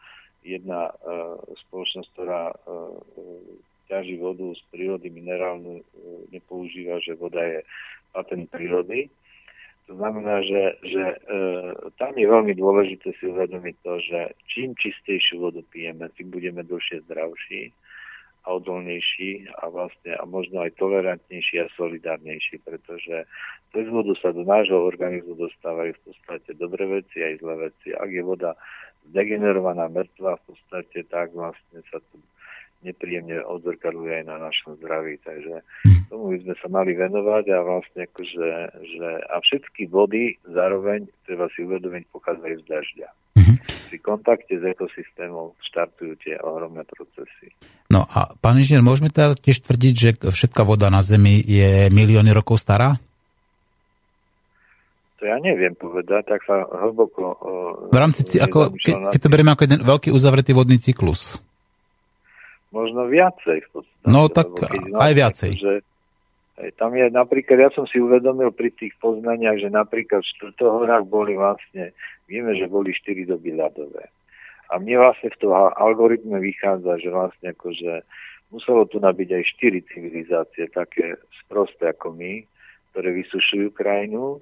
jedna uh, spoločnosť, ktorá uh, ťaží vodu z prírody minerálnu, nepoužíva, že voda je patent prírody. To znamená, že, že e, tam je veľmi dôležité si uvedomiť to, že čím čistejšiu vodu pijeme, tým budeme dlhšie zdravší a odolnejší a vlastne a možno aj tolerantnejší a solidárnejší, pretože cez vodu sa do nášho organizmu dostávajú v podstate dobré veci aj zlé veci. Ak je voda degenerovaná mŕtva v podstate, tak vlastne sa to nepríjemne odzrkadluje aj na našom zdraví. Takže mhm. tomu by sme sa mali venovať a vlastne akože, že, a všetky vody zároveň treba si uvedomiť pochádzajú z dažďa. Mm-hmm. Pri kontakte s ekosystémom štartujú tie ohromné procesy. No a pán inžinier, môžeme teda tiež tvrdiť, že všetká voda na Zemi je milióny rokov stará? To ja neviem povedať, tak sa hlboko... V rámci, ako, ke, keď to berieme ako jeden veľký uzavretý vodný cyklus. Možno viacej v podstate. No tak aj viacej. Že, tam je napríklad, ja som si uvedomil pri tých poznaniach, že napríklad v štvrtohorách boli vlastne, vieme, že boli štyri doby ľadové. A mne vlastne v toho algoritme vychádza, že vlastne akože muselo tu nabiť aj štyri civilizácie, také sprosté ako my, ktoré vysušujú krajinu,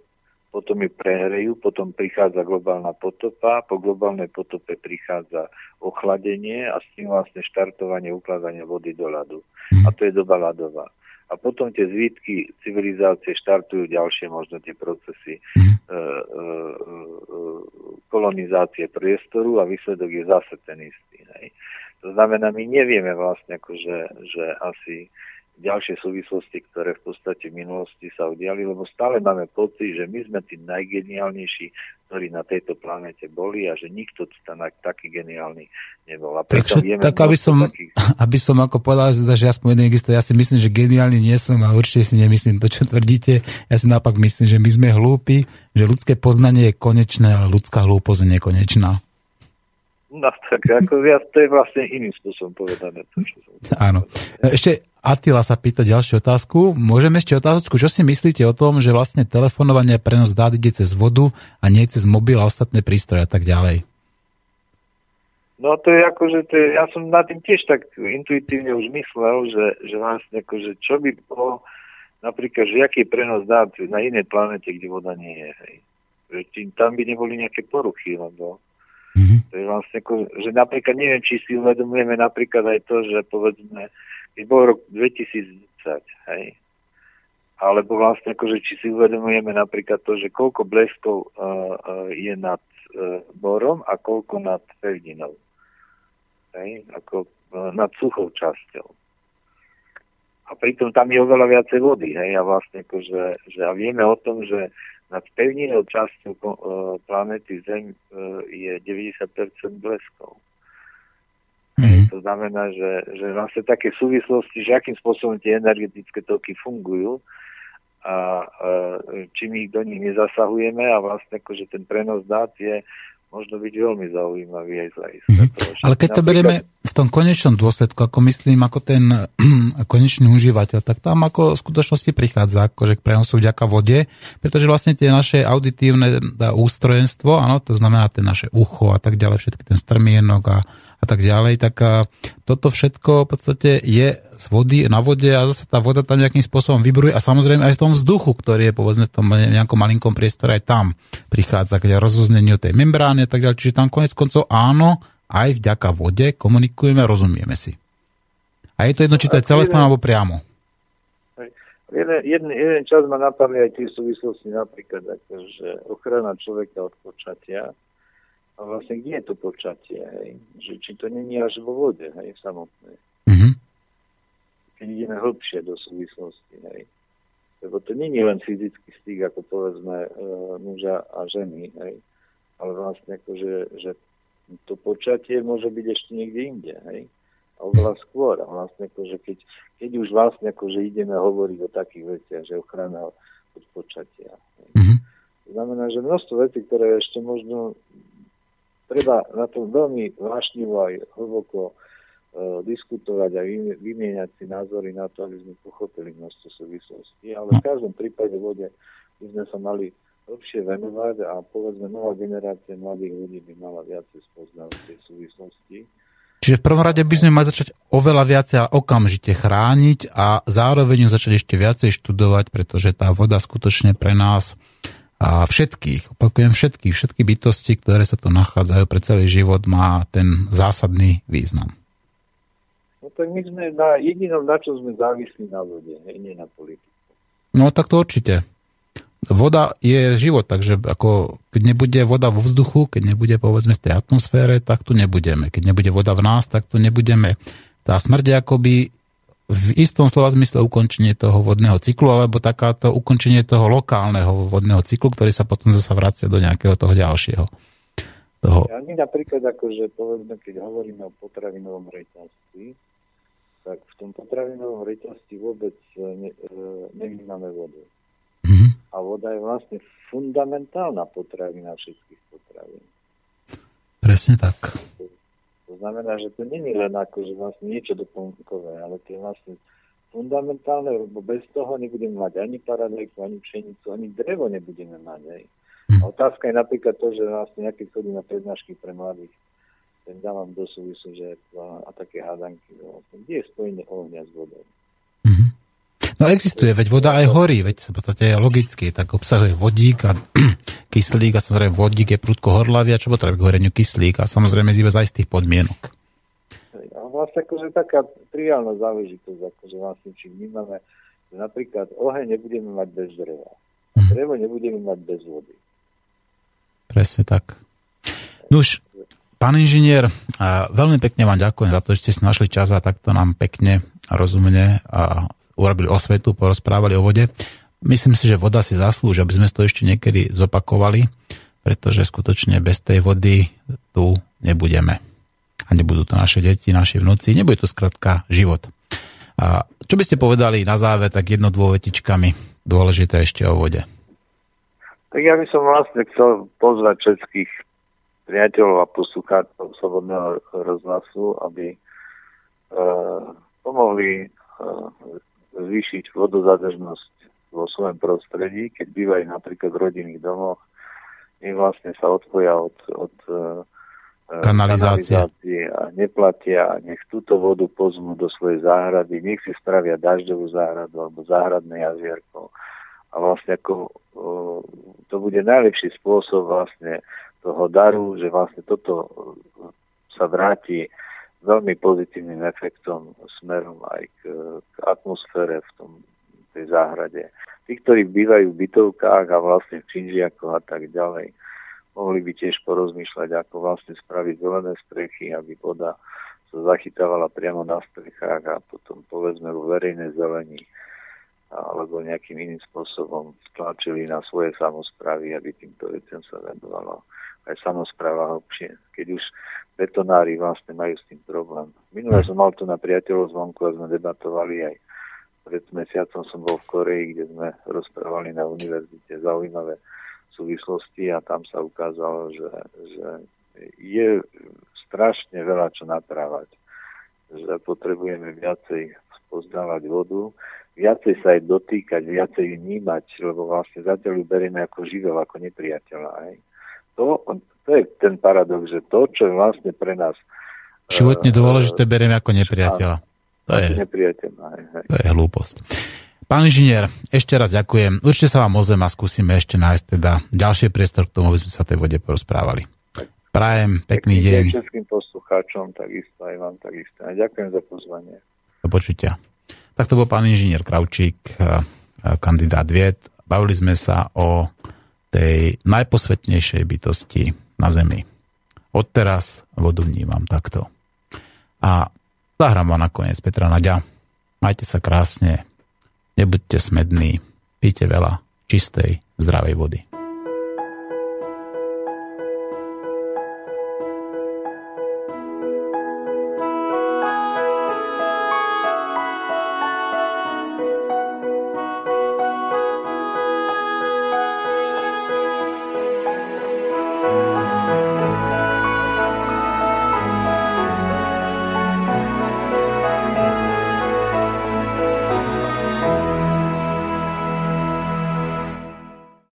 potom ju prehrejú, potom prichádza globálna potopa, po globálnej potope prichádza ochladenie a s tým vlastne štartovanie ukladania vody do ľadu. A to je doba ľadová. a potom tie zvítky civilizácie štartujú ďalšie možno tie procesy mm. e, e, e, kolonizácie priestoru a výsledok je zase ten istý. Hej. To znamená, my nevieme vlastne, akože, že asi ďalšie súvislosti, ktoré v podstate v minulosti sa udiali, lebo stále máme pocit, že my sme tí najgeniálnejší, ktorí na tejto planete boli a že nikto tam taký geniálny nebol. A Takže, vieme tak aby som, takých... aby som ako povedal, že aspoň jeden existuje, ja si myslím, že geniálny nie som a určite si nemyslím to, čo tvrdíte. Ja si naopak myslím, že my sme hlúpi, že ľudské poznanie je konečné, ale ľudská hlúposť je nekonečná. No tak ako ja, to je vlastne iným spôsobom povedané. To, čo som Áno. Ešte Attila sa pýta ďalšiu otázku. Môžeme ešte otázku, čo si myslíte o tom, že vlastne telefonovanie prenos dát ide cez vodu a nie cez mobil a ostatné prístroje a tak ďalej? No to je ako, že to je, ja som na tým tiež tak intuitívne už myslel, že, že vlastne ako, že čo by bolo napríklad, že aký je prenos dát na inej planete, kde voda nie je. Hej. Že tam by neboli nejaké poruchy, lebo. To je vlastne ako, že napríklad neviem, či si uvedomujeme napríklad aj to, že povedzme, keď bol rok 2010, hej, alebo vlastne že či si uvedomujeme napríklad to, že koľko bleskov uh, uh, je nad uh, borom a koľko nad pevninou. Hej, ako uh, nad suchou časťou. A pritom tam je oveľa viacej vody, hej, a vlastne že, že a vieme o tom, že nad pevninou časťou uh, planety Zem uh, je 90% bleskov. Mm. To znamená, že, že vlastne také súvislosti, že akým spôsobom tie energetické toky fungujú a, a či my ich do nich nezasahujeme a vlastne akože ten prenos dát je možno byť veľmi zaujímavý aj z hľadiska mm-hmm. Ale keď to berieme tom konečnom dôsledku, ako myslím, ako ten konečný užívateľ, tak tam ako v skutočnosti prichádza akože k prenosu vďaka vode, pretože vlastne tie naše auditívne ústrojenstvo, áno, to znamená tie naše ucho a tak ďalej, všetky ten strmienok a a tak ďalej, tak toto všetko v podstate je z vody na vode a zase tá voda tam nejakým spôsobom vybruje a samozrejme aj v tom vzduchu, ktorý je povedzme v tom nejakom malinkom priestore, aj tam prichádza k rozozneniu tej membrány a tak ďalej. Čiže tam konec koncov áno, aj vďaka vode komunikujeme a rozumieme si. A je to jedno, či to je telefón alebo priamo. Jeden, jeden, jeden čas ma napadli aj tie súvislosti napríklad, akože ochrana človeka od počatia a vlastne kde je to počatie, hej? Že, či to není až vo vode, hej, samotné. Mm-hmm. Keď ideme hlbšie do súvislosti, hej. Lebo to není len fyzický styk, ako povedzme e, muža a ženy, hej. Ale vlastne ako, že, že to počatie môže byť ešte niekde inde, hej. A oveľa skôr. A vlastne ako, že keď, keď už vlastne ako, že ideme hovoriť o takých veciach, že ochrana od počatia. Hej. Mm-hmm. To znamená, že množstvo vecí, ktoré ešte možno treba na tom veľmi vášnivo aj hlboko uh, diskutovať a vymieňať si názory na to, aby sme pochopili množstvo súvislostí. Ale v každom prípade vode by sme sa mali lepšie venovať a povedzme nová generácia mladých ľudí by mala viacej spoznávať tie súvislosti. Čiže v prvom rade by sme mali začať oveľa viacej a okamžite chrániť a zároveň ju začať ešte viacej študovať, pretože tá voda skutočne pre nás a všetkých, opakujem všetkých, všetky bytosti, ktoré sa tu nachádzajú pre celý život, má ten zásadný význam. No tak my sme na jedinom, na čo sme závislí na vode, nie na politiku. No tak to určite. Voda je život, takže ako, keď nebude voda vo vzduchu, keď nebude povedzme v tej atmosfére, tak tu nebudeme. Keď nebude voda v nás, tak tu nebudeme. Tá smrť je akoby v istom slova zmysle ukončenie toho vodného cyklu, alebo takáto ukončenie toho lokálneho vodného cyklu, ktorý sa potom zase vracia do nejakého toho ďalšieho. Toho. Ja my napríklad, akože povedzme, keď hovoríme o potravinovom reťazci, tak v tom potravinovom reťazci vôbec e, ne, e, nevnímame vodu. Mm-hmm. A voda je vlastne fundamentálna potravina všetkých potravín. Presne tak. To znamená, že to není len ako, že vlastne niečo doplnkové, ale to je vlastne fundamentálne, lebo bez toho nebudeme mať ani paradajku, ani pšenicu, ani drevo nebudeme mať. Aj. Hm. A otázka je napríklad to, že vlastne nejaké chodí na prednášky pre mladých, ten dávam do súvisu, že a, a také hádanky, vlastne, kde je spojenie ohňa s vodou. No existuje, veď voda aj horí, veď v podstate je logicky, tak obsahuje vodík a kyslík a samozrejme vodík je prudko horlavý a čo potrebuje k horeniu kyslík a samozrejme z za istých podmienok. A vlastne akože taká triálna záležitosť, akože vlastne či vnímame Že napríklad oheň nebudeme mať bez dreva. Mhm. Drevo nebudeme mať bez vody. Presne tak. Nuž, pán inžinier, a veľmi pekne vám ďakujem za to, že ste si našli čas a takto nám pekne a rozumne a urobili osvetu, porozprávali o vode. Myslím si, že voda si zaslúži, aby sme to ešte niekedy zopakovali, pretože skutočne bez tej vody tu nebudeme. A nebudú to naše deti, naši vnúci, nebude to skratka život. A čo by ste povedali na záver, tak jedno dôvetičkami dôležité ešte o vode? Tak ja by som vlastne chcel pozvať všetkých priateľov a poslucháčov Slobodného rozhlasu, aby e, pomohli e, zvýšiť vodozadržnosť vo svojom prostredí, keď bývajú napríklad v rodinných domoch, nech vlastne sa odpoja od, od e, Kanalizácie. kanalizácie a neplatia, nech túto vodu pozmú do svojej záhrady, nech si spravia dažďovú záhradu alebo záhradné jazierko. A vlastne ako o, to bude najlepší spôsob vlastne toho daru, že vlastne toto sa vráti veľmi pozitívnym efektom smerom aj k, k atmosfére v tom, tej záhrade. Tí, ktorí bývajú v bytovkách a vlastne v činžiakoch a tak ďalej, mohli by tiež porozmýšľať, ako vlastne spraviť zelené strechy, aby voda sa zachytávala priamo na strechách a potom povedzme vo verejnej zelení alebo nejakým iným spôsobom stlačili na svoje samozprávy, aby týmto veciam sa venovalo aj samozpráva hlbšie. Keď už betonári vlastne majú s tým problém. Minulé som mal tu na priateľov zvonku a sme debatovali aj pred mesiacom som bol v Koreji, kde sme rozprávali na univerzite zaujímavé súvislosti a tam sa ukázalo, že, že je strašne veľa čo natrávať. Že potrebujeme viacej spoznávať vodu, viacej sa aj dotýkať, viacej vnímať, lebo vlastne zatiaľ ju berieme ako živel, ako nepriateľa. Aj. To, to je ten paradox, že to, čo je vlastne pre nás... Životne uh, dôležité berieme ako nepriateľa. To je, nepriateľ. Aj, aj. to je hlúposť. Pán inžinier, ešte raz ďakujem. Určite sa vám ozvem a skúsime ešte nájsť teda ďalší priestor k tomu, aby sme sa tej vode porozprávali. Prajem pekný, Pekný deň. Všetkým poslucháčom, takisto aj vám, takisto. A ďakujem za pozvanie. Do počutia. Tak to bol pán inžinier Kravčík, eh, kandidát vied. Bavili sme sa o tej najposvetnejšej bytosti na Zemi. Odteraz vodu vnímam takto. A zahrám vám nakoniec Petra Naďa. Majte sa krásne, nebuďte smední, píte veľa čistej, zdravej vody.